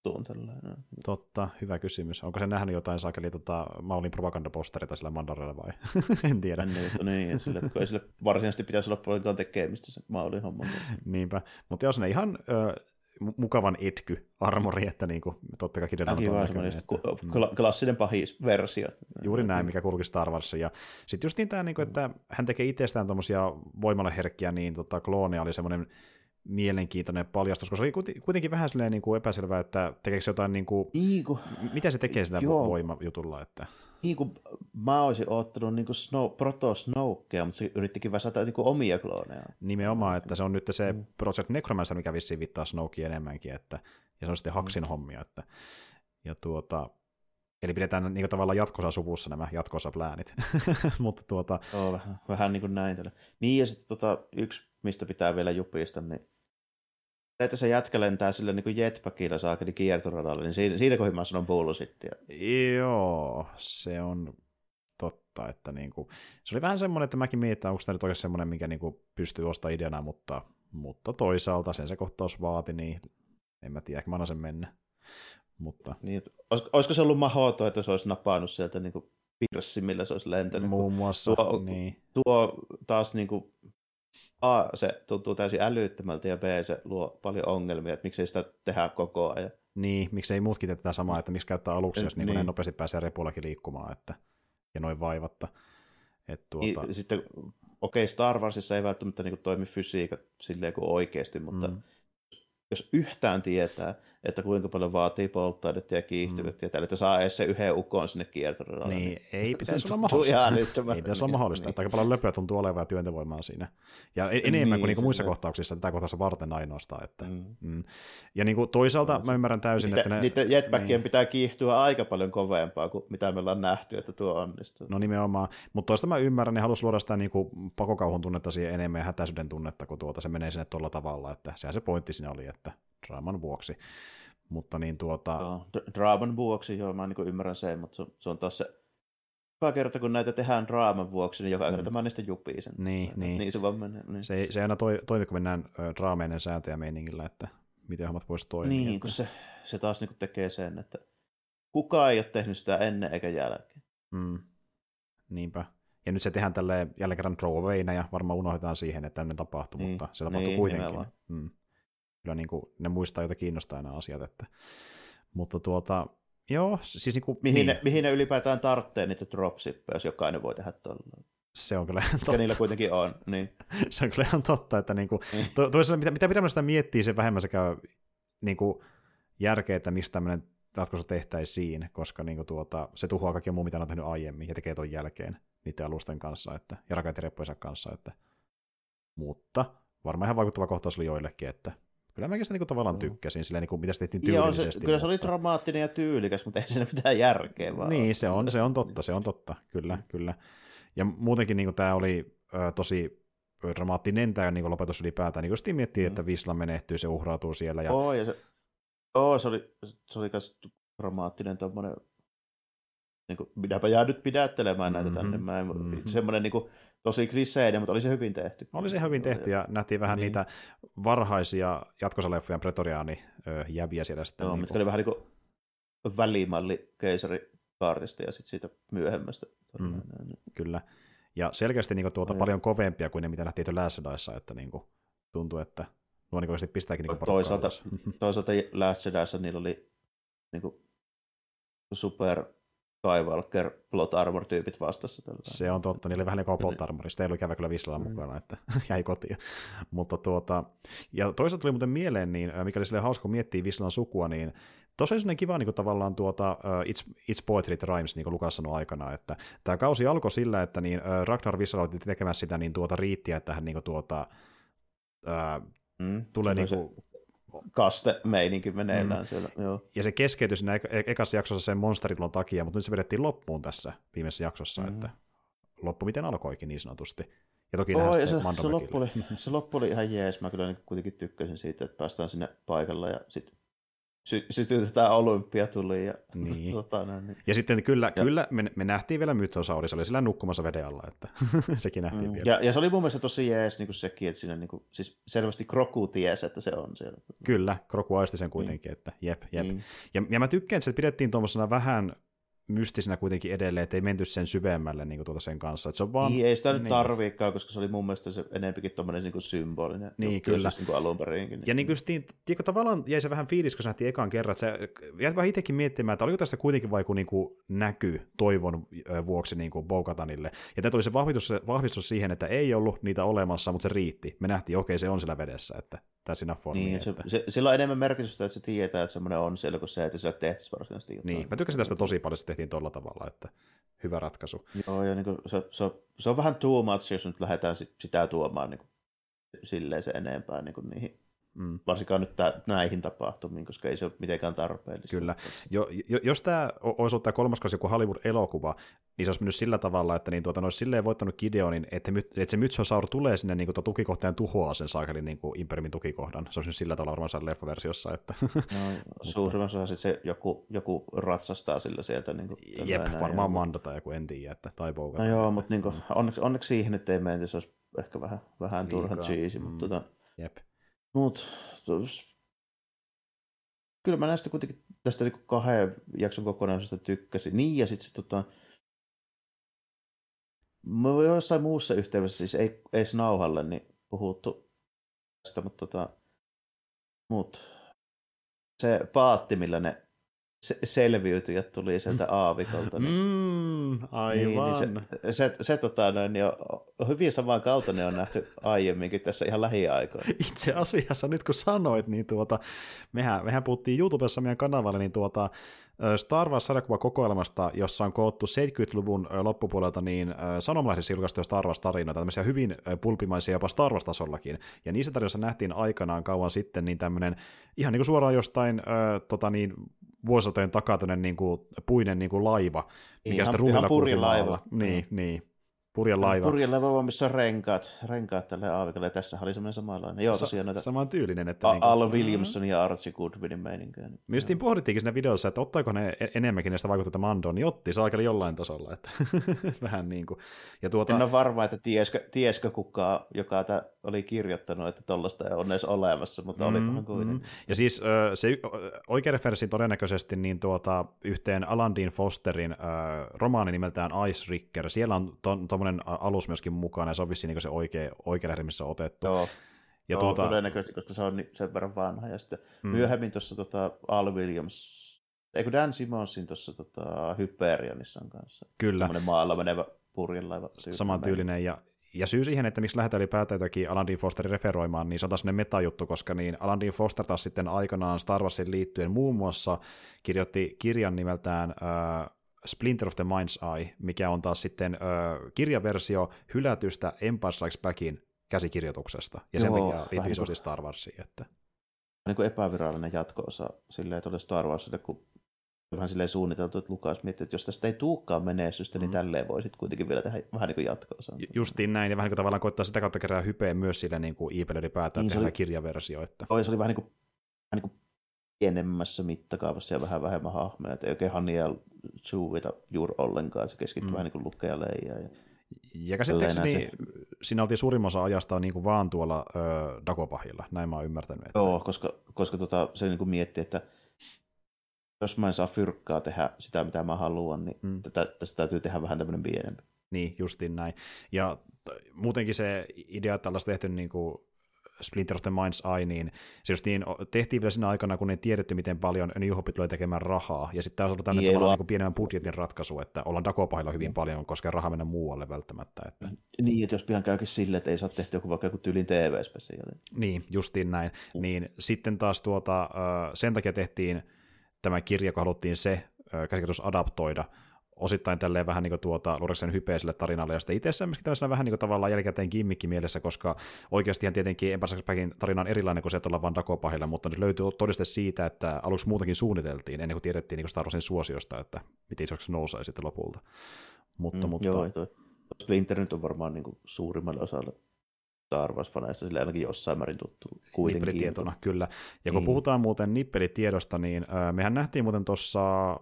B: juttuun. Tällainen.
A: Totta, hyvä kysymys. Onko se nähnyt jotain saakeli tota, Maulin propagandaposterita sillä Mandalorella vai? en tiedä.
B: Niin, niin sille, että kun ei sille varsinaisesti pitäisi olla paljon tekemistä se Maulin homma.
A: Niinpä, mutta jos ne ihan ö, mukavan etky armori, että niin kuin, totta kai Kidena
B: on näköinen, että... Klassinen pahis versio.
A: Juuri näin, mikä kulki Star Warsissa. Ja sitten just niin tämä, niin kuin, että hän tekee itsestään tuommoisia voimallaherkkiä, niin tota, kloonia oli semmoinen mielenkiintoinen paljastus, koska se oli kuitenkin vähän silleen niin kuin epäselvää, että tekeekö se jotain, niin kuin, Iiku. mitä se tekee sitä Joo. voimajutulla. Että...
B: Niin kuin mä olisin ottanut niin kuin Snow, Proto Snowkea, mutta se yrittikin väsätä niin kuin omia klooneja.
A: Nimenomaan, että se on nyt se mm. Project Necromancer, mikä vissiin vittaa Snowkia enemmänkin, että, ja se on sitten Haksin mm. hommia. Että, ja tuota, Eli pidetään niin tavallaan jatkossa suvussa nämä jatkossa pläänit. Mutta tuota...
B: Oo, vähän, vähän niin kuin näin. Niin ja sitten tota, yksi, mistä pitää vielä jupista, niin että se jätkä lentää sillä niin kuin jetpackilla saakeli kiertoradalle, niin siinä, siinä kohin mä sanon bullshittia.
A: Joo, se on totta, että niin kuin, se oli vähän semmoinen, että mäkin mietin, onko tämä nyt oikeasti semmoinen, mikä niin kuin pystyy ostamaan ideana, mutta, mutta toisaalta sen se kohtaus vaati, niin en mä tiedä, ehkä mä annan sen mennä. Mutta...
B: Niin, olisiko se ollut mahdoton, että se olisi napannut sieltä niin kuin pirssi, millä se olisi lentänyt?
A: Muun muassa,
B: tuo,
A: niin.
B: Tuo taas niin kuin, A, se tuntuu täysin älyttömältä ja B, se luo paljon ongelmia, että miksei sitä tehdä koko ajan.
A: Niin, miksei muutkin tätä samaa, että miksi käyttää aluksi, jos niin. niin nopeasti pääsee repullakin liikkumaan, että, ja noin vaivatta. Et tuota...
B: niin, sitten, okei, okay, Star Warsissa ei välttämättä niin kuin, toimi fysiikat silleen kuin oikeasti, mutta mm jos yhtään tietää, että kuinka paljon vaatii polttoainetta ja kiihtyvyyttä, mm. ja että saa edes se yhden ukon sinne kiertoradalle.
A: Niin, niin, ei pitäisi olla mahdollista. ei pitäisi olla mahdollista, niin. että aika paljon löpöä tuntuu olevan ja työntövoimaa siinä. Ja enemmän niin, kuin, niin kuin muissa kohtauksissa, tätä kohtausta varten ainoastaan. Että, mm. Mm. Ja niin kuin toisaalta no, mä ymmärrän täysin,
B: niitä,
A: että ne...
B: Niiden jetpackien niin. pitää kiihtyä aika paljon kovempaa kuin mitä me ollaan nähty, että tuo onnistuu.
A: No nimenomaan, mutta toista mä ymmärrän, ne halusi luoda sitä niin kuin pakokauhun tunnetta siihen enemmän ja hätäisyyden tunnetta, kun tuota, se menee sinne tuolla tavalla, että sehän se pointti siinä oli, että draaman vuoksi. Mutta niin tuota...
B: Joo, draaman vuoksi, joo, mä niin ymmärrän sen, mutta se, se on taas se joka kerta, kun näitä tehdään draaman vuoksi, niin joka kerta mm. mä niistä jupii sen.
A: Niin, niin.
B: niin se vaan menee. Niin.
A: Se, se ei aina toi, toimi, kun mennään draameinen sääntöjä meiningillä, että miten hommat voisi toimia.
B: Niin,
A: että...
B: kun se, se taas niin tekee sen, että kukaan ei ole tehnyt sitä ennen eikä jälkeen.
A: Mm. Niinpä. Ja nyt se tehdään tälle jälleen kerran ja varmaan unohdetaan siihen, että tämmöinen tapahtuu, niin, mutta se tapahtuu niin, kuitenkin. Mm kyllä niin kuin, ne muistaa, joita kiinnostaa nämä asiat. Että, mutta tuota, joo, siis niin kuin,
B: mihin,
A: niin.
B: Ne, mihin ne ylipäätään tarvitsee niitä dropshippeja, jos jokainen voi tehdä tuolla.
A: Se on kyllä totta.
B: Ja niillä kuitenkin on. Niin.
A: se on kyllä ihan totta, että niin kuin, to, toisaalta mitä, mitä pidemmän sitä miettii, se vähemmän se käy niin kuin, järkeä, että mistä tämmöinen ratkaisu tehtäisiin, koska niin kuin, tuota, se tuhoaa kaikki muu, mitä on tehnyt aiemmin, ja tekee tuon jälkeen niiden alusten kanssa, että, ja rakentireppojensa kanssa. Että, mutta varmaan ihan vaikuttava kohtaus oli joillekin, että Kyllä mäkin sitä niin tavallaan tykkäsin, sillä niin kuin, mitä se tehtiin tyylillisesti. Joo,
B: se, kyllä se oli dramaattinen ja tyylikäs, mutta ei siinä mitään järkeä vaan.
A: Niin, se on, se on totta, se on totta, kyllä, kyllä. Ja muutenkin niin kuin, tämä oli ö, tosi dramaattinen tämä niin lopetus ylipäätään. Niin kun miettii, mm. että Visla menehtyy, se uhrautuu siellä. Ja...
B: Oh, ja se, oh, se oli, se oli myös dramaattinen tuommoinen niin kuin, minäpä jää nyt pidättelemään näitä mm-hmm, tänne. Mä en, mm-hmm. Semmoinen niin kuin, tosi kliseinen, mutta oli se hyvin tehty.
A: Oli se hyvin tehty ja nähtiin vähän niin. niitä varhaisia jatkosaleffojen pretoriaani jäviä siellä sitten.
B: Joo, niin mitkä oli vähän niin kuin välimalli keisarikaartista ja sitten siitä myöhemmästä. Mm,
A: kyllä. Ja selkeästi niin kuin, tuota, no, paljon kovempia kuin ne, mitä nähtiin Last että niin kuin, tuntuu, että nuo niin pistääkin niin
B: toisaalta, toisaalta Last Jediissa niillä oli niin kuin, super Skywalker plot armor-tyypit vastassa. Tällä.
A: Se on totta, niillä oli vähän niin plot armor, sitä ei ollut käydä kyllä Vislalla mm. mukana, että jäi kotiin. Mutta tuota, ja toisaalta tuli muuten mieleen, niin mikä oli hauska, kun miettii Vislan sukua, niin Tuossa on kiva niin kuin tavallaan tuota, uh, It's, It's Poetry Rhymes, niin kuin Lukas sanoi aikana, että tämä kausi alkoi sillä, että niin, uh, Ragnar Vissala oli tekemässä sitä niin tuota riittiä, että hän niin kuin, tuota, uh, mm, tulee niin kuin,
B: kaste-meininki meneillään mm. siellä. Joo.
A: Ja se keskeytyi siinä ek- ekassa jaksossa sen monsteritulon takia, mutta nyt se vedettiin loppuun tässä viimeisessä jaksossa, mm. että loppu miten alkoikin niin sanotusti. Ja toki oh, ja se, se, loppu
B: oli, se loppu oli ihan jees, mä kyllä niin kuitenkin tykkäsin siitä, että päästään sinne paikalla ja sitten sy- sytytetään olympia tuli. Ja,
A: Niin.
B: tota, no, niin.
A: Ja sitten kyllä,
B: Ja-
A: kyllä me, me nähtiin vielä Mythosauri, se oli siellä nukkumassa veden alla, että sekin nähtiin
B: Mm,
A: vielä.
B: ja, ja, se oli mun mielestä tosi jees niin kuin sekin, että siinä niin kuin, siis selvästi Kroku tiesi, että se on siellä.
A: Kyllä, Kroku aisti sen kuitenkin, että jep, jep.
B: Niin.
A: Ja, ja mä tykkään, että se pidettiin tuommoisena vähän mystisenä kuitenkin edelleen, että ei menty sen syvemmälle niin kuin tuota sen kanssa. Että se on vaan,
B: Niin, ei sitä nyt
A: niin.
B: tarviikaan, koska se oli mun mielestä se enempikin tommonen niin kuin symbolinen.
A: Niin,
B: juttu,
A: kyllä.
B: Siis niin kuin alun perinkin.
A: Ja niin kuin justiin, tiedätkö, tavallaan jäi se vähän fiilis, kun se nähtiin ekan kerran, että se jäi vähän itsekin miettimään, että oliko tässä kuitenkin vai niin kuin näky toivon vuoksi niin kuin Bogatanille. Ja tämä tuli se vahvistus, vahvistus siihen, että ei ollut niitä olemassa, mutta se riitti. Me nähtiin, okei, se on siellä vedessä, että tässä enough for me,
B: Niin, se,
A: että...
B: se, sillä on enemmän merkitystä, että se tietää, että semmoinen on siellä, kuin se, että se tehtäisiin varsinaisesti jotain.
A: Niin, mä tykkäsin tästä tosi paljon, se tehtiin tuolla tavalla, että hyvä ratkaisu.
B: Joo, ja niin kuin, se, se, se, on vähän too much, jos nyt lähdetään si- sitä tuomaan niin kuin, silleen se enempää niin kuin niihin,
A: Mm.
B: varsinkaan nyt tää, näihin tapahtumiin, koska ei se ole mitenkään tarpeellista.
A: Kyllä. Jo, jo, jos tämä olisi ollut tämä kolmas kausi joku Hollywood-elokuva, niin se olisi mennyt sillä tavalla, että niin tuota, ne olisi silleen voittanut Gideonin, että, my, että se Mytsosaur tulee sinne niin kuin, tukikohtaan tuhoaa sen saakelin niin kuin Imperiumin tukikohdan. Se olisi nyt sillä tavalla varmaan siellä leffaversiossa. Että...
B: No, suurimmassa osassa se joku, joku ratsastaa sillä sieltä. Niin kuin,
A: Jep,
B: tällainen,
A: varmaan
B: ja-
A: Mando tai joku, en tiedä, että, tai Boga.
B: No joo, mutta niin kuin, onneksi, onneksi siihen nyt ei menty, se olisi ehkä vähän, vähän turhan cheesy,
A: Mm.
B: mutta tota,
A: Jep.
B: Mut, kyllä mä näistä kuitenkin tästä niinku kahden jakson kokonaisuudesta tykkäsin. Niin, ja sitten se tota, mä oon jossain muussa yhteydessä, siis ei, ei nauhalle, niin puhuttu tästä, mutta tota, mut, se paatti, millä ne se, selviytyjät tuli sieltä aavikolta, niin
A: Mm, aivan.
B: niin, niin se, se, se tota, noin, niin on, hyvin samankaltainen on nähty aiemminkin tässä ihan lähiaikoina.
A: Itse asiassa nyt kun sanoit, niin tuota, mehän, mehän puhuttiin YouTubessa meidän kanavalle niin tuota, Star Wars sarjakuvakokoelmasta, jossa on koottu 70-luvun ö, loppupuolelta niin sanomalehdissä julkaistuja Star Wars-tarinoita, tämmöisiä hyvin pulpimaisia jopa Star Wars-tasollakin. Ja niissä tarinoissa nähtiin aikanaan kauan sitten niin tämmöinen ihan niin kuin suoraan jostain ö, tota niin, vuosisatojen takaa tämmöinen niin kuin, puinen niin kuin laiva, mikä
B: Ihan-
A: rumilla
B: ihan
A: kulki maalla. Niin, niin. Purjelaiva.
B: Purjelaiva, missä on renkaat, renkaat tälle aavikolle, ja tässä oli semmoinen samanlainen. Joo, tosiaan noita
A: Saman tyylinen. Että
B: A-
A: niinku-
B: Al Williamson ja Archie Goodwinin meininkiä. niin-
A: Me justiin pohdittiinkin siinä videossa, että ottaako ne e- enemmänkin näistä vaikutteita Mandoon, niin otti se aika jollain tasolla, että vähän niin kuin. Ja tuota,
B: En ole varma, että tieskö, tieskö kukaan, joka tä, oli kirjoittanut, että tollaista ei ole edes olemassa, mutta mm, olikohan kuitenkin.
A: Ja siis se oikea referenssi todennäköisesti niin tuota, yhteen Alan Dean Fosterin ö, romaani nimeltään Ice Ricker. Siellä on tuommoinen alus myöskin mukana, ja se on vissiin niin se oikea, oikea lähde, missä on otettu.
B: Joo,
A: ja
B: joo
A: tuota,
B: todennäköisesti, koska se on sen verran vanha. Ja sitten
A: Mm.
B: mm. myöhemmin tuossa tota, Al Williams, eikö Dan Simonsin tuossa tota, Hyperionissa on kanssa.
A: kyllä,
B: Semmoinen maalla menevä purjelaiva.
A: saman tyylinen. Ja, ja syy siihen, että miksi lähdetään ylipäätään jotakin Alan Dean Fosterin referoimaan, niin se on taas sellainen metajuttu, koska niin Alan Dean Foster taas sitten aikanaan Star Warsin liittyen muun muassa kirjoitti kirjan nimeltään äh, Splinter of the Mind's Eye, mikä on taas sitten äh, kirjaversio hylätystä Empire Strikes Backin käsikirjoituksesta, ja sen
B: Joo,
A: takia liittyy isosti
B: kuin-
A: Star Warsiin. Että...
B: niin kuin epävirallinen jatko-osa silleen tuolle Star Warsille, kun vähän silleen suunniteltu, että Lukas miettii, että jos tästä ei tuukaan menestystä, niin
A: Mm.
B: tälleen voisit kuitenkin vielä tehdä vähän niin kuin jatko-osan.
A: Ju- Justiin näin, ja vähän niin kuin tavallaan koittaa sitä kautta kerää hypeä myös sille niin kuin Iipelle ylipäätään
B: Niin, se
A: tehdä
B: oli-
A: kirjaversio. Että...
B: Ja se oli vähän niin kuin, vähän niin kuin pienemmässä mittakaavassa ja vähän vähemmän hahmoja, että ei oikein Hania Chewita juuri ollenkaan, se keskittyy
A: Mm.
B: vähän niin kuin Luke ja. Ja...
A: Ja käsittääkseni
B: Tälleen
A: siinä oltiin suurimman osa ajasta niin kuin vaan tuolla ö, Dagobahilla, näin mä oon ymmärtänyt. Että...
B: Joo, koska, koska tota, se niin kuin miettii, että jos mä en saa fyrkkaa tehdä sitä, mitä mä haluan, niin
A: Mm.
B: tätä, tästä täytyy tehdä vähän tämmöinen pienempi.
A: Niin, justiin näin. Ja t- muutenkin se idea, että oltaisiin tehty niin kuin Splinter of the Mind's Eye, niin se just niin, tehtiin vielä siinä aikana, kun ei tiedetty, miten paljon New Hope tulee tekemään rahaa, ja sitten tämä on ollut tämmöinen
B: Niin,
A: tavallaan niin kuin pienemmän budjetin ratkaisu, että ollaan Dagobahilla hyvin paljon, koska raha mennä muualle välttämättä. Että...
B: Niin, että jos pian käykin silleen, että ei saa tehty joku vaikka joku tyylin TV-spesiaali.
A: Niin, justiin näin.
B: Mm.
A: Niin sitten taas tuota, sen takia tehtiin tämä kirja, kun haluttiin se käsikirjoitus adaptoida, osittain tälleen vähän niin kuin tuota Lureksen hypeiselle tarinalle, ja sitten itse myöskin tämmöisenä vähän niin kuin tavallaan jälkikäteen kimmikki mielessä, koska oikeastihan tietenkin Backin tarina on erilainen kuin se, että ollaan vaan mutta nyt löytyy todiste siitä, että aluksi muutakin suunniteltiin, ennen kuin tiedettiin niin kuin Star Warsin suosiosta, että miten isoksi se nousee sitten lopulta. Mutta,
B: Mm,
A: mutta,
B: Joo, toi Splinter nyt on varmaan niin kuin suurimmalle osalle Star Wars-faneista sille ainakin jossain määrin tuttu kuitenkin.
A: Nippelitietona, kyllä. Ja kun
B: Niin.
A: puhutaan muuten nippelitiedosta, niin ö, mehän nähtiin muuten tuossa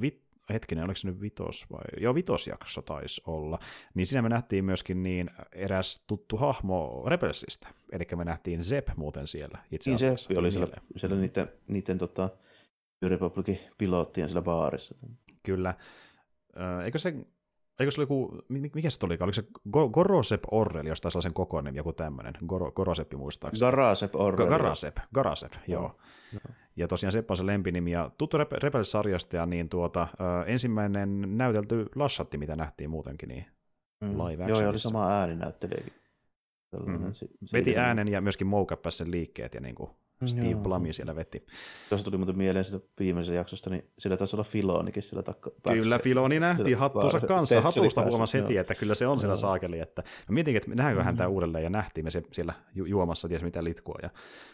A: vit, hetkinen, oliko se nyt vitos vai? Joo, vitosjakso taisi olla. Niin siinä me nähtiin myöskin niin eräs tuttu hahmo Rebelsistä. Eli me nähtiin Zep muuten siellä itse
B: Niin
A: asiassa.
B: oli siellä,
A: Mieleen.
B: siellä niiden, niiden tota, Republicin pilottien siellä baarissa.
A: Kyllä. Eikö se, eikö se oli joku, mi- mikä se oli? Oliko se Go- Gorosep Orrel, jos taisi olla sen kokoinen, joku tämmöinen. Goro, Goroseppi muistaakseni.
B: Garasep Orrel.
A: Ga- Garasep, Garasep, joo.
B: joo.
A: Ja tosiaan Sepp on se lempinimi, ja tuttu Rep- Rebels-sarjasta, ja niin tuota, ö, ensimmäinen näytelty Lassatti, mitä nähtiin muutenkin, niin
B: Mm.
A: live
B: Joo, ja oli sama ääninäyttelijäkin. Si-
A: veti äänen ja myöskin moukapäs sen liikkeet, ja niin kuin Steve. Blami siellä veti.
B: Tuossa tuli muuten mieleen sitä viimeisen jaksosta, niin sillä taisi olla Filonikin sillä takka.
A: Kyllä, Filoni nähtiin hattuunsa kanssa. Hatusta huomasi heti, että kyllä se on siellä saakeli. Että mä mietinkin, että nähdäänkö hän tämä
B: Mhm.
A: uudelleen, ja nähtiin me se siellä ju- juomassa, ties mitä litkua. Ja,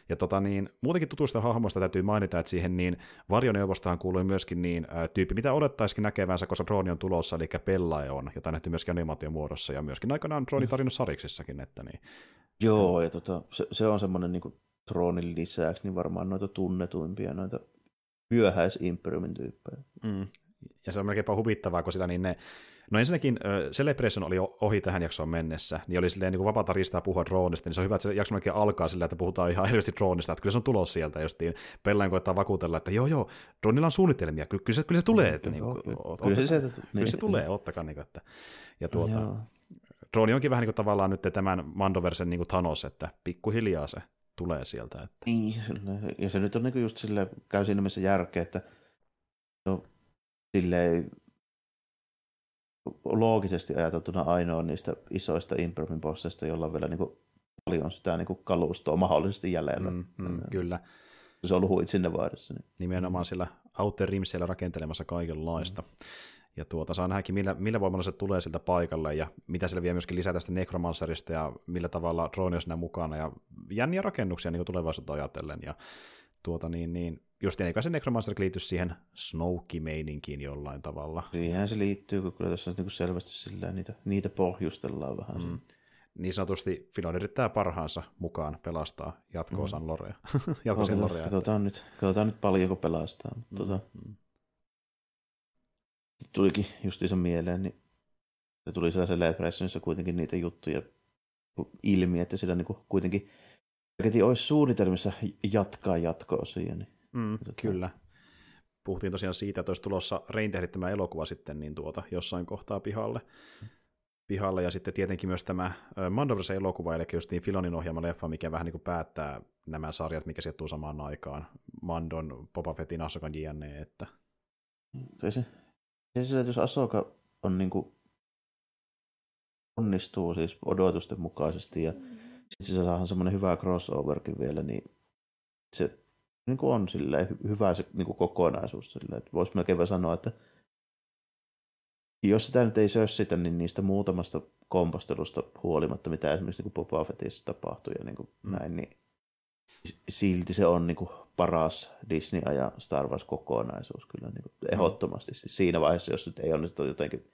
A: ja tota niin, muutenkin tutuista hahmoista täytyy mainita, että siihen niin varjoneuvostahan kuului myöskin niin ä, tyyppi, mitä odottaisikin näkevänsä, koska drooni on tulossa, eli Pellae on, jota nähty myöskin animaation muodossa, ja myöskin aikanaan drooni tarinut sariksissakin, että niin.
B: Joo, ja tota, se, se, on semmoinen niin troonin lisäksi, niin varmaan noita tunnetuimpia, noita myöhäisimperiumin tyyppejä.
A: Mm. Ja se on melkeinpä huvittavaa, kun sillä niin ne No ensinnäkin uh, Celebration oli ohi tähän jaksoon mennessä, niin oli silleen niin kuin vapaata ristaa puhua droonista, niin se on hyvä, että se jakso melkein alkaa sillä, että puhutaan ihan hirveästi droonista, että kyllä se on tulos sieltä, justiin Pellain koittaa vakuutella, että joo joo, droonilla on suunnitelmia, kyllä, kyllä, se, kyllä se tulee, että niin, kuin,
B: kyllä. se sieltä
A: kyllä se
B: niin.
A: tulee, ottakaa niin kuin, että ja tuota,
B: Joo.
A: drooni onkin vähän niin kuin tavallaan nyt tämän Mandoversen niin kuin Thanos, että pikkuhiljaa se tulee sieltä, että
B: Niin, sillä- ja se nyt on niinku just sille käy siinä mielessä järkeä, että no, silleen loogisesti ajateltuna ainoa niistä isoista Imperiumin bosseista, jolla on vielä niinku paljon sitä niinku kalustoa mahdollisesti jäljellä.
A: mm, mm, kyllä.
B: Se on ollut huit sinne vaihdossa. Niin.
A: nimenomaan siellä Outer Rim siellä rakentelemassa kaikenlaista. Ja tuota, saa nähdäkin, millä, millä voimalla se tulee siltä paikalle, ja mitä siellä vielä myöskin lisää tästä Necromancerista, ja millä tavalla drone on siinä mukana, ja jänniä rakennuksia niin tulevaisuutta ajatellen, ja tuota niin, niin just eikä se Necromancer liity siihen Snoke-meininkiin jollain tavalla.
B: Siihen se liittyy, kun kyllä tässä niinku selvästi sillä niitä, niitä pohjustellaan vähän.
A: Mm.
B: Mm.
A: Niin sanotusti Filon yrittää parhaansa mukaan pelastaa jatko-osan Lorea. jatko-osan
B: Katsotaan,
A: Lorea.
B: katsotaan, nyt, katsotaan nyt paljonko pelastaa. Mutta
A: Mm,
B: tota,
A: mm.
B: Tulikin justiinsa mieleen, niin se tuli siellä Celebrationissa kuitenkin niitä juttuja ilmi, että sillä niinku kuitenkin Paketti olisi suunnitelmissa jatkaa jatko-osia. Niin.
A: Mm,
B: Tota-
A: kyllä. Puhuttiin tosiaan siitä, että olisi tulossa Rain tämä elokuva sitten niin tuota, jossain kohtaa pihalle. pihalle. Ja sitten tietenkin myös tämä Mandoversen elokuva, eli just niin Filonin ohjaama leffa, mikä vähän niin kuin päättää nämä sarjat, mikä sijoittuu samaan aikaan. Mandon, Boba Fettin, Ahsokan JNE, että
B: Se, se, se, se, että jos Asoka on niinku onnistuu siis odotusten mukaisesti ja sitten se saadaan semmoinen hyvä crossoverkin vielä, niin se niin kuin on silleen hy- hyvä se niin kuin kokonaisuus. Silleen, että voisi melkein vaan sanoa, että jos sitä nyt ei sössitä, niin niistä muutamasta kompostelusta huolimatta, mitä esimerkiksi niin kuin Boba Fettissä tapahtui ja niin kuin
A: Mm.
B: mm. näin, niin silti se on niin kuin paras Disney ja Star Wars kokonaisuus kyllä niin kuin ehdottomasti. Siis siinä vaiheessa, jos nyt ei onnistu jotenkin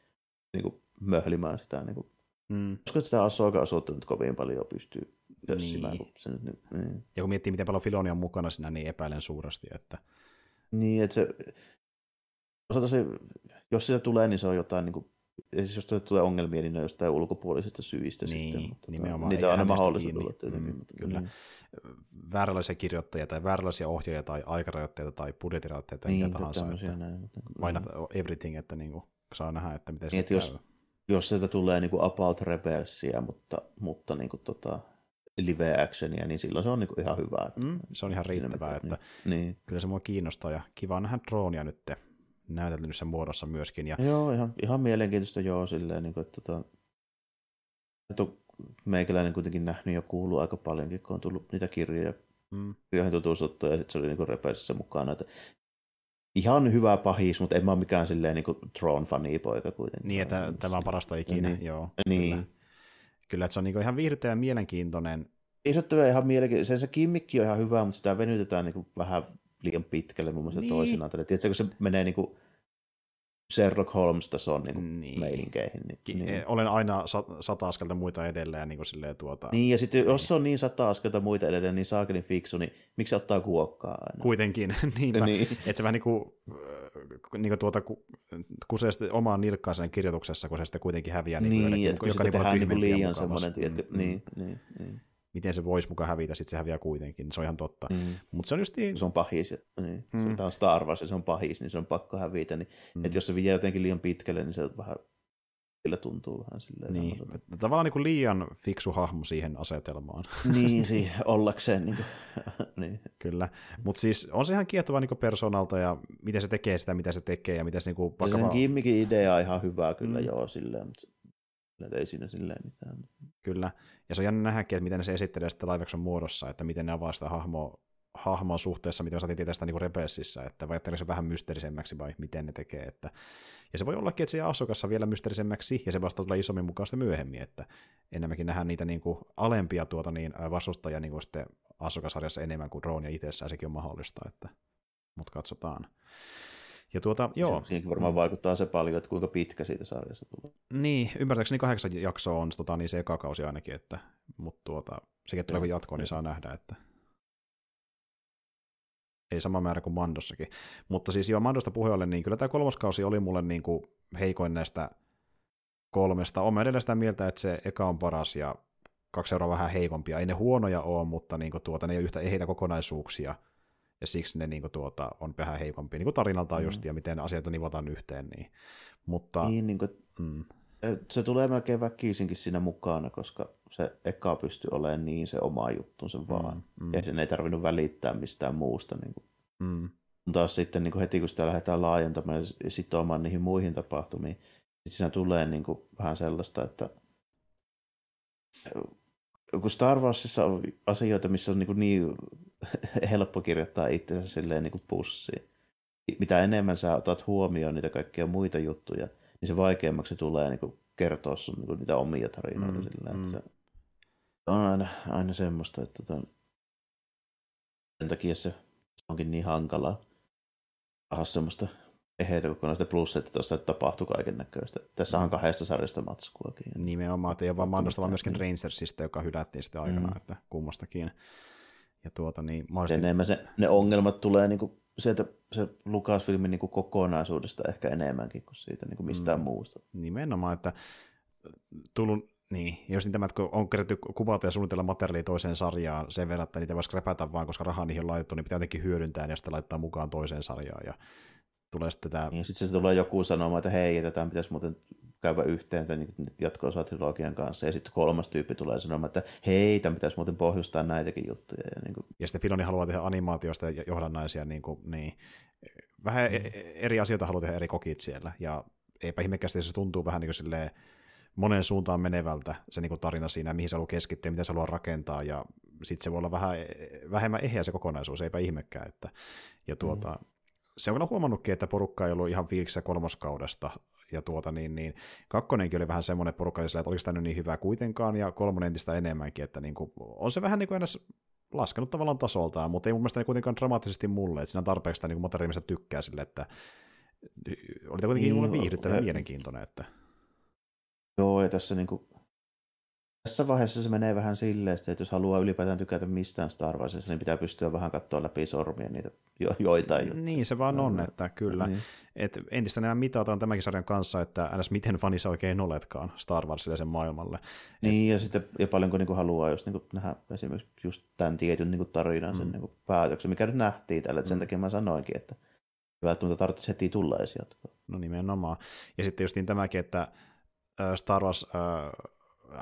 B: niin kuin möhlimään sitä. Niin kuin,
A: mm.
B: koska sitä Asoka osuutta nyt kovin paljon pystyy sössimään.
A: Niin.
B: Kun se nyt, niin, niin.
A: ja kun miettii, miten paljon Filoni on mukana siinä, niin epäilen suuresti, että
B: Niin, että se, osalta se, jos sitä tulee, niin se on jotain, niin kuin, siis jos tulee ongelmia, niin ne on jostain ulkopuolisista syistä
A: Niin,
B: sitten. Mutta,
A: nimenomaan,
B: niitä
A: ei
B: on aina mahdollista
A: kiinni.
B: tulla tietenkin.
A: Mm,
B: mutta,
A: kyllä.
B: Niin,
A: vääränlaisia kirjoittajia tai vääränlaisia ohjaajia tai aikarajoitteita tai budjettirajoitteita tai
B: niin
A: mitä tahansa. Että
B: näin. Mutta, mm.
A: everything, että niin kuin saa nähdä, että miten se
B: Niin, että jos- jos sieltä tulee niin kuin About Rebelsia, mutta, mutta niin kuin, tota, live actionia, niin silloin se on niin kuin ihan hyvä.
A: Mm, se on ihan riittävää,
B: mitään,
A: että
B: Niin.
A: kyllä se mua kiinnostaa ja kiva nähdä droonia nyt näytellyssä muodossa myöskin. Ja,
B: niin. Joo, ihan, ihan mielenkiintoista joo silleen, niin kuin, että tota, että on meikäläinen kuitenkin nähnyt ja kuullut aika paljonkin, kun on tullut niitä kirjoja,
A: mm,
B: kirjoihin tutustuttu ja sitten se oli niin Rebelsissä mukana. Että ihan hyvä pahis, mutta en mä ole mikään silleen niin kuin Tron-fanipoika kuitenkin.
A: niin, että tämä on parasta ikinä,
B: Niin.
A: joo.
B: Niin.
A: Kyllä. kyllä, että se on niin ihan viihdyttävä ja mielenkiintoinen.
B: Isottava ihan mielenkiintoista. Se, se kimmikki on ihan hyvä, mutta sitä venytetään niin kuin vähän liian pitkälle mun mielestä
A: Niin.
B: toisinaan. Tiedätkö, kun se menee niin kuin, Sherlock Holmes-tason niin niin. meininkeihin. Niin,
A: niin. Olen aina sata askelta muita edelleen. Niin, kuin tuota...
B: niin ja sitten jos on niin sata askelta muita edelleen, niin saakelin fiksu, niin miksi se ottaa kuokkaa aina?
A: Kuitenkin, niinpä. niin. Että se vähän niin kuin, niin kuin tuota, kusee sitten omaan nilkkaan sen kirjoituksessa, kun se sitten kuitenkin häviää.
B: Niin, niin että kun joka niin tehdään niin liian semmoinen, tiedätkö, mm, niin, niin, niin
A: miten se voisi mukaan hävitä, sitten se häviää kuitenkin, se on ihan totta. Mm. Mutta se on just niin...
B: Se on pahis, niin. Mm. Se on Star Wars ja se on pahis, niin se on pakko hävitä. Niin, mm. että jos se vie jotenkin liian pitkälle, niin se on vähän kyllä tuntuu vähän silleen.
A: Niin. Tavallaan niin kuin liian fiksu hahmo siihen asetelmaan.
B: niin, siihen ollakseen. Niin, kuin, niin.
A: Kyllä, mutta siis on se ihan kiehtova niin persoonalta ja miten se tekee sitä, mitä se tekee ja miten se niin kuin,
B: vakava... Sen gimmikin idea on ihan hyvä kyllä, mm. joo, silleen, mutta ei siinä silleen mitään.
A: Kyllä, ja se on jännä nähdäkin, että miten ne se esittelee sitten live muodossa, että miten ne avaa sitä hahmoa, hahmoa suhteessa, mitä me saatiin tietää sitä niin Rebelsissä, että vai se vähän mysteerisemmäksi vai miten ne tekee. Että... Ja se voi ollakin, että se asukassa vielä mysteerisemmäksi, ja se vasta tulee isommin mukaan sitten myöhemmin, että enemmänkin nähdään niitä niin kuin alempia tuota, niin, vastustajia niin kuin sitten asukasarjassa enemmän kuin droonia itsessään, sekin on mahdollista, että... mutta katsotaan. Ja tuota, joo.
B: Siinäkin varmaan mm. vaikuttaa se paljon, että kuinka pitkä siitä sarjasta tulee.
A: Niin, ymmärtääkseni kahdeksan jaksoa on tota, niin se eka kausi ainakin, että, mutta tuota, sekin tulee kun jatkoon, niin saa nähdä, että ei sama määrä kuin Mandossakin. Mutta siis joo, Mandosta puheelle, niin kyllä tämä kolmoskausi oli mulle niin kuin heikoin näistä kolmesta. Olen edelleen sitä mieltä, että se eka on paras ja kaksi euroa vähän heikompia. Ei ne huonoja ole, mutta niin kuin tuota, ne ei ole yhtä eheitä kokonaisuuksia ja siksi ne niin kuin, tuota, on vähän heikompia niin kuin tarinaltaan mm. just, ja miten asiat nivotaan yhteen. Niin. Mutta,
B: niin, niin kuin, mm. Se tulee melkein väkisinkin siinä mukana, koska se eka pystyy olemaan niin se oma juttunsa mm, vaan. Mm. Ja sen ei tarvinnut välittää mistään muusta. Niin kuin. Mm. Taas sitten niin kuin heti, kun sitä lähdetään laajentamaan ja sitoamaan niihin muihin tapahtumiin, sitten siinä tulee niin kuin vähän sellaista, että kun Star Warsissa on asioita, missä on niin, niin helppo kirjoittaa itsensä silleen niin kuin pussiin. Mitä enemmän sä otat huomioon niitä kaikkia muita juttuja, niin se vaikeammaksi tulee niin kuin kertoa sun niin kuin niitä omia tarinoita. Mm, sillä, mm. Että se on aina, aina semmoista, että tota, sen takia se onkin niin hankalaa saada semmoista eheitä kokonaista plus, että tuossa tapahtui kaiken näköistä. Tässä on kahdesta sarjasta matskuakin.
A: Nimenomaan, että ei ole vaan Mandosta, vaan myöskin Rangersista, joka hylättiin sitten aikana, mm. että kummastakin. Ja tuota, niin, mahdollisesti...
B: enemmän se, ne ongelmat tulee niin kuin sieltä se Lucasfilmin niin kuin kokonaisuudesta ehkä enemmänkin kuin siitä niin kuin mistään mm. muusta.
A: Nimenomaan, että tullut niin, jos niitä että on kerätty kuvata ja suunnitella materiaalia toiseen sarjaan sen verran, että niitä voisi repätä vaan, koska rahaa niihin on laitettu, niin pitää jotenkin hyödyntää ja sitten laittaa mukaan toiseen sarjaan. Ja tulee sitten tämä...
B: Niin, sitten se tulee joku sanomaan, että hei, tätä pitäisi muuten käydä yhteen tämän niin jatko-osatrilogian kanssa. Ja sitten kolmas tyyppi tulee sanomaan, että hei, tämän pitäisi muuten pohjustaa näitäkin juttuja. Ja, niin kuin...
A: ja sitten Filoni haluaa tehdä animaatiosta ja johdannaisia, niin, kuin, niin vähän mm. eri asioita haluaa tehdä eri kokit siellä. Ja eipä ihmekästi, se tuntuu vähän niin kuin silleen, monen suuntaan menevältä se niin kuin tarina siinä, mihin se haluaa keskittyä, mitä se haluaa rakentaa, ja sitten se voi olla vähän vähemmän eheä se kokonaisuus, eipä ihmekään. Että, ja tuota, mm. Se on huomannutkin, että porukka ei ollut ihan fiiliksissä kolmoskaudesta, ja tuota, niin, niin, kakkonenkin oli vähän semmoinen porukka, että oliko tämä niin hyvä kuitenkaan, ja kolmonen entistä enemmänkin, että niin kuin, on se vähän niin kuin laskenut tavallaan tasoltaan, mutta ei mun mielestä kuitenkaan dramaattisesti mulle, että siinä tarpeeksi sitä niin materiaalimista tykkää sille, että oli kuitenkin niin, viihdyttävä ja mielenkiintoinen. Että...
B: Joo, ja tässä niin kuin, tässä vaiheessa se menee vähän silleen, että jos haluaa ylipäätään tykätä mistään Star Warsista, niin pitää pystyä vähän katsoa läpi sormia niitä jo, joitain juttuja.
A: Niin, se vaan on, että kyllä. Niin. Et entistä enemmän mitataan tämänkin sarjan kanssa, että ns. miten fani sä oikein oletkaan Star Warsille sen maailmalle.
B: Niin, Et... ja sitten ja paljonko niin kuin haluaa just niin kuin nähdä esimerkiksi just tämän tietyn niin kuin tarinan, mm. sen niin kuin päätöksen, mikä nyt nähtiin tällä, että sen mm. takia mä sanoinkin, että välttämättä tarvitsisi heti tulla jatkoa.
A: No nimenomaan. Ja sitten justiin tämäkin, että Star Wars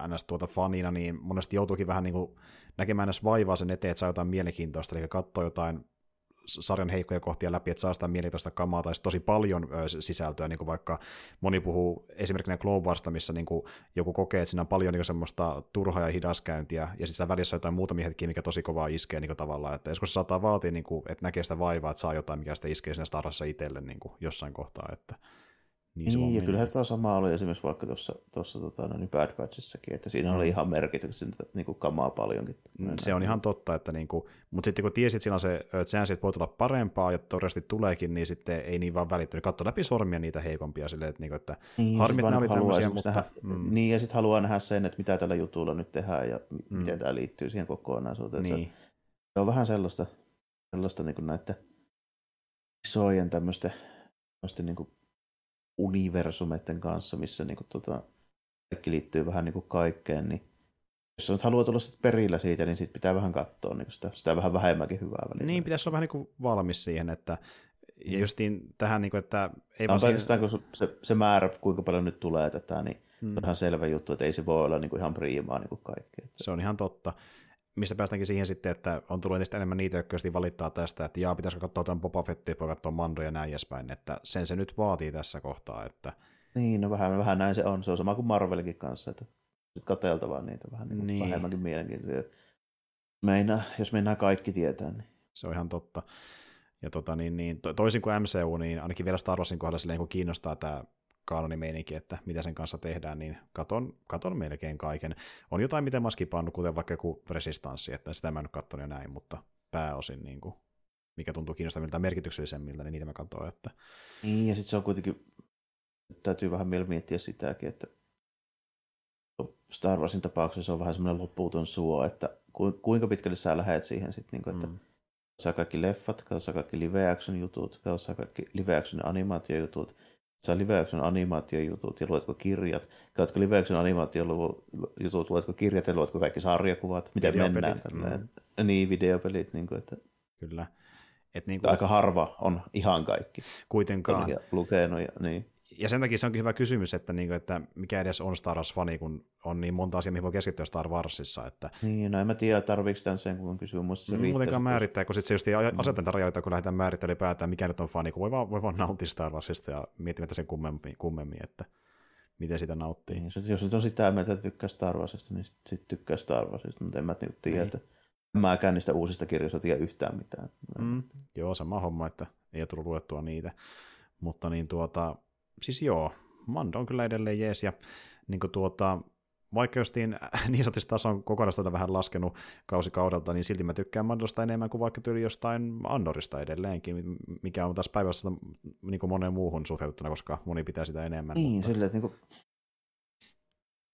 A: ns. tuota fanina, niin monesti joutuukin vähän niin kuin näkemään ns. vaivaa sen eteen, että saa jotain mielenkiintoista, eli katsoo jotain sarjan heikkoja kohtia läpi, että saa sitä mielenkiintoista kamaa tai tosi paljon sisältöä, niin kuin vaikka moni puhuu esimerkiksi Clone Warsta, missä niin kuin joku kokee, että siinä on paljon niin semmoista turhaa ja hidaskäyntiä, ja sitten välissä jotain muutamia hetkiä, mikä tosi kovaa iskee niin kuin tavallaan, että joskus se saattaa vaatia, niin kuin, että näkee sitä vaivaa, että saa jotain, mikä sitä iskee siinä Starassa itselle niin kuin jossain kohtaa, että Niin, se
B: Niin, ja kyllähän tuo sama oli esimerkiksi vaikka tuossa, tuossa tota, no niin Bad Batchissakin, että siinä oli ihan merkityksettä niin kuin kamaa paljonkin.
A: Mm, Se on ihan totta, että niinku, mutta sitten kun tiesit, siinä se chanssi, että voi tulla parempaa, ja todennäköisesti tuleekin, niin sitten ei niin vaan välittänyt. Katso läpi sormia niitä heikompia silleen, että, niinku, että
B: niin,
A: harmi, että
B: vaan
A: nämä oli tämmöisiä, mutta...
B: Nähdä,
A: mm,
B: Niin, ja sitten haluaa nähdä sen, että mitä tällä jutulla nyt tehdään ja
A: Mm.
B: miten tämä liittyy siihen kokonaisuuteen.
A: Niin,
B: Se, se on vähän sellaista, sellaista niin kuin näiden isojen tämmöisten, tämmöisten niin kuin universumeiden kanssa, missä niin kuin, tota, kaikki liittyy vähän niin kuin kaikkeen, niin jos nyt haluat olla sit perillä siitä, niin sit pitää vähän katsoa niin sitä, sitä vähän vähemmänkin hyvää välillä.
A: niin, pitäisi olla vähän niin kuin valmis siihen, että ja justiin tähän, niin kuin, että ei vaan
B: pelkästään kun se, se määrä, kuinka paljon nyt tulee tätä, niin
A: mm,
B: on ihan selvä juttu, että ei se voi olla niin kuin ihan priimaa niin kuin kaikki. Että,
A: se on ihan totta. Mistä päästäänkin siihen sitten, että on tullut entistä enemmän niitä, jotka valittaa tästä, että jaa, pitäisikö katsoa tämän Boba Fettia, voi katsoa Mando ja näin edespäin, että sen se nyt vaatii tässä kohtaa, että
B: Niin, no vähän, vähän näin se on. Se on sama kuin Marvelikin kanssa, että sit katseltavaa niitä vähän niin
A: Niin.
B: vähemmänkin mielenkiintoisia. Meinaa, jos meinaa kaikki tietää, niin
A: Se on ihan totta. Ja tota, niin, niin, to- toisin kuin MCU, niin ainakin vielä Star Warsin kohdalla silleen, kun kiinnostaa tämä kanonimeininki, että mitä sen kanssa tehdään, niin katon, katon melkein kaiken. On jotain, miten mä skipannut, kuten vaikka joku resistanssi, että sitä mä en ole katsonut ja näin, mutta pääosin, niin kuin, mikä tuntuu kiinnostavilta merkityksellisemmiltä, niin niitä mä katsoin. Että...
B: Niin, ja sitten se on kuitenkin, täytyy vähän vielä miettiä sitäkin, että Star Warsin tapauksessa se on vähän semmoinen loppuuton suo, että ku- kuinka pitkälle sä lähet siihen sitten, niin että
A: Mm.
B: saa kaikki leffat, katsotaan kaikki live action jutut, katsotaan kaikki live action animaatiojutut, saa live action animaatiojutut ja luetko kirjat, katsotko live action animaatiojutut, luetko kirjat ja luetko kaikki sarjakuvat, miten mennään tälleen. Niin, videopelit, niin kuin, että
A: Kyllä. Et niin kuin,
B: aika harva on ihan kaikki
A: kuitenkaan.
B: ja lukenut ja niin.
A: Ja sen takia se onkin hyvä kysymys, että, niin kuin, että mikä edes on Star Wars-fani, kun on niin monta asiaa, mihin voi keskittyä Star Warsissa. Että
B: Niin, no en mä tiedä, tarviiko tämän sen, kun kysyy. Muista se
A: muutenkaan määrittää, kun sitten se just ei aseteta rajoita, kun lähdetään määrittelemään ylipäätään, mikä nyt on fani, kun voi vaan, voi vaan nauttia Star Warsista ja miettimättä sen kummemmin, kummemmin että miten sitä nauttii.
B: Niin, jos- nyt on sitä mieltä, että tykkää Star Warsista, niin sitten sit tykkää Star Warsista, mutta en mä niinku tiedä,
A: Niin.
B: että en mäkään niistä uusista kirjoista tiedä yhtään mitään.
A: Mm. Joo, sama homma, että ei ole tullut luettua niitä. Mutta niin tuota, siis joo, Mando on kyllä edelleen jees, ja niin kuin tuota, vaikka justiin niin sanotusti taso on kokonaisuutta vähän laskenut kausikaudelta, niin silti mä tykkään Mandosta enemmän kuin vaikka tyyli jostain Andorista edelleenkin, mikä on taas päivässä niin kuin moneen muuhun suhteutettuna, koska moni pitää sitä enemmän.
B: Niin,
A: mutta...
B: silleen, että niinku,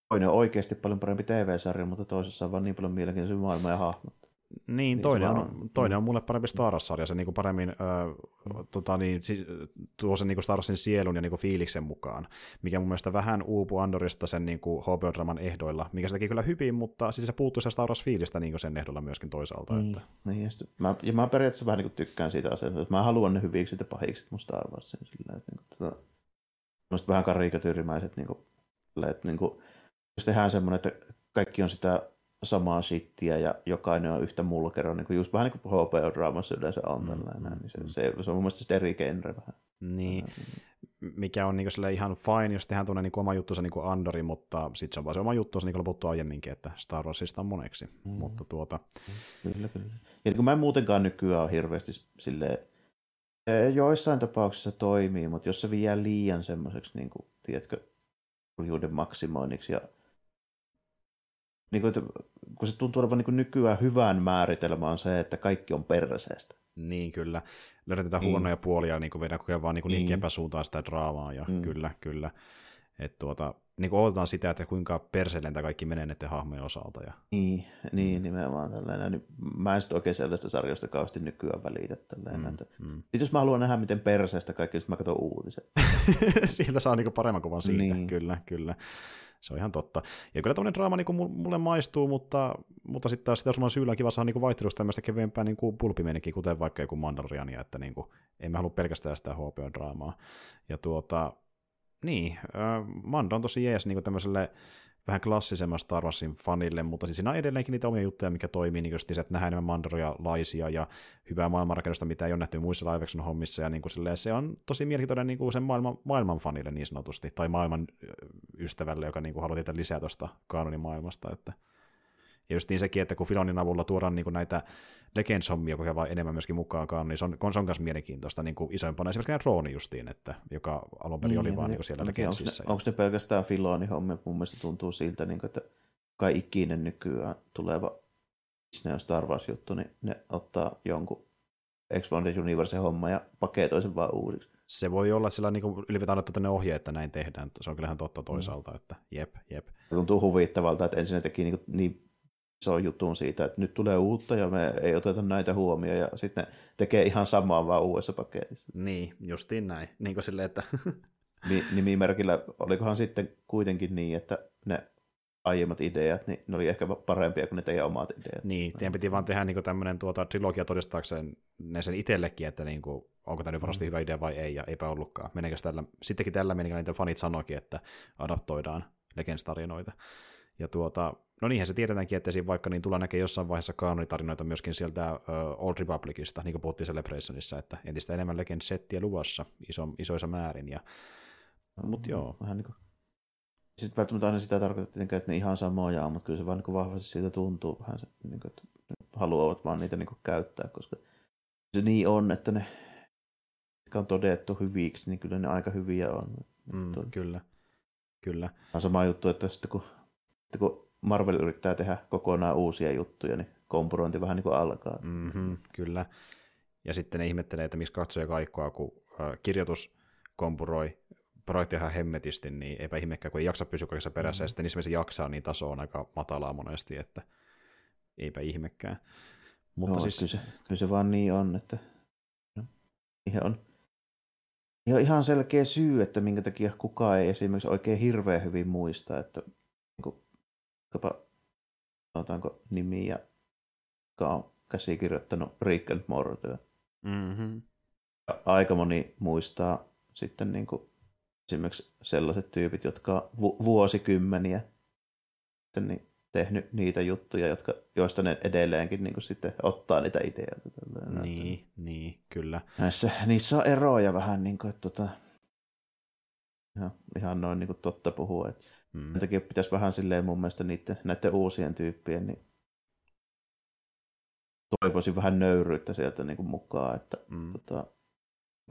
B: toinen on oikeasti paljon parempi TV-sarja, mutta toisessa on vaan niin paljon mielenkiintoisia maailma ja hahmot.
A: Niin,
B: Niin
A: toinen, on,
B: vaan on.
A: toinen
B: Mm.
A: on mulle parempi Star Wars-sarja, se niinku paremmin ö, tota, niin, tuo sen niinku Star Warsin sielun ja niinku fiiliksen mukaan, mikä mun mielestä vähän uupuu Andorista sen niinku HBO-draman ehdoilla, mikä se teki kyllä hyvin, mutta siis se puuttui se Star Wars-fiilistä niinku sen ehdolla myöskin toisaalta.
B: Niin,
A: Että,
B: niin ja, sit, mä, ja mä periaatteessa vähän niin tykkään siitä asiasta, että mä haluan ne hyviksi ja pahiksi mun Star Warsin. Sillä, että, niin kuin, tota, vähän karikatyyrimäiset, niin kuin, että niin kuin, jos tehdään semmoinen, että kaikki on sitä samaa shittiä ja jokainen on yhtä mulkero, niin kuin just vähän niin kuin HBO-draamassa yleensä on
A: Mm,
B: tällainen, niin se,
A: mm.
B: se, se, on mun mielestä eri genre vähän.
A: niin, mikä on niinku ihan fine, jos tehdään tuonne niinku oma juttunsa niinku Andori, mutta sitten se on vaan se oma juttunsa niin kuin loputtu aiemminkin, että Star Warsista on moneksi.
B: Mm.
A: Mutta tuota,
B: Kyllä, kyllä. Ja niin kuin mä en muutenkaan nykyään ole hirveästi silleen, joissain tapauksissa toimii, mutta jos se vie liian semmoiseksi, niin kuin, tiedätkö, kurjuuden maksimoinniksi ja niin kuin, että, kun se tuntuu olevan niin nykyään hyvän määritelmä on se, että kaikki on perseestä.
A: Niin, kyllä. Löydetään
B: Niin.
A: huonoja puolia, niin kuin vedään vaan niin, niin.
B: Niin.
A: epäsuuntaan sitä draamaa, ja mm.
B: Mm.
A: kyllä, kyllä. Et tuota, niin kuin odotetaan sitä, että kuinka perseellentä kaikki menee näiden hahmojen osalta. Ja...
B: Niin, niin nimenomaan tällainen. Niin mä en sitten oikein sellaista sarjoista kauheasti nykyään välitä tällainen. Mm. Että,
A: mm.
B: jos mä haluan nähdä, miten perseestä kaikki, niin mä katson uutiset.
A: Sieltä saa niin paremman kuvan siitä. Niin. kyllä, kyllä. Se on ihan totta. Ja kyllä tämmöinen draama niin mulle maistuu, mutta, mutta sitten taas sitä on syyllä kiva saada niin vaihtelusta tämmöistä kevyempää niin pulpimenikin, kuten vaikka joku Mandaloriania, että niin kuin, emme halua pelkästään sitä HBO-draamaa. Ja tuota, niin, äh, Mando on tosi jees niin tämmöiselle vähän klassisemman Star Warsin fanille, mutta siis siinä on edelleenkin niitä omia juttuja, mikä toimii, niin just niin että nähdään enemmän Mandaloria laisia ja hyvää maailmanrakennusta, mitä ei ole nähty muissa live hommissa, ja niin kuin silleen, se on tosi mielenkiintoinen niin kuin sen maailman, maailman fanille niin sanotusti, tai maailman ystävälle, joka niin kuin haluaa tietää lisää tuosta kanonin maailmasta, että Ja just niin sekin, että kun Filonin avulla tuodaan niin kuin näitä Legends-hommia kokea vaan enemmän myöskin mukaankaan, niin se on, on, se on myös mielenkiintoista niin kuin isoimpana esimerkiksi Rooni justiin, että, joka alun perin niin, oli vaan niin siellä Legendsissa.
B: Onko, onko ne pelkästään Filonin hommia? Mun mielestä tuntuu siltä, niin kuin, että kai ikinen nykyään tuleva Disney on Star Wars-juttu, niin ne ottaa jonkun Expanded Universe homma ja paketoi sen vaan uusiksi.
A: Se voi olla sillä niin ylipäätään annettu tänne ohje, että näin tehdään. Se on kyllähän totta toisaalta, mm. että jep, jep.
B: Se tuntuu huvittavalta, että ensin ne teki niin, niin iso jutun siitä, että nyt tulee uutta ja me ei oteta näitä huomioon ja sitten ne tekee ihan samaa vaan uudessa paketissa.
A: Niin, justiin näin. Niin kuin silleen, että...
B: Nimimerkillä olikohan sitten kuitenkin niin, että ne aiemmat ideat, niin ne oli ehkä parempia kuin ne teidän omat ideat.
A: Niin, teidän piti vaan tehdä niin tämmöinen tuota, trilogia todistaakseen ne sen itsellekin, että niin kuin, onko tämä nyt varmasti mm. hyvä idea vai ei, ja eipä ollutkaan. Meneekö tällä, sittenkin tällä menikö niitä fanit sanoikin, että adaptoidaan Legends-tarinoita. Ja tuota, no niinhän se tiedetäänkin, että siinä vaikka niin tulee näkee jossain vaiheessa kaanonitarinoita myöskin sieltä uh, Old Republicista, niin kuin puhuttiin Celebrationissa, että entistä enemmän Legends-settiä luvassa iso, isoissa määrin. Ja, mutta joo.
B: Vähän niin kuin sitten välttämättä aina sitä tarkoittaa, että ne ihan samoja on, mutta kyllä se vaan niin vahvasti siitä tuntuu vähän, se, niin kuin, että haluavat vaan niitä niin kuin käyttää, koska se niin on, että ne, jotka on todettu hyviksi, niin kyllä ne aika hyviä on.
A: Mm, kyllä, kyllä.
B: On sama juttu, että sitten kun, sitten kun Marvel yrittää tehdä kokonaan uusia juttuja, niin kompurointi vähän niin kuin alkaa.
A: Mm-hmm, kyllä. Ja sitten ne ihmettelee, että miksi katsoja kaikkoa, kun äh, kirjoitus kompuroi projekti ihan hemmetisti, niin eipä ihmekään, kun ei jaksa pysyä kaikessa perässä, mm-hmm. ja sitten se jaksaa, niin taso on aika matalaa monesti, että eipä ihmekään.
B: Mutta no, siis... kyllä, se, kyllä se vaan niin on, että no, ihan on ihan, ihan selkeä syy, että minkä takia kukaan ei esimerkiksi oikein hirveän hyvin muista, että sanotaanko nimiä, joka on käsikirjoittanut Rick and Morty.
A: Mm-hmm.
B: Aika moni muistaa sitten niin kuin esimerkiksi sellaiset tyypit, jotka on vu- vuosikymmeniä niin tehnyt niitä juttuja, jotka, joista ne edelleenkin niin sitten ottaa niitä ideoita.
A: Niin, niin, kyllä.
B: Näissä, niissä on eroja vähän, niin kuin, että tota, ihan, ihan noin niin kuin totta puhua. Että mm. takia pitäisi vähän silleen mun mielestä niiden, näiden uusien tyyppien, niin toivoisin vähän nöyryyttä sieltä niin kuin mukaan, että, mm. tota,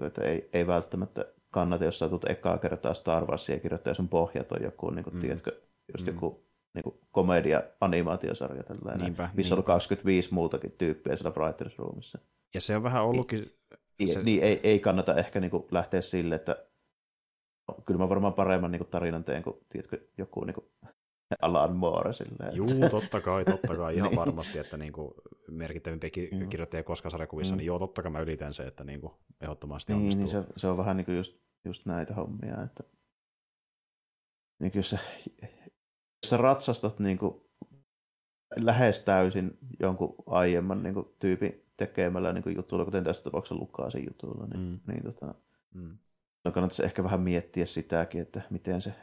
B: että ei, ei välttämättä kannata, jos sä tulet ekaa kertaa Star Warsia kirjoittaa, sun pohjat on joku, niin kuin, mm. tiedätkö, just mm. joku niin kuin komedia-animaatiosarja tällainen, Niinpä, missä niin. on 25 muutakin tyyppiä siellä Writers Roomissa.
A: Ja se on vähän ollutkin...
B: Niin, se... niin ei, ei kannata ehkä niin kuin lähteä sille, että kyllä mä varmaan paremman niin kuin tarinan teen kuin, tiedätkö, joku niin kuin Alan Moore. Silleen,
A: Juu, totta kai, totta kai, ihan niin. varmasti, että niin kuin merkittävimpiä ki- mm. kirjoittajia koskaan sarjakuvissa, mm. niin joo, totta kai mä ylitän se, että niin kuin ehdottomasti
B: niin, Niin, se, se on vähän niin kuin just, just näitä hommia, että niin jos sä, jos sä ratsastat niin kuin lähes täysin jonkun aiemman niin kuin tyypin tekemällä niin kuin jutulla, kuten tässä tapauksessa Lukaasin jutulla, niin, mm. niin tota, mm. No kannattaisi ehkä vähän miettiä sitäkin, että miten se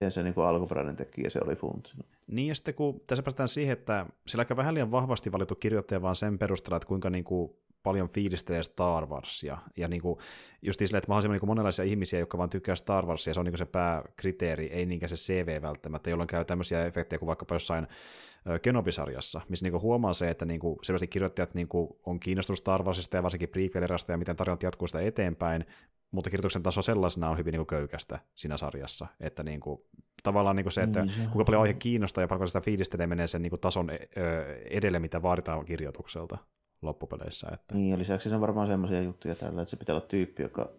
B: miten se niin kuin alkuperäinen tekijä se oli funtsinut.
A: Niin, ja sitten kun tässä päästään siihen, että sillä aika vähän liian vahvasti valittu kirjoittaja vaan sen perusteella, että kuinka niin kuin paljon fiilistelee Star Warsia. Ja niin kuin, just sille, että mahdollisimman niin monenlaisia ihmisiä, jotka vaan tykkää Star Warsia, se on niin se pääkriteeri, ei niinkään se CV välttämättä, jolloin käy tämmöisiä efektejä kuin vaikkapa jossain Kenobi-sarjassa, missä niinku huomaa se, että niinku selvästi kirjoittajat niinku on kiinnostunut Star Warsista ja varsinkin prequel ja miten tarinat jatkuu sitä eteenpäin, mutta kirjoituksen taso sellaisena on hyvin niinku köykästä siinä sarjassa, että niinku, tavallaan niinku se, että niin, kuinka paljon aihe kiinnostaa ja paljonko sitä fiilistelee menee sen niinku tason edelle, mitä vaaditaan kirjoitukselta loppupeleissä. Että...
B: Niin, ja lisäksi on varmaan sellaisia juttuja tällä, että se pitää olla tyyppi, joka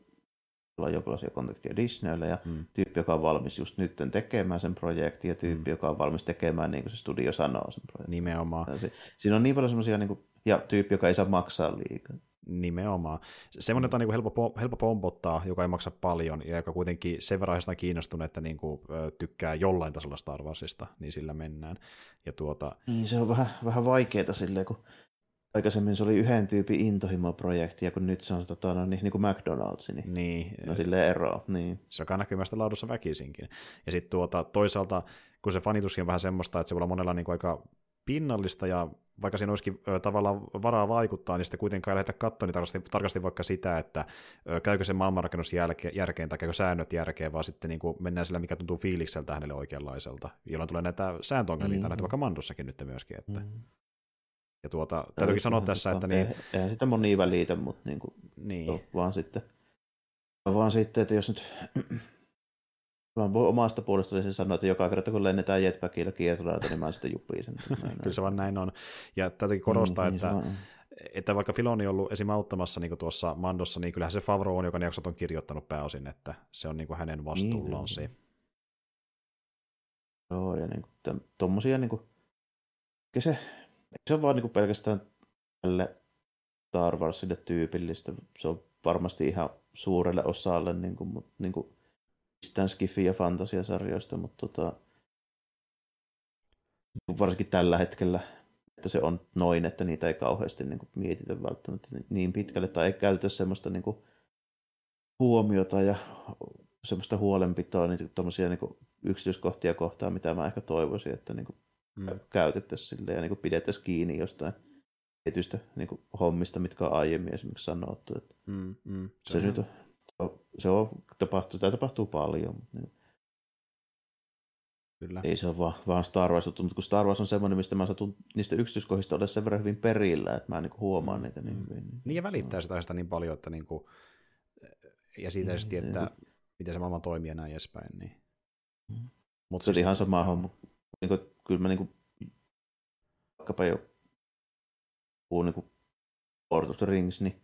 B: on jonkinlaisia kontakteja Disneylle ja mm. tyyppi, joka on valmis just nyt tekemään sen projektin ja tyyppi, mm. joka on valmis tekemään niin kuin se studio sanoo sen projektin.
A: Nimenomaan.
B: Se, siinä on niin paljon semmoisia, niin kuin, ja tyyppi, joka ei saa maksaa liikaa.
A: Nimenomaan. Semmoinen, jota on niin helppo, helppo pompottaa, joka ei maksa paljon ja joka kuitenkin sen verran kiinnostunut, että niin kuin, tykkää jollain tasolla Star Warsista, niin sillä mennään. Ja tuota...
B: Niin, se on vähän, vähän vaikeaa silleen, kun aikaisemmin se oli yhden tyypin intohimo-projekti, ja kun nyt se on tota, no, niin, niin kuin McDonald's, niin,
A: niin
B: no sille ero. Niin.
A: Se alkaa näkymästä laadussa väkisinkin. Ja sitten tuota, toisaalta, kun se fanituskin on vähän semmoista, että se voi olla monella niin kuin aika pinnallista ja vaikka siinä olisikin ö, tavallaan varaa vaikuttaa, niin sitten kuitenkaan ei lähdetä katsoa niin tarkasti, tarkasti vaikka sitä, että ö, käykö se maailmanrakennus jälke, järkeen tai käykö säännöt järkeen, vaan sitten niin kuin mennään sillä, mikä tuntuu fiilikseltä hänelle oikeanlaiselta, jolloin tulee näitä sääntöongelmia, mm-hmm. näitä vaikka Mandossakin nyt myöskin. Että. Mm-hmm. Ja tuota, täytyykin sanoa tässä, että... Niin...
B: Eihän sitä moni välitä, mutta niin kuin,
A: niin.
B: vaan sitten, vaan sitten, että jos nyt Mä voin omasta puolestani sen sanoa, että joka kerta kun lennetään jetpackilla kiertorata, niin mä sitten juppii sen.
A: Kyllä se vaan näin on. Ja täytyy korostaa, mm, että, niin että vaikka Filoni on ollut esim. auttamassa niin tuossa Mandossa, niin kyllähän se Favro on, joka ne jaksot on kirjoittanut pääosin, että se on niin kuin hänen vastuullaan niin, se.
B: Joo, ja niin kuin, tommosia niin kuin, se, se on vaan niin kuin pelkästään tälle Star Warsille tyypillistä. Se on varmasti ihan suurelle osalle, niin kuin, mutta niin kuin, mistään skifi- ja fantasiasarjoista, mutta tota, varsinkin tällä hetkellä, että se on noin, että niitä ei kauheasti niin kuin, mietitä välttämättä niin pitkälle, tai ei käytetä semmoista niin kuin, huomiota ja semmoista huolenpitoa, niin tuommoisia niin yksityiskohtia kohtaan, mitä mä ehkä toivoisin, että niin kuin, mm. käytettäisiin sille ja niin kuin, pidettäisiin kiinni jostain tietystä niin kuin, hommista, mitkä on aiemmin esimerkiksi sanottu. Että
A: mm, mm,
B: se, se nyt on se on, tapahtuu, tämä tapahtuu paljon. Niin.
A: Kyllä.
B: Ei se ole vaan, vaan Star Wars mutta kun Star Wars on semmoinen, mistä mä satun niistä yksityiskohdista olla sen verran hyvin perillä, että mä niinku huomaan niitä niin hyvin. Niin,
A: niin ja välittää sitä, sitä niin paljon, että niinku, ja siitä niin, tietää, niin. miten se maailma toimii ja näin edespäin. Niin.
B: Mm. Mut se siis... ihan sama homma. Niin kuin, kyllä mä niinku, vaikkapa jo puhun niinku Lord of the Rings, niin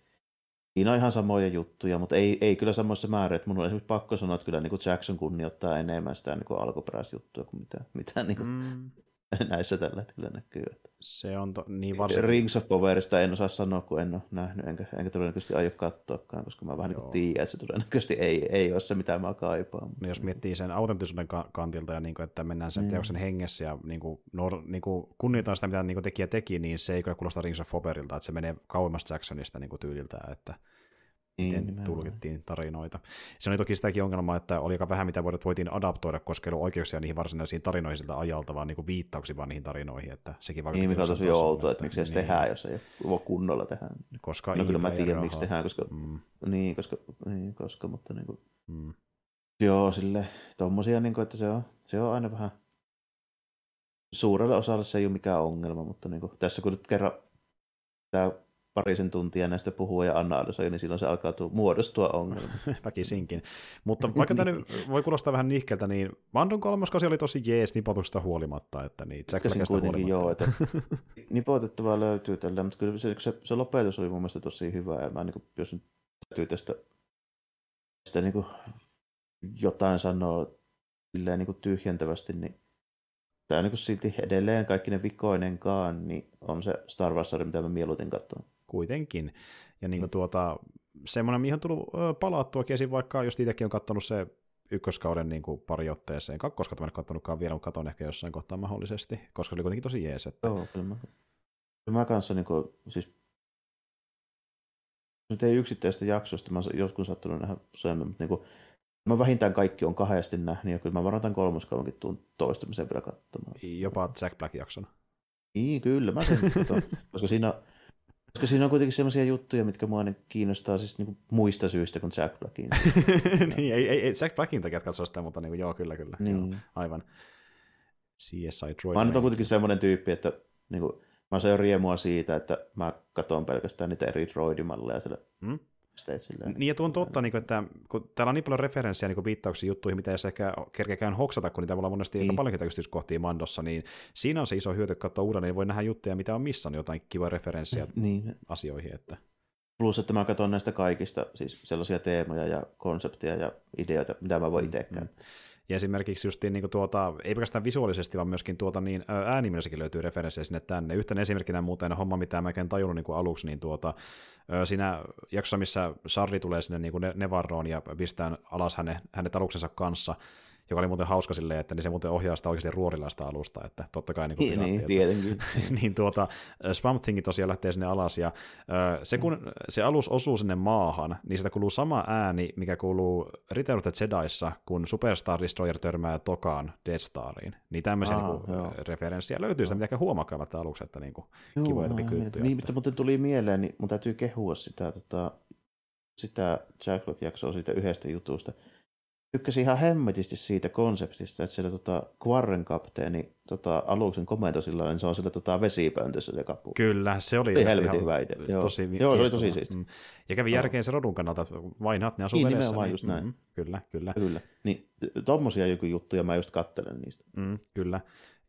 B: Siinä on ihan samoja juttuja, mutta ei, ei kyllä samoissa määrin. Mun on esimerkiksi pakko sanoa, että kyllä niin kuin Jackson kunnioittaa enemmän sitä niin alkuperäisjuttua kuin mitä, mitä niin kuin mm. näissä tällä hetkellä näkyy.
A: Se on to, niin varsin...
B: Rings of Powerista en osaa sanoa, kun en ole nähnyt, enkä, enkä todennäköisesti aio katsoakaan, koska mä vähän niin tiedän, että se todennäköisesti ei, ei ole se, mitä mä kaipaan.
A: No jos miettii sen autenttisuuden kantilta ja niin kuin, että mennään sen mm. teoksen hengessä ja niin kuin, nor, niin kuin kunnioitetaan sitä, mitä niin kuin tekijä teki, niin se ei kyllä kuulosta Rings of Powerilta, että se menee kauemmasta Jacksonista niin kuin tyyliltä, että miten niin, tulkittiin tarinoita. Se oli toki sitäkin ongelmaa, että oli aika vähän mitä voitiin adaptoida, koska ei ollut oikeuksia niihin varsinaisiin tarinoihin siltä ajalta, vaan niin viittauksia vaan niihin tarinoihin. Että sekin
B: niin, mikä on tosi outoa, että miksi se niin. tehdään, jos ei voi kunnolla tehdä.
A: Koska
B: no kyllä mä tiedän, miksi tehdään, koska, mm. niin, koska, niin, koska, mutta niin kuin, mm. joo, sille tommosia, niin kuin, että se on, se on aina vähän suurelle osalle se ei ole mikään ongelma, mutta niin kuin, tässä kun nyt kerran tämä parisen tuntia näistä puhua ja analysoi, niin silloin se alkaa tu- muodostua ongelma.
A: Väkisinkin. Mutta vaikka tämä voi kuulostaa vähän nihkeltä, niin Mandon kolmoskausi oli tosi jees nipotuksesta huolimatta. Että niin, Jack
B: kuitenkin joo, että nipotettavaa löytyy tällä, mutta kyllä se, se, se, lopetus oli mun mielestä tosi hyvä. Ja mä, niin kuin, jos nyt täytyy tästä, tästä niin kuin, jotain sanoa niin kuin tyhjentävästi, niin tämä niin kuin silti edelleen kaikki ne vikoinenkaan, niin on se Star Wars, mitä mä mieluiten katson
A: kuitenkin. Ja niin kuin tuota, semmoinen, mihin on tullut palattua esim. vaikka, jos itsekin on katsonut se ykköskauden niin kuin pari otteeseen. Kakkoskautta mä en katsonutkaan vielä, mutta katon ehkä jossain kohtaa mahdollisesti, koska se oli kuitenkin tosi jees. Että...
B: Joo, kyllä mä, kyllä mä kanssa niin kuin, siis nyt ei yksittäistä jaksosta, mä joskus sattunut nähdä syömään, mutta niin kuin, mä vähintään kaikki on kahdesti nähnyt, ja kyllä mä varoitan kolmoskaudenkin tuun toistamisen vielä katsomaan.
A: Jopa Jack Black-jakson.
B: Niin, kyllä, mä sen katson, koska siinä koska siinä on kuitenkin sellaisia juttuja, mitkä mua niin kiinnostaa siis niin muista syistä kuin Jack Blackin.
A: niin, ei, ei, Jack Blackin takia katsoa sitä, mutta niin kuin, joo, kyllä, kyllä. Niin. Joo, aivan. CSI Droid.
B: Mä nyt on kuitenkin semmoinen tyyppi, että niin kuin, mä saan riemua siitä, että mä katson pelkästään niitä eri droidimalleja sillä hmm?
A: Silleen, niin ja tuo on totta, niin kuin, että kun täällä on niin paljon referenssejä niin viittauksia juttuihin, mitä ei ehkä kerkeäkään hoksata, kun niitä voi olla monesti niin. aika paljonkin yksityiskohtia Mandossa, niin siinä on se iso hyöty katsoa uuden, niin voi nähdä juttuja, mitä on missannut, jotain kivoja referenssiä niin. asioihin. Että...
B: Plus, että mä katson näistä kaikista siis sellaisia teemoja ja konsepteja ja ideoita, mitä mä voin itse mm.
A: Ja esimerkiksi just niin tuota, ei pelkästään visuaalisesti, vaan myöskin tuota, niin äänimilläkin löytyy referenssejä sinne tänne. Yhtenä esimerkkinä muuten homma, mitä mä en tajunnut niin kuin aluksi, niin tuota, siinä jaksossa, missä Sarri tulee sinne niin kuin Nevarroon ja pistää alas hänen, hänen aluksensa kanssa, joka oli muuten hauska silleen, että niin se muuten ohjaa sitä oikeasti ruorilaista alusta, että totta kai niin kuin
B: Niin, tietenkin.
A: niin tuota, Swamp Thing tosiaan lähtee sinne alas, ja se kun se alus osuu sinne maahan, niin sitä kuuluu sama ääni, mikä kuuluu Return of the Jediissa, kun Superstar Destroyer törmää Tokaan Death Stariin. Niin tämmöisiä
B: Aa,
A: niin
B: joo.
A: referenssiä löytyy sitä mitenkään huomaakaamatta aluksi, että niin kuin,
B: Joo,
A: kivoja pikkujuttuja.
B: Niin, mutta muuten tuli mieleen, niin mun täytyy kehua sitä, tota, sitä Jacklock-jaksoa siitä yhdestä jutusta. Tykkäsin ihan hemmetisti siitä konseptista, että siellä tota, Quarren kapteeni tota, aluksen komentosilla, niin se on sillä tota, vesipöntössä se kapu.
A: Kyllä, se oli
B: Oli
A: ihan
B: helvetin hyvä idea, joo.
A: Tosi
B: Joo, se oli tosi siisti.
A: Mm. Ja kävi järkeen se rodun kannalta, että vainhat ne asuu
B: Niin,
A: vedessä.
B: nimenomaan just näin.
A: Mm, kyllä, kyllä.
B: Kyllä. Niin, tommosia joku juttuja mä just kattelen niistä.
A: Mm, kyllä.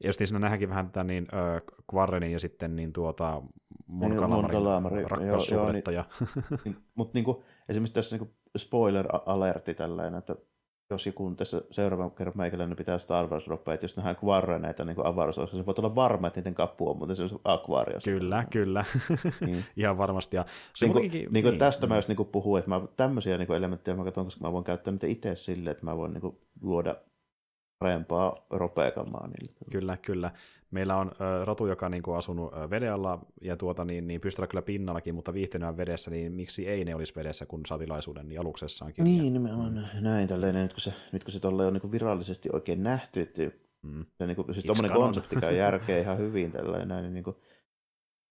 A: Ja just siinä nähdäänkin vähän tätä niin äh, Quarrenin ja sitten niin tuota Mon
B: Niin, joo,
A: rakkaussuhdetta.
B: joo,
A: ja,
B: Niin, Mutta niinku, esimerkiksi tässä niinku spoiler-alertti tällainen, että jos joku tässä seuraavan kerran meikäläinen pitää Star Wars droppeja, että jos nähdään kvarreneita niin avaruusaluksia, niin voit olla varma, että niiden kappu on muuten se akvaariossa.
A: kyllä, kyllä.
B: Niin.
A: Ihan varmasti. Ja se
B: Niin kuin, niin kuin
A: niin,
B: tästä
A: mm.
B: mä just niin puhun, että mä tämmöisiä niin elementtejä mä katson, koska mä voin käyttää niitä itse silleen, että mä voin niin luoda parempaa ropeakamaa niille.
A: Kyllä, kyllä. Meillä on ö, rotu, joka niin kuin, asunut ö, veden alla ja tuota, niin, niin pystyy olla kyllä pinnallakin, mutta viihtynyt vedessä, niin miksi ei ne olisi vedessä, kun saa tilaisuuden niin aluksessaankin.
B: Niin, nimenomaan näin tällainen, nyt kun se, nyt kun se on niin virallisesti oikein nähty, että
A: Mm.
B: se, niin kuin, siis
A: canon.
B: konsepti käy järkeä ihan hyvin tällainen, näin, niin, kuin,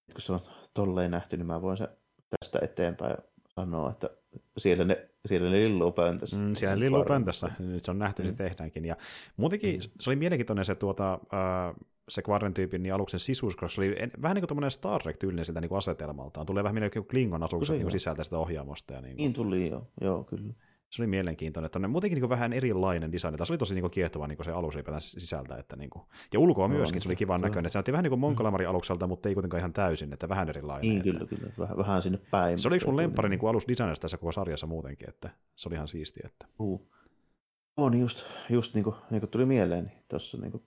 B: nyt kun se on tolleen nähty, niin mä voin se tästä eteenpäin sanoa, että siellä ne, siellä ne lilluu pöntössä.
A: Mm, siellä lilluu pöntössä, nyt se on nähty, mm. se tehdäänkin. Ja muutenkin
B: Mm.
A: se oli mielenkiintoinen se, tuota, äh, se Quarren-tyypin niin aluksen sisuus, koska se oli en, vähän niin kuin tuommoinen Star Trek-tyylinen siltä niin kuin asetelmaltaan. Tulee vähän mieleen kuin Klingon asukset niin
B: joo.
A: sisältä sitä ohjaamosta. Ja niin kuin,
B: Niin tuli jo, joo kyllä.
A: Se oli mielenkiintoinen. Että muutenkin niin vähän erilainen design. Tässä oli tosi niin kiehtova niin se alus sisältä. Että niin kuin, ja ulkoa
B: Joo,
A: myöskin,
B: niin
A: se oli kivan näköinen. Se näytti vähän niin kuin Mon Calamarin alukselta, mutta ei kuitenkaan ihan täysin, että vähän erilainen.
B: Niin
A: että,
B: kyllä, kyllä. Vähän, vähän sinne päin.
A: Se oli yksi mun lemppari niin alusdesignista tässä koko sarjassa muutenkin, että se oli ihan siistiä. Että.
B: Juu. On just, just niin kuin, niin kuin tuli mieleen, niin tuossa niin kuin,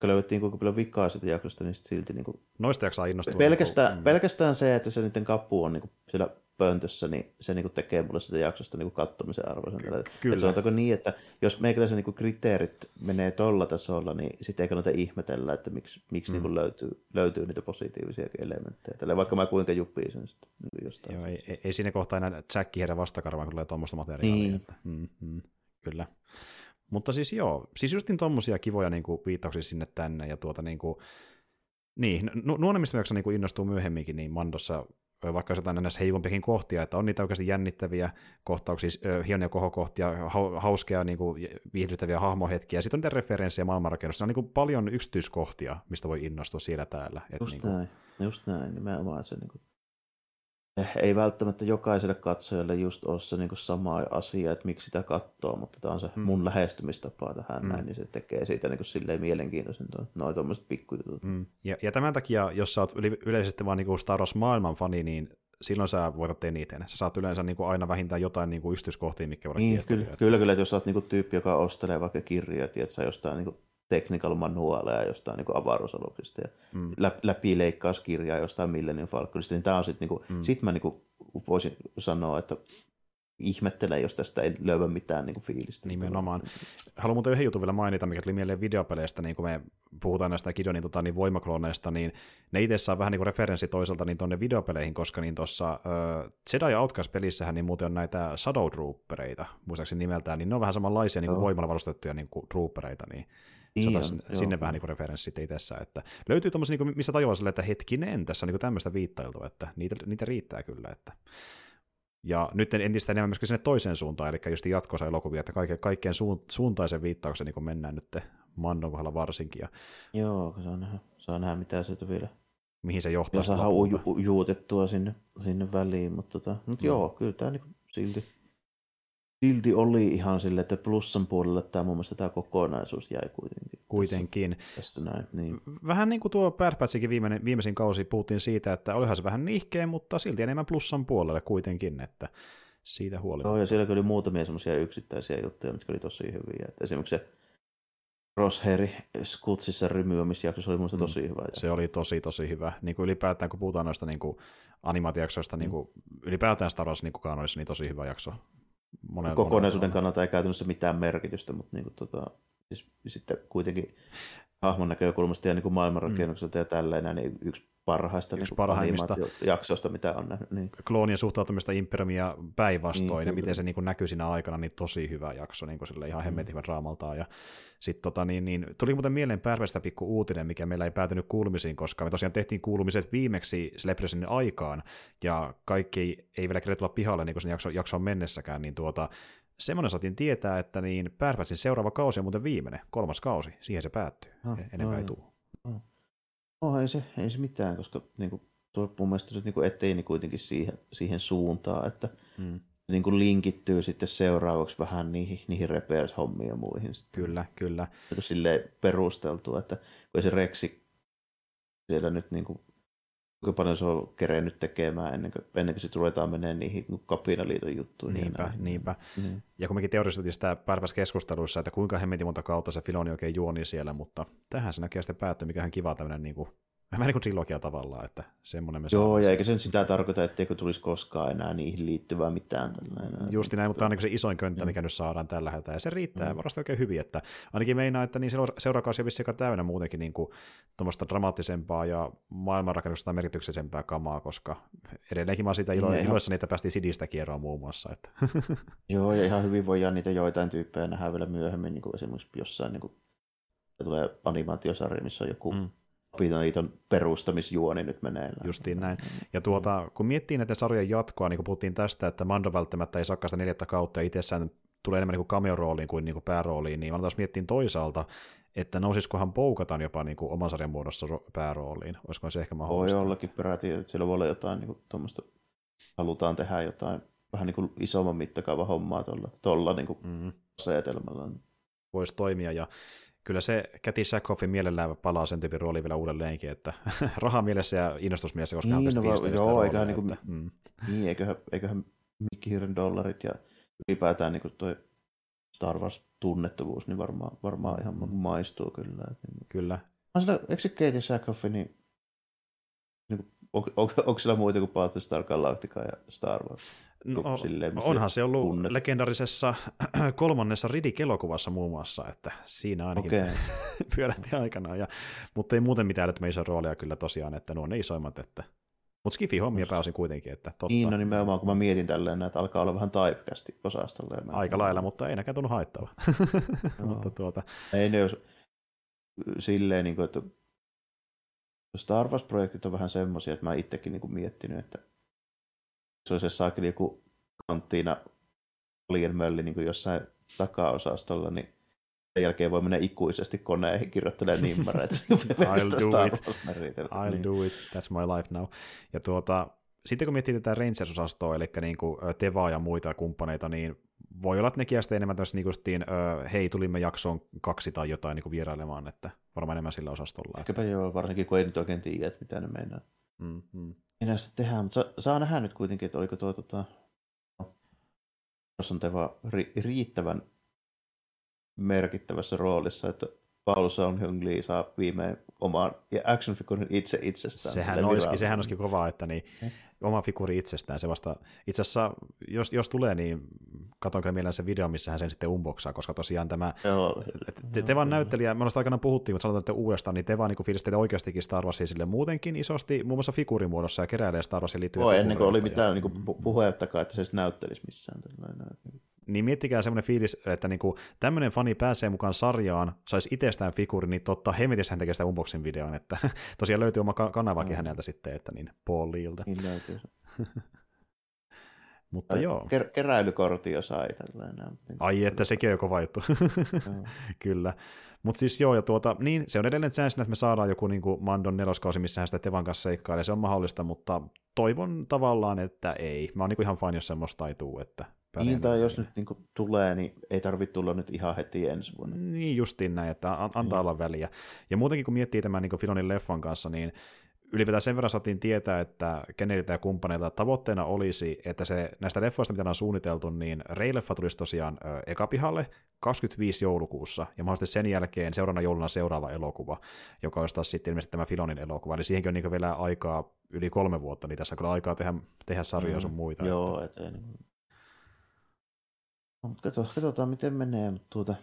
B: kun löydettiin kuinka paljon vikaa sitä jaksosta, niin sit silti niin kuin,
A: Noista jaksaa innostua.
B: pelkästään,
A: niin kuin,
B: pelkästään se, että se niiden kappu on niin kuin, siellä pöntössä, niin se niin kuin, tekee mulle sitä jaksosta niin kuin, kattomisen arvoisen.
A: Kyllä.
B: Että sanotaanko niin, että jos meikäläisen niin kuin, kriteerit menee tolla tasolla, niin sitten ei kannata ihmetellä, että miksi, miksi
A: Mm.
B: niin kuin, löytyy, löytyy niitä positiivisia elementtejä. Tällä, vaikka mä kuinka juppii sen sitten niin jostain.
A: Joo, ei, ei, siinä kohtaa enää Jack heidän vastakarvaan, kun tulee tuommoista materiaalia.
B: Niin.
A: Että, mm, mm, kyllä. Mutta siis joo, siis justin tuommoisia kivoja niin kuin, viittauksia sinne tänne, ja tuota niin kuin, niin, nu- nuonemista jaksa niin innostuu myöhemminkin, niin Mandossa vaikka jos jotain näissä heikompiakin kohtia, että on niitä oikeasti jännittäviä kohtauksia, ö, hienoja kohokohtia, hau- hauskeja niin kuin, viihdyttäviä hahmohetkiä, sitten on niitä referenssejä maailmanrakennusta, on niin kuin paljon yksityiskohtia, mistä voi innostua siellä täällä. Et
B: Just
A: niin kuin,
B: näin, just näin, nimenomaan se niin kuin, ei välttämättä jokaiselle katsojalle just ole se niin kuin sama asia, että miksi sitä katsoo, mutta tämä on se
A: Mm.
B: mun lähestymistapa tähän
A: Mm.
B: näin, niin se tekee siitä niin kuin silleen mielenkiintoisen tuo, noin tuommoiset pikkujutut.
A: Mm. Ja, ja tämän takia, jos sä oot yleisesti vaan niinku Star Wars maailman fani, niin silloin sä voitat eniten. Sä saat yleensä niinku aina vähintään jotain niinku yksityiskohtia, mikä voi olla
B: Niin, kyllä, kyllä, kyllä, että jos sä oot niin kuin tyyppi, joka ostelee vaikka kirjoja, tiedät sä jostain niin kuin technical manuaaleja jostain niin avaruusaluksista ja
A: Mm.
B: lä- läpileikkauskirjaa jostain Millennium Falconista, niin tämä on sitten, niin kuin,
A: Mm.
B: sit mä niin kuin voisin sanoa, että ihmettelen, jos tästä ei löyä mitään niin kuin fiilistä.
A: Nimenomaan. Haluan muuten yhden jutun vielä mainita, mikä tuli mieleen videopeleistä, niin kun me puhutaan näistä Gideonin tota, niin voimaklooneista, niin ne itse saa vähän niin kuin referenssi toiselta niin tuonne videopeleihin, koska niin tuossa uh, Jedi Outcast-pelissähän niin muuten on näitä Shadow Troopereita, muistaakseni nimeltään, niin ne on vähän samanlaisia niin kuin voimalla varustettuja niin kuin troopereita, niin
B: Niin
A: niin
B: on,
A: sinne,
B: joo.
A: vähän niin kuin referenssi sitten itsessä, että löytyy tuommoisia, niin missä tajuaa sille, että hetkinen, tässä on niin tämmöistä viittailtua, että niitä, niitä riittää kyllä, että ja nyt entistä enemmän myöskin sinne toiseen suuntaan, eli just jatkossa elokuvia, että kaikkeen, kaikkeen suun, suuntaisen viittauksen niin mennään nyt Mandon kohdalla varsinkin, ja
B: Joo, saa nähdä, saa nähdä mitä se vielä
A: mihin se johtaa.
B: ja saadaan ujuutettua sinne, sinne väliin, mutta tota, mut
A: Mm.
B: joo, kyllä tämä niinku silti, silti oli ihan sille, että plussan puolelle tämä mun mielestä tämä kokonaisuus jäi kuitenkin.
A: Kuitenkin.
B: Tässä, tässä näin, niin.
A: Vähän niin kuin tuo Bad Batchikin viimeinen, viimeisin kausi puhuttiin siitä, että olihan se vähän nihkeä, mutta silti enemmän plussan puolelle kuitenkin, että siitä huolimatta.
B: Joo, ja siellä oli muutamia semmoisia yksittäisiä juttuja, mitkä oli tosi hyviä. Et esimerkiksi se Skutsissa rymyämisjaksossa oli muista
A: Mm.
B: tosi hyvä.
A: Se oli tosi, tosi hyvä. Niin kuin ylipäätään, kun puhutaan noista niin kuin animaatiojaksoista, niin kuin, ylipäätään Star Wars niin kuin kanonissa, niin tosi hyvä jakso. Monella
B: kokonaisuuden
A: monella
B: kannalta ei käytännössä mitään merkitystä, mutta niin kuin, tota, siis, sitten kuitenkin hahmon näkökulmasta ja niin kuin maailmanrakennukselta mm. ja tälleen, niin yksi parhaista
A: Yksi
B: niin
A: parhaimmista.
B: jaksoista, mitä on nähnyt. Niin.
A: kloonien suhtautumista Imperiumia päinvastoin,
B: Niin,
A: ja
B: kyllä.
A: miten se niin kuin näkyy siinä aikana, niin tosi hyvä jakso, niin kuin sille ihan hemmetin hyvä draamaltaan. Ja sit, tota, niin, niin, tuli muuten mieleen Pärvestä pikku uutinen, mikä meillä ei päätynyt kuulumisiin, koska me tosiaan tehtiin kuulumiset viimeksi Celebrationin aikaan, ja kaikki ei vielä kerätä tulla pihalle niin kuin sen jakso, jaksoon mennessäkään, niin tuota, semmoinen saatiin tietää, että niin Pärväsin seuraava kausi on muuten viimeinen, kolmas kausi, siihen se päättyy,
B: Ah,
A: enempää
B: ah,
A: ei tule.
B: Oh, ei, se, ei se mitään, koska niin kuin, tuo mun mielestä nyt niin kuin eteeni kuitenkin siihen, siihen suuntaan, että
A: Mm.
B: se niin kuin linkittyy sitten seuraavaksi vähän niihin, niihin repairs-hommiin ja muihin. Sitten.
A: Kyllä, kyllä.
B: Niin kuin silleen perusteltua, että kun se Rexi siellä nyt niin kuin, kuinka paljon se on kerennyt tekemään ennen kuin, ennen kuin sitten ruvetaan menemään niihin kapinaliiton juttuihin. ja
A: Niinpä,
B: näihin.
A: niinpä.
B: Niin.
A: Ja kun mekin teoristettiin sitä keskusteluissa, että kuinka hemmetin monta kautta se Filoni oikein juoni siellä, mutta tähän se näkee sitten päättyy, mikä on kiva tämmöinen niin kuin, vähän niin kuin trilogia tavallaan, että semmoinen me
B: Joo, ja eikä se nyt sitä tarkoita, etteikö tulisi koskaan enää niihin liittyvää mitään. Tällainen.
A: Justi näin, mutta tämä on niin se isoin könttä,
B: Mm.
A: mikä nyt saadaan tällä hetkellä, ja se riittää
B: Mm.
A: varmasti oikein hyvin, että ainakin meinaa, että niin seura- seuraakausi on vissiin aika täynnä muutenkin niin kuin, tuommoista dramaattisempaa ja maailmanrakennusta merkityksellisempää kamaa, koska edelleenkin mä oon siitä ilo-
B: Niin, ihan-
A: iloissani, että päästiin Sidistä kierroon muun muassa. Että.
B: Joo, ja ihan hyvin voidaan niitä joitain tyyppejä nähdä vielä myöhemmin, niin kuin esimerkiksi jossain niin kuin, tulee animaatiosarja, missä on joku
A: Mm.
B: Kapitaliiton perustamisjuoni nyt meneillään.
A: Justiin näin. Ja tuota, kun miettii näiden sarjan jatkoa, niin kun puhuttiin tästä, että Mando välttämättä ei saakaan sitä neljättä kautta ja itsessään tulee enemmän niin cameo-rooliin kuin, niin kuin päärooliin, niin mä taas miettiin toisaalta, että nousisikohan Poukatan jopa niin kuin oman sarjan muodossa ro- päärooliin. Olisiko se ehkä
B: Voi
A: mahdollista?
B: ollakin peräti, että siellä voi olla jotain niin tuommoista, halutaan tehdä jotain vähän niin kuin isomman mittakaavan hommaa tuolla, tuolla niin kuin
A: Mm,
B: asetelmalla.
A: voisi toimia, ja kyllä se Käti Sackhoffin mielellään palaa sen tyypin rooliin vielä uudelleenkin, että raha mielessä ja innostusmielessä, koska
B: Niin,
A: hän on
B: no joo,
A: roolia,
B: eiköhän niinku-
A: että, mm,
B: Niin, eiköhän, eiköhän Mikkihiiren dollarit ja ylipäätään niin kuin toi Star Wars tunnettuvuus, niin varmaan, varmaan ihan
A: Mm.
B: maistuu kyllä. Että, niin,
A: kyllä.
B: on sillä, eikö se Katie Sackhoff, niin, niin kuin, on, on, onko sillä muita kuin Battlestar Galactica ja Star Wars?
A: No,
B: silleen,
A: onhan se ollut
B: tunnet-
A: legendaarisessa kolmannessa Riddick-elokuvassa muun muassa, että siinä ainakin okay. pyörähti aikanaan, ja, mutta ei muuten mitään älyttömän iso roolia kyllä tosiaan, että nuo ne isoimmat, että mutta Skifi-hommia pääosin kuitenkin, että totta,
B: Niin, no nimenomaan, kun mä mietin tälleen, että alkaa olla vähän ja mä-
A: aika lailla, mutta ei näkään tunnu haittava. mutta tuota,
B: Ei ne jos silleen, niin kuin, että Star Wars-projektit on vähän semmoisia, että mä itsekin niin kuin miettinyt, että se olisi saakeli joku kanttiina alien mölli niin kuin jossain takaosastolla, niin sen jälkeen voi mennä ikuisesti koneihin kirjoittelemaan nimmareita.
A: I'll do
B: Star
A: it. I'll
B: niin.
A: do it, that's my life now. Ja tuota, sitten kun miettii tätä Rangers-osastoa, eli niin kuin Tevaa ja muita kumppaneita, niin voi olla, että nekin sitten enemmän tämmöistä niin kuin, hei, tulimme jaksoon kaksi tai jotain niin kuin vierailemaan, että varmaan enemmän sillä osastolla.
B: Ehkäpä joo, varsinkin kun ei nyt oikein tiedä, että mitä ne meinaa.
A: Mm,
B: Enää sitten tehdään, mutta saa, saa nähdä nyt kuitenkin, että oliko tuo tota, jos on Teva ri, riittävän merkittävässä roolissa, että Paul Song Hyung Lee saa viimein oman ja action figurin itse itsestään.
A: Sehän olisikin,
B: virallisesti.
A: sehän olisikin kovaa, että niin,
B: Eh.
A: Oma figuuri itsestään. Se vasta, itse asiassa, jos, jos tulee, niin katon kyllä mielellä se video, missä hän sen sitten unboxaa, koska tosiaan tämä
B: Joo,
A: te, te vaan näyttelijä, me ollaan sitä aikanaan puhuttiin, mutta sanotaan, että uudestaan, niin te vaan niin fiilistelee oikeastikin Star Warsia sille muutenkin isosti, muun muassa figuurimuodossa ja keräilee Star Warsiin liittyviä
B: Joo, ennen kuin oli mitään niin puhettakaan, että se edes näyttelisi missään. Tällainen.
A: Niin miettikää semmoinen fiilis, että niinku, tämmöinen fani pääsee mukaan sarjaan, saisi itsestään figuuri, niin totta hemetissä hän tekee sitä unboxing videon, että tosiaan löytyy oma ka- kanavakin
B: Mm.
A: häneltä sitten, että niin Paul Leeltä.
B: Niin löytyy.
A: Mutta joo.
B: Ker- keräilykortti jo sai tällainen. Niin,
A: Ai, että sekin on jo kova juttu. Kyllä. Mutta siis joo, ja tuota, niin, se on edelleen chanssinä, että me saadaan joku niin kuin Mandon neloskausi, missä hän sitä Tevan kanssa seikkailee, se on mahdollista, mutta toivon tavallaan, että ei. Mä oon niin kuin ihan fine, jos semmoista ei tuu, että
B: Niin, tai jos nyt niin kuin tulee, niin ei tarvitse tulla nyt ihan heti ensi vuonna.
A: Niin justiin näin, että an- antaa
B: Mm.
A: olla väliä. Ja muutenkin kun miettii tämän niin Filonin leffan kanssa, niin ylipäätään sen verran saatiin tietää, että Kennedyltä ja kumppaneilta tavoitteena olisi, että se näistä leffoista, mitä on suunniteltu, niin Rey-leffa tulisi tosiaan ö, ekapihalle 25 joulukuussa, ja mahdollisesti sen jälkeen seuraavana jouluna seuraava elokuva, joka olisi taas sitten ilmeisesti tämä Filonin elokuva, eli siihenkin on niin vielä aikaa yli kolme vuotta, niin tässä on kyllä aikaa tehdä, tehdä sarjoja sun muita.
B: Joo, et No, katso, katsotaan miten menee, mutta tuota,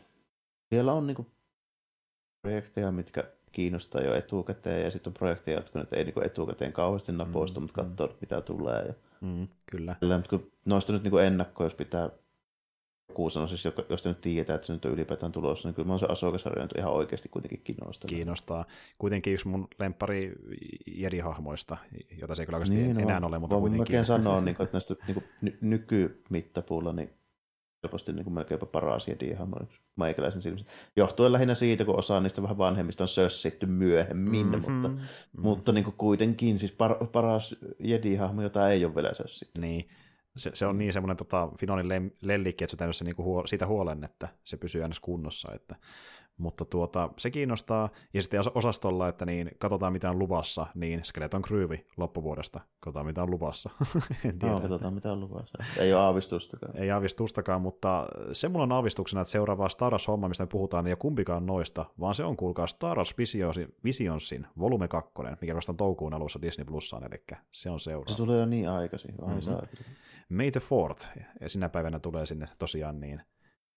B: vielä on niinku projekteja, mitkä kiinnostaa jo etukäteen, ja sitten on projekteja, jotka nyt ei niinku etukäteen kauheasti napoista, mm, mutta katsoo, mm. mitä tulee. Ja...
A: Mm, kyllä.
B: Kyllä, mutta kun noista nyt niinku ennakko, jos pitää joku sanoa, siis, jos te nyt tiedetään, että se nyt on ylipäätään tulossa, niin kyllä mä oon se Asoka-sarja nyt ihan oikeasti kuitenkin kiinnostaa.
A: Kiinnostaa. Kuitenkin yksi mun lempari Jedi-hahmoista, jota se ei kyllä oikeasti niin, enää no, ole, mutta kuitenkin.
B: Voin sanoa, niin että näistä niin kuin, ny- nykymittapuulla, niin helposti niin kuin melkeinpä paras Jedi-hahmo meikäläisen silmissä. Johtuen lähinnä siitä, kun osa niistä vähän vanhemmista on sössitty myöhemmin, mm-hmm. mutta, mm-hmm. mutta niin kuin kuitenkin siis par- paras Jedi-hahmo, jota ei ole vielä sössitty.
A: Niin, se, se on niin semmoinen tota, Finonin lellikki, että se niinku huo, siitä huolen, että se pysyy aina kunnossa. Että, mutta tuota, se kiinnostaa. Ja sitten osastolla, että niin, katsotaan mitä on luvassa, niin Skeleton Crew loppuvuodesta, katsotaan mitä on luvassa.
B: en tiedä, no, katsotaan mitä on luvassa. Ei ole aavistustakaan.
A: Ei aavistustakaan, mutta se mulla on aavistuksena, että seuraava Star Wars-homma, mistä me puhutaan, ei ole kumpikaan noista, vaan se on, kuulkaa, Star Wars Visionsin volume 2, mikä vasta on toukuun alussa Disney Plussaan, eli se on seuraava.
B: Se tulee jo niin aikaisin, vai mm-hmm.
A: May the Fourth, ja sinä päivänä tulee sinne tosiaan niin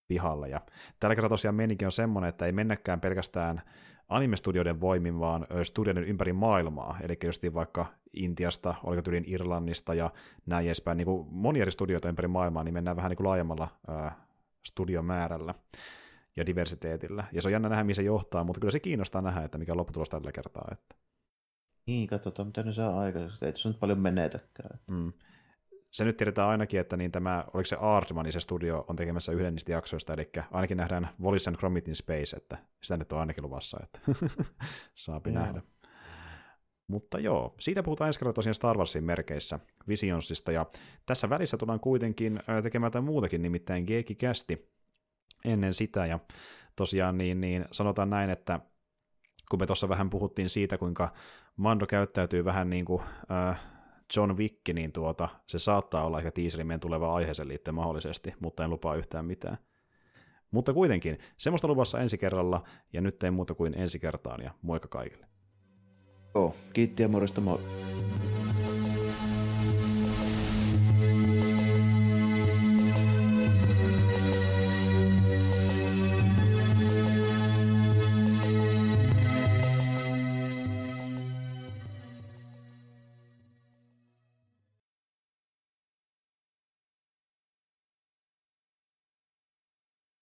A: pihalle. Ja tällä kertaa tosiaan menikin on semmoinen, että ei mennäkään pelkästään animestudioiden voimin, vaan studioiden ympäri maailmaa, eli just vaikka Intiasta, oliko tyylin Irlannista ja näin edespäin, niin kuin monia eri studioita ympäri maailmaa, niin mennään vähän niin kuin laajemmalla ää, studiomäärällä ja diversiteetillä. Ja se on jännä nähdä, mihin se johtaa, mutta kyllä se kiinnostaa nähdä, että mikä on lopputulos tällä kertaa. Että.
B: Niin, katsotaan, mitä ne saa aikaiseksi. Ei tässä nyt paljon menetäkään.
A: Mm se nyt tiedetään ainakin, että niin tämä, oliko se Aardman, se studio on tekemässä yhden niistä jaksoista, eli ainakin nähdään Wallis and Gromit in Space, että sitä nyt on ainakin luvassa, että saapi joo. nähdä. Mutta joo, siitä puhutaan ensi kerralla tosiaan Star Warsin merkeissä Visionsista, ja tässä välissä tullaan kuitenkin tekemään jotain muutakin, nimittäin Geekikästi ennen sitä, ja tosiaan niin, niin sanotaan näin, että kun me tuossa vähän puhuttiin siitä, kuinka Mando käyttäytyy vähän niin kuin äh, John Wick, niin tuota, se saattaa olla ehkä tiiseri meidän tuleva aiheeseen liittyen mahdollisesti, mutta en lupaa yhtään mitään. Mutta kuitenkin, semmoista luvassa ensi kerralla, ja nyt ei muuta kuin ensi kertaan, ja moikka kaikille.
B: Joo, kiitti ja morjesta moi.